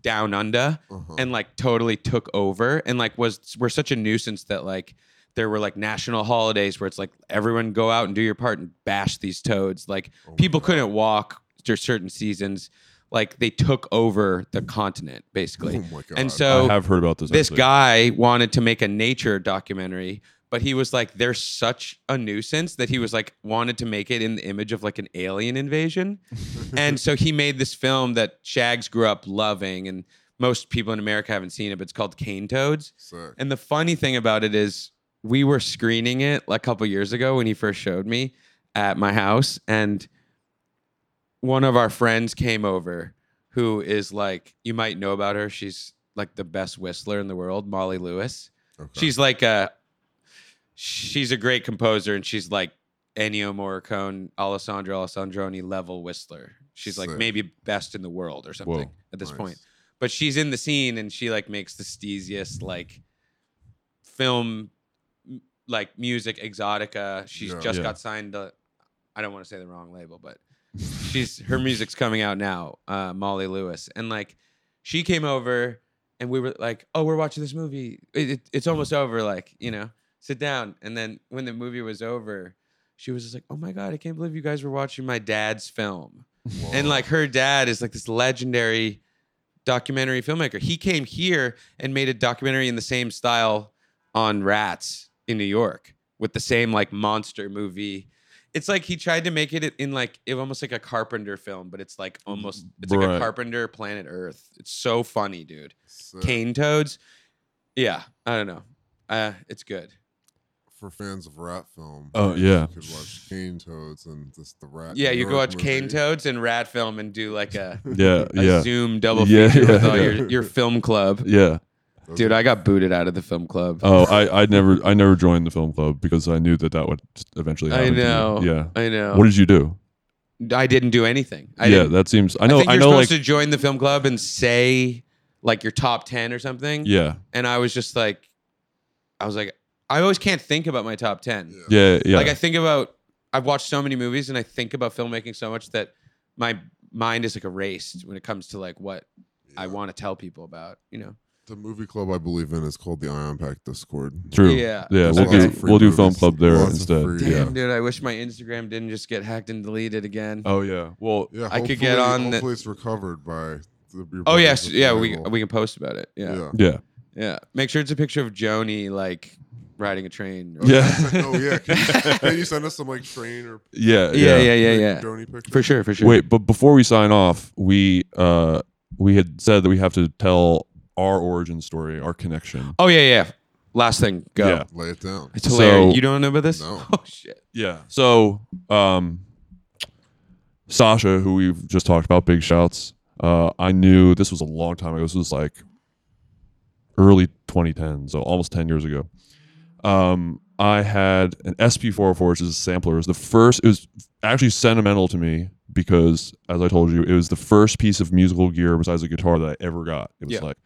down under Uh-huh. and like totally took over and like was were such a nuisance that like there were like national holidays where it's like everyone go out and do your part and bash these toads like Oh people God. couldn't walk during certain seasons like they took over the continent basically Oh my god. and so I have heard about this. this actually. guy wanted to make a nature documentary but he was like they're such a nuisance that he was like wanted to make it in the image of like an alien invasion and so he made this film that shags grew up loving and most people in america haven't seen it but it's called cane toads Sick. and the funny thing about it is we were screening it like a couple years ago when he first showed me at my house and one of our friends came over who is like you might know about her she's like the best whistler in the world molly lewis Okay. she's like a she's a great composer and she's like ennio morricone alessandro alessandroni level whistler she's like maybe best in the world or something Whoa. at this Nice. point but she's in the scene and she like makes the steeziest like film like music exotica she's Yeah. just Yeah. got signed to i don't want to say the wrong label but she's her music's coming out now uh molly lewis and like she came over and we were like oh we're watching this movie it, it- it's almost over like you know sit down and then when the movie was over she was just like oh my god i can't believe you guys were watching my dad's film and like her dad is like this legendary documentary filmmaker. He came here and made a documentary in the same style on rats in New York with the same like monster movie. It's like he tried to make it in like it almost like a Carpenter film, but it's like almost it's like a Right. Carpenter Planet Earth. It's so funny, dude. Sick. Cane toads. Yeah, I don't know. Uh, it's good. For fans of rat film. Oh, yeah. You could watch Cane Toads and just the rat. Yeah, you go York watch Cane. Toads and Rat Film and do like a, Yeah, a yeah, Zoom double Yeah, feature with yeah, all yeah. your, your film club. yeah. Those Dude, are- I got booted out of the film club. Oh, I, I never, I never joined the film club because I knew that that would eventually I happen. to me. know. Yeah. I know. What did you do? I didn't do anything. I yeah, didn't, that seems. I I, know. think I, you're know. Like, supposed to join the film club and say like your top ten or something. yeah, And I was just like, I was like, I always can't think about my top ten. Yeah. yeah, yeah. Like I think about, I've watched so many movies and I think about filmmaking so much that my mind is like erased when it comes to like what I want to tell people about. You know. The movie club I believe in is called the Ion Pack Discord. True. Yeah. Yeah. There's We'll lots do. of free We'll do film movies. club there Lots of instead. free- Yeah. Damn, dude, I wish my Instagram didn't just get hacked and deleted again. Oh yeah. Well. Yeah, I could get hopefully- on the- Hopefully, it's recovered by. The, your Oh buddies yes, at yeah, we label. we can post about it. Yeah. yeah, Yeah. Yeah. Make sure it's a picture of Joni like riding a train. or- Yeah. oh yeah. Can you, can you send us some like train or Yeah. yeah, yeah, Yeah. yeah, yeah. Joni pictures? For sure, for sure. Wait, but before we sign off, we uh we had said that we have to tell our origin story, our connection. Oh yeah, yeah. Last thing, go. Yeah. Lay it down. It's hilarious. So- you don't know about this? No. Oh shit. Yeah. So, um, Sasha, who we've just talked about, big shouts. Uh, I knew this was a long time ago. This was like early 2010, so almost 10 years ago. Um, I had an SP404, which is a sampler. It was the first. It was actually sentimental to me because, as I told you, it was the first piece of musical gear besides a guitar that I ever got. It was Yeah. like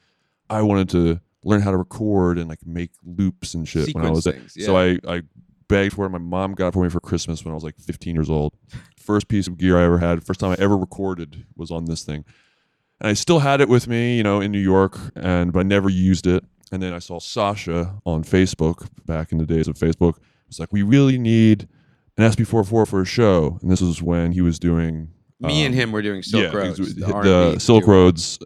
I wanted to learn how to record and like make loops and shit when I Sequence was things, So. I I begged for it. My mom got it for me for Christmas when I was like 15 years old. First piece of gear I ever had, first time I ever recorded was on this thing. And I still had it with me, you know, in New York, and but I never used it. And then I saw Sasha on Facebook back in the days of Facebook. It's like we really need an SP44 for a show, and this was when he was doing. Me and um, him were doing Silk yeah, Roads, he's- the the, Silk duo. Roads,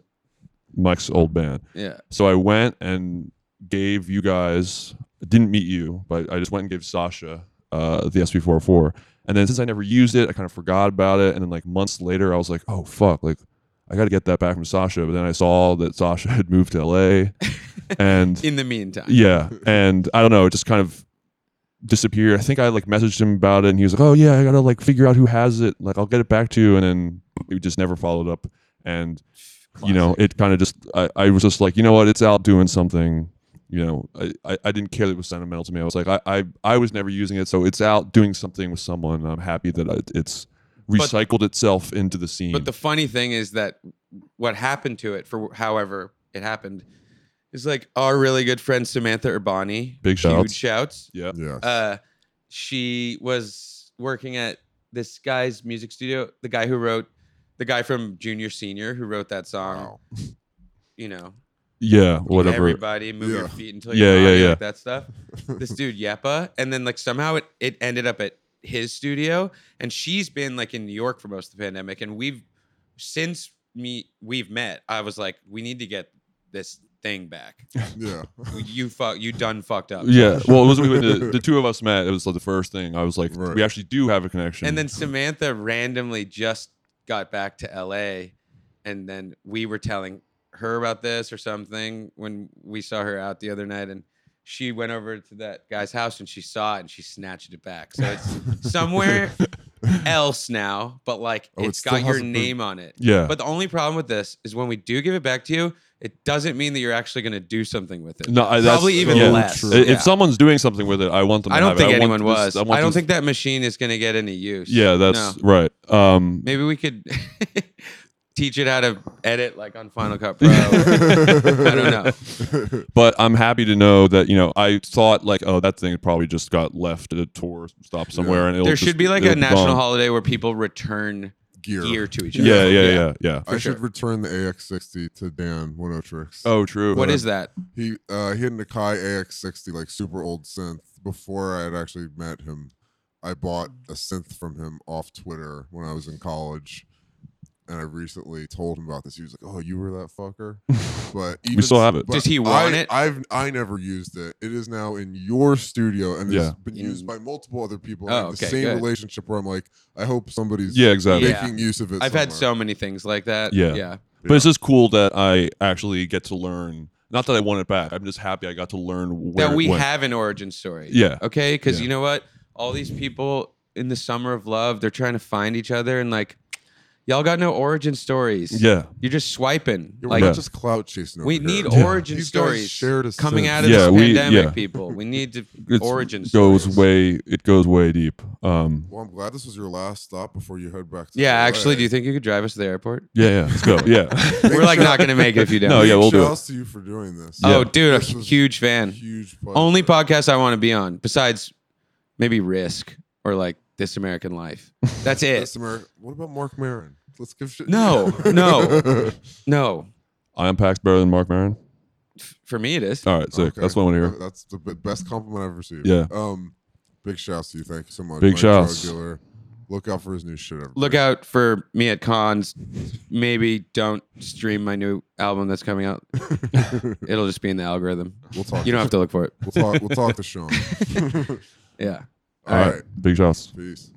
Mike's old band. Yeah. So I went and gave you guys. Didn't meet you, but I just went and gave Sasha uh, the SP44. And then since I never used it, I kind of forgot about it. And then like months later, I was like, oh fuck, like I got to get that back from Sasha. But then I saw that Sasha had moved to LA, and In the meantime. yeah, and I don't know, it just kind of disappeared. I think I like messaged him about it, and he was like, "Oh yeah, I gotta like figure out who has it. Like I'll get it back to you." And then we just never followed up. And you know, it kind of just I, I was just like, you know what, it's out doing something. You know, I, I, I didn't care that it was sentimental to me. I was like, I, I I was never using it, so it's out doing something with someone. I'm happy that I, it's recycled itself into the scene. But the funny thing is that what happened to it, for however it happened, is like our really good friend Samantha Urbani. Big Huge shouts. shouts. Yeah. Yes. Uh, she was working at this guy's music studio. The guy who wrote, the guy from Junior Senior who wrote that song. You know, yeah, whatever. Everybody move your feet until Yeah, you're yeah, naughty, yeah. like that stuff. this dude Jeppe, and then like somehow it it ended up at his studio, and she's been like in New York for most of the pandemic, and we've since me we've met. I was like, we need to get this thing back. Yeah, you fuck, you done fucked up. Yeah, well, it was we, the, the two of us met. It was like the first thing. I was like, we actually do have a connection. And then Samantha randomly just got back to LA, and then we were telling her about this or something when we saw her out the other night, and she went over to that guy's house and she saw it and she snatched it back. So it's somewhere else now, but like Oh, it it's still got your been- name on it. Yeah. But the only problem with this is when we do give it back to you, it doesn't mean that you're actually going to do something with it. no, I, that's, probably even yeah. less. I- If Yeah. someone's doing something with it, I want them. To I don't think want anyone this- was. I, want don't this- think that machine is going to get any use. Yeah, that's No. right. Um, Maybe we could teach it how to edit like on Final Cut Pro. I don't know. but I'm happy to know that you know I thought like, oh, that thing probably just got left at a tour stop somewhere, and it'll There just- should be like a national gone. holiday where people return Gear. to each other. Yeah, yeah, yeah, yeah. I should return the AX60 to Dan Oneohtrix. Oh, true. What is that? He uh, he had an Akai AX60, like super old synth. Before I had actually met him, I bought a synth from him off Twitter when I was in college. And I recently told him about this. He was like, "Oh, you were that fucker." But even still have it. but Does he want I, it? I've I never used it. It is now in your studio and Yeah. it's been used by multiple other people. and I Oh, have the okay, same good. relationship where I'm like, I hope somebody's Yeah, exactly. making use of it. I've had somewhere. so many things like that. Yeah. Yeah. But it's just cool that I actually get to learn. Not that I want it back. I'm just happy I got to learn where that it we went. have an origin story. Yeah. Okay. Because Yeah. you know what? All these people in the summer of love, they're trying to find each other and like, y'all got no origin stories. Yeah. You're just swiping. Yeah, we're like, not just clout chasing. we over need here. origin These guys stories shared a coming synth. out of Yeah, this we- pandemic, yeah. people. We need to It's- origin goes stories. way. It goes way deep. Um, Well, I'm glad this was your last stop before you head back. to Yeah, LA. actually, do you think you could drive us to the airport? yeah, yeah. Let's go. Yeah. We're like not gonna make it if you don't. No, yeah, we'll do it. Shouts to you for doing this. Oh, dude, a This was huge fan. Huge. Only podcast I want to be on, besides maybe Risk or like This American Life. That's it. This Ameri- What about Marc Maron? Let's give shit. No, no, no. Ion Pack's better than Marc Maron. For me, it is. All right, sick. Okay. That's what I want to hear. That's the b- best compliment I've received. Yeah. Um, big shouts to you. Thank you so much. Big Mike Drug shouts. Dealer. Look out for his new shit. Everybody. Look out for me at cons. Maybe don't stream my new album that's coming out. It'll just be in the algorithm. We'll talk. You don't have to look for it. We'll talk. We'll talk to Sean. Yeah. All All right. right. Big shots. Peace.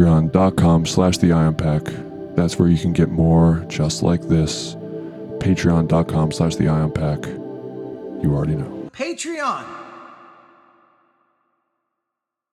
patreon.com slash the Ion Pack. That's where you can get more just like this. Patreon.com slash the Ion Pack. You already know.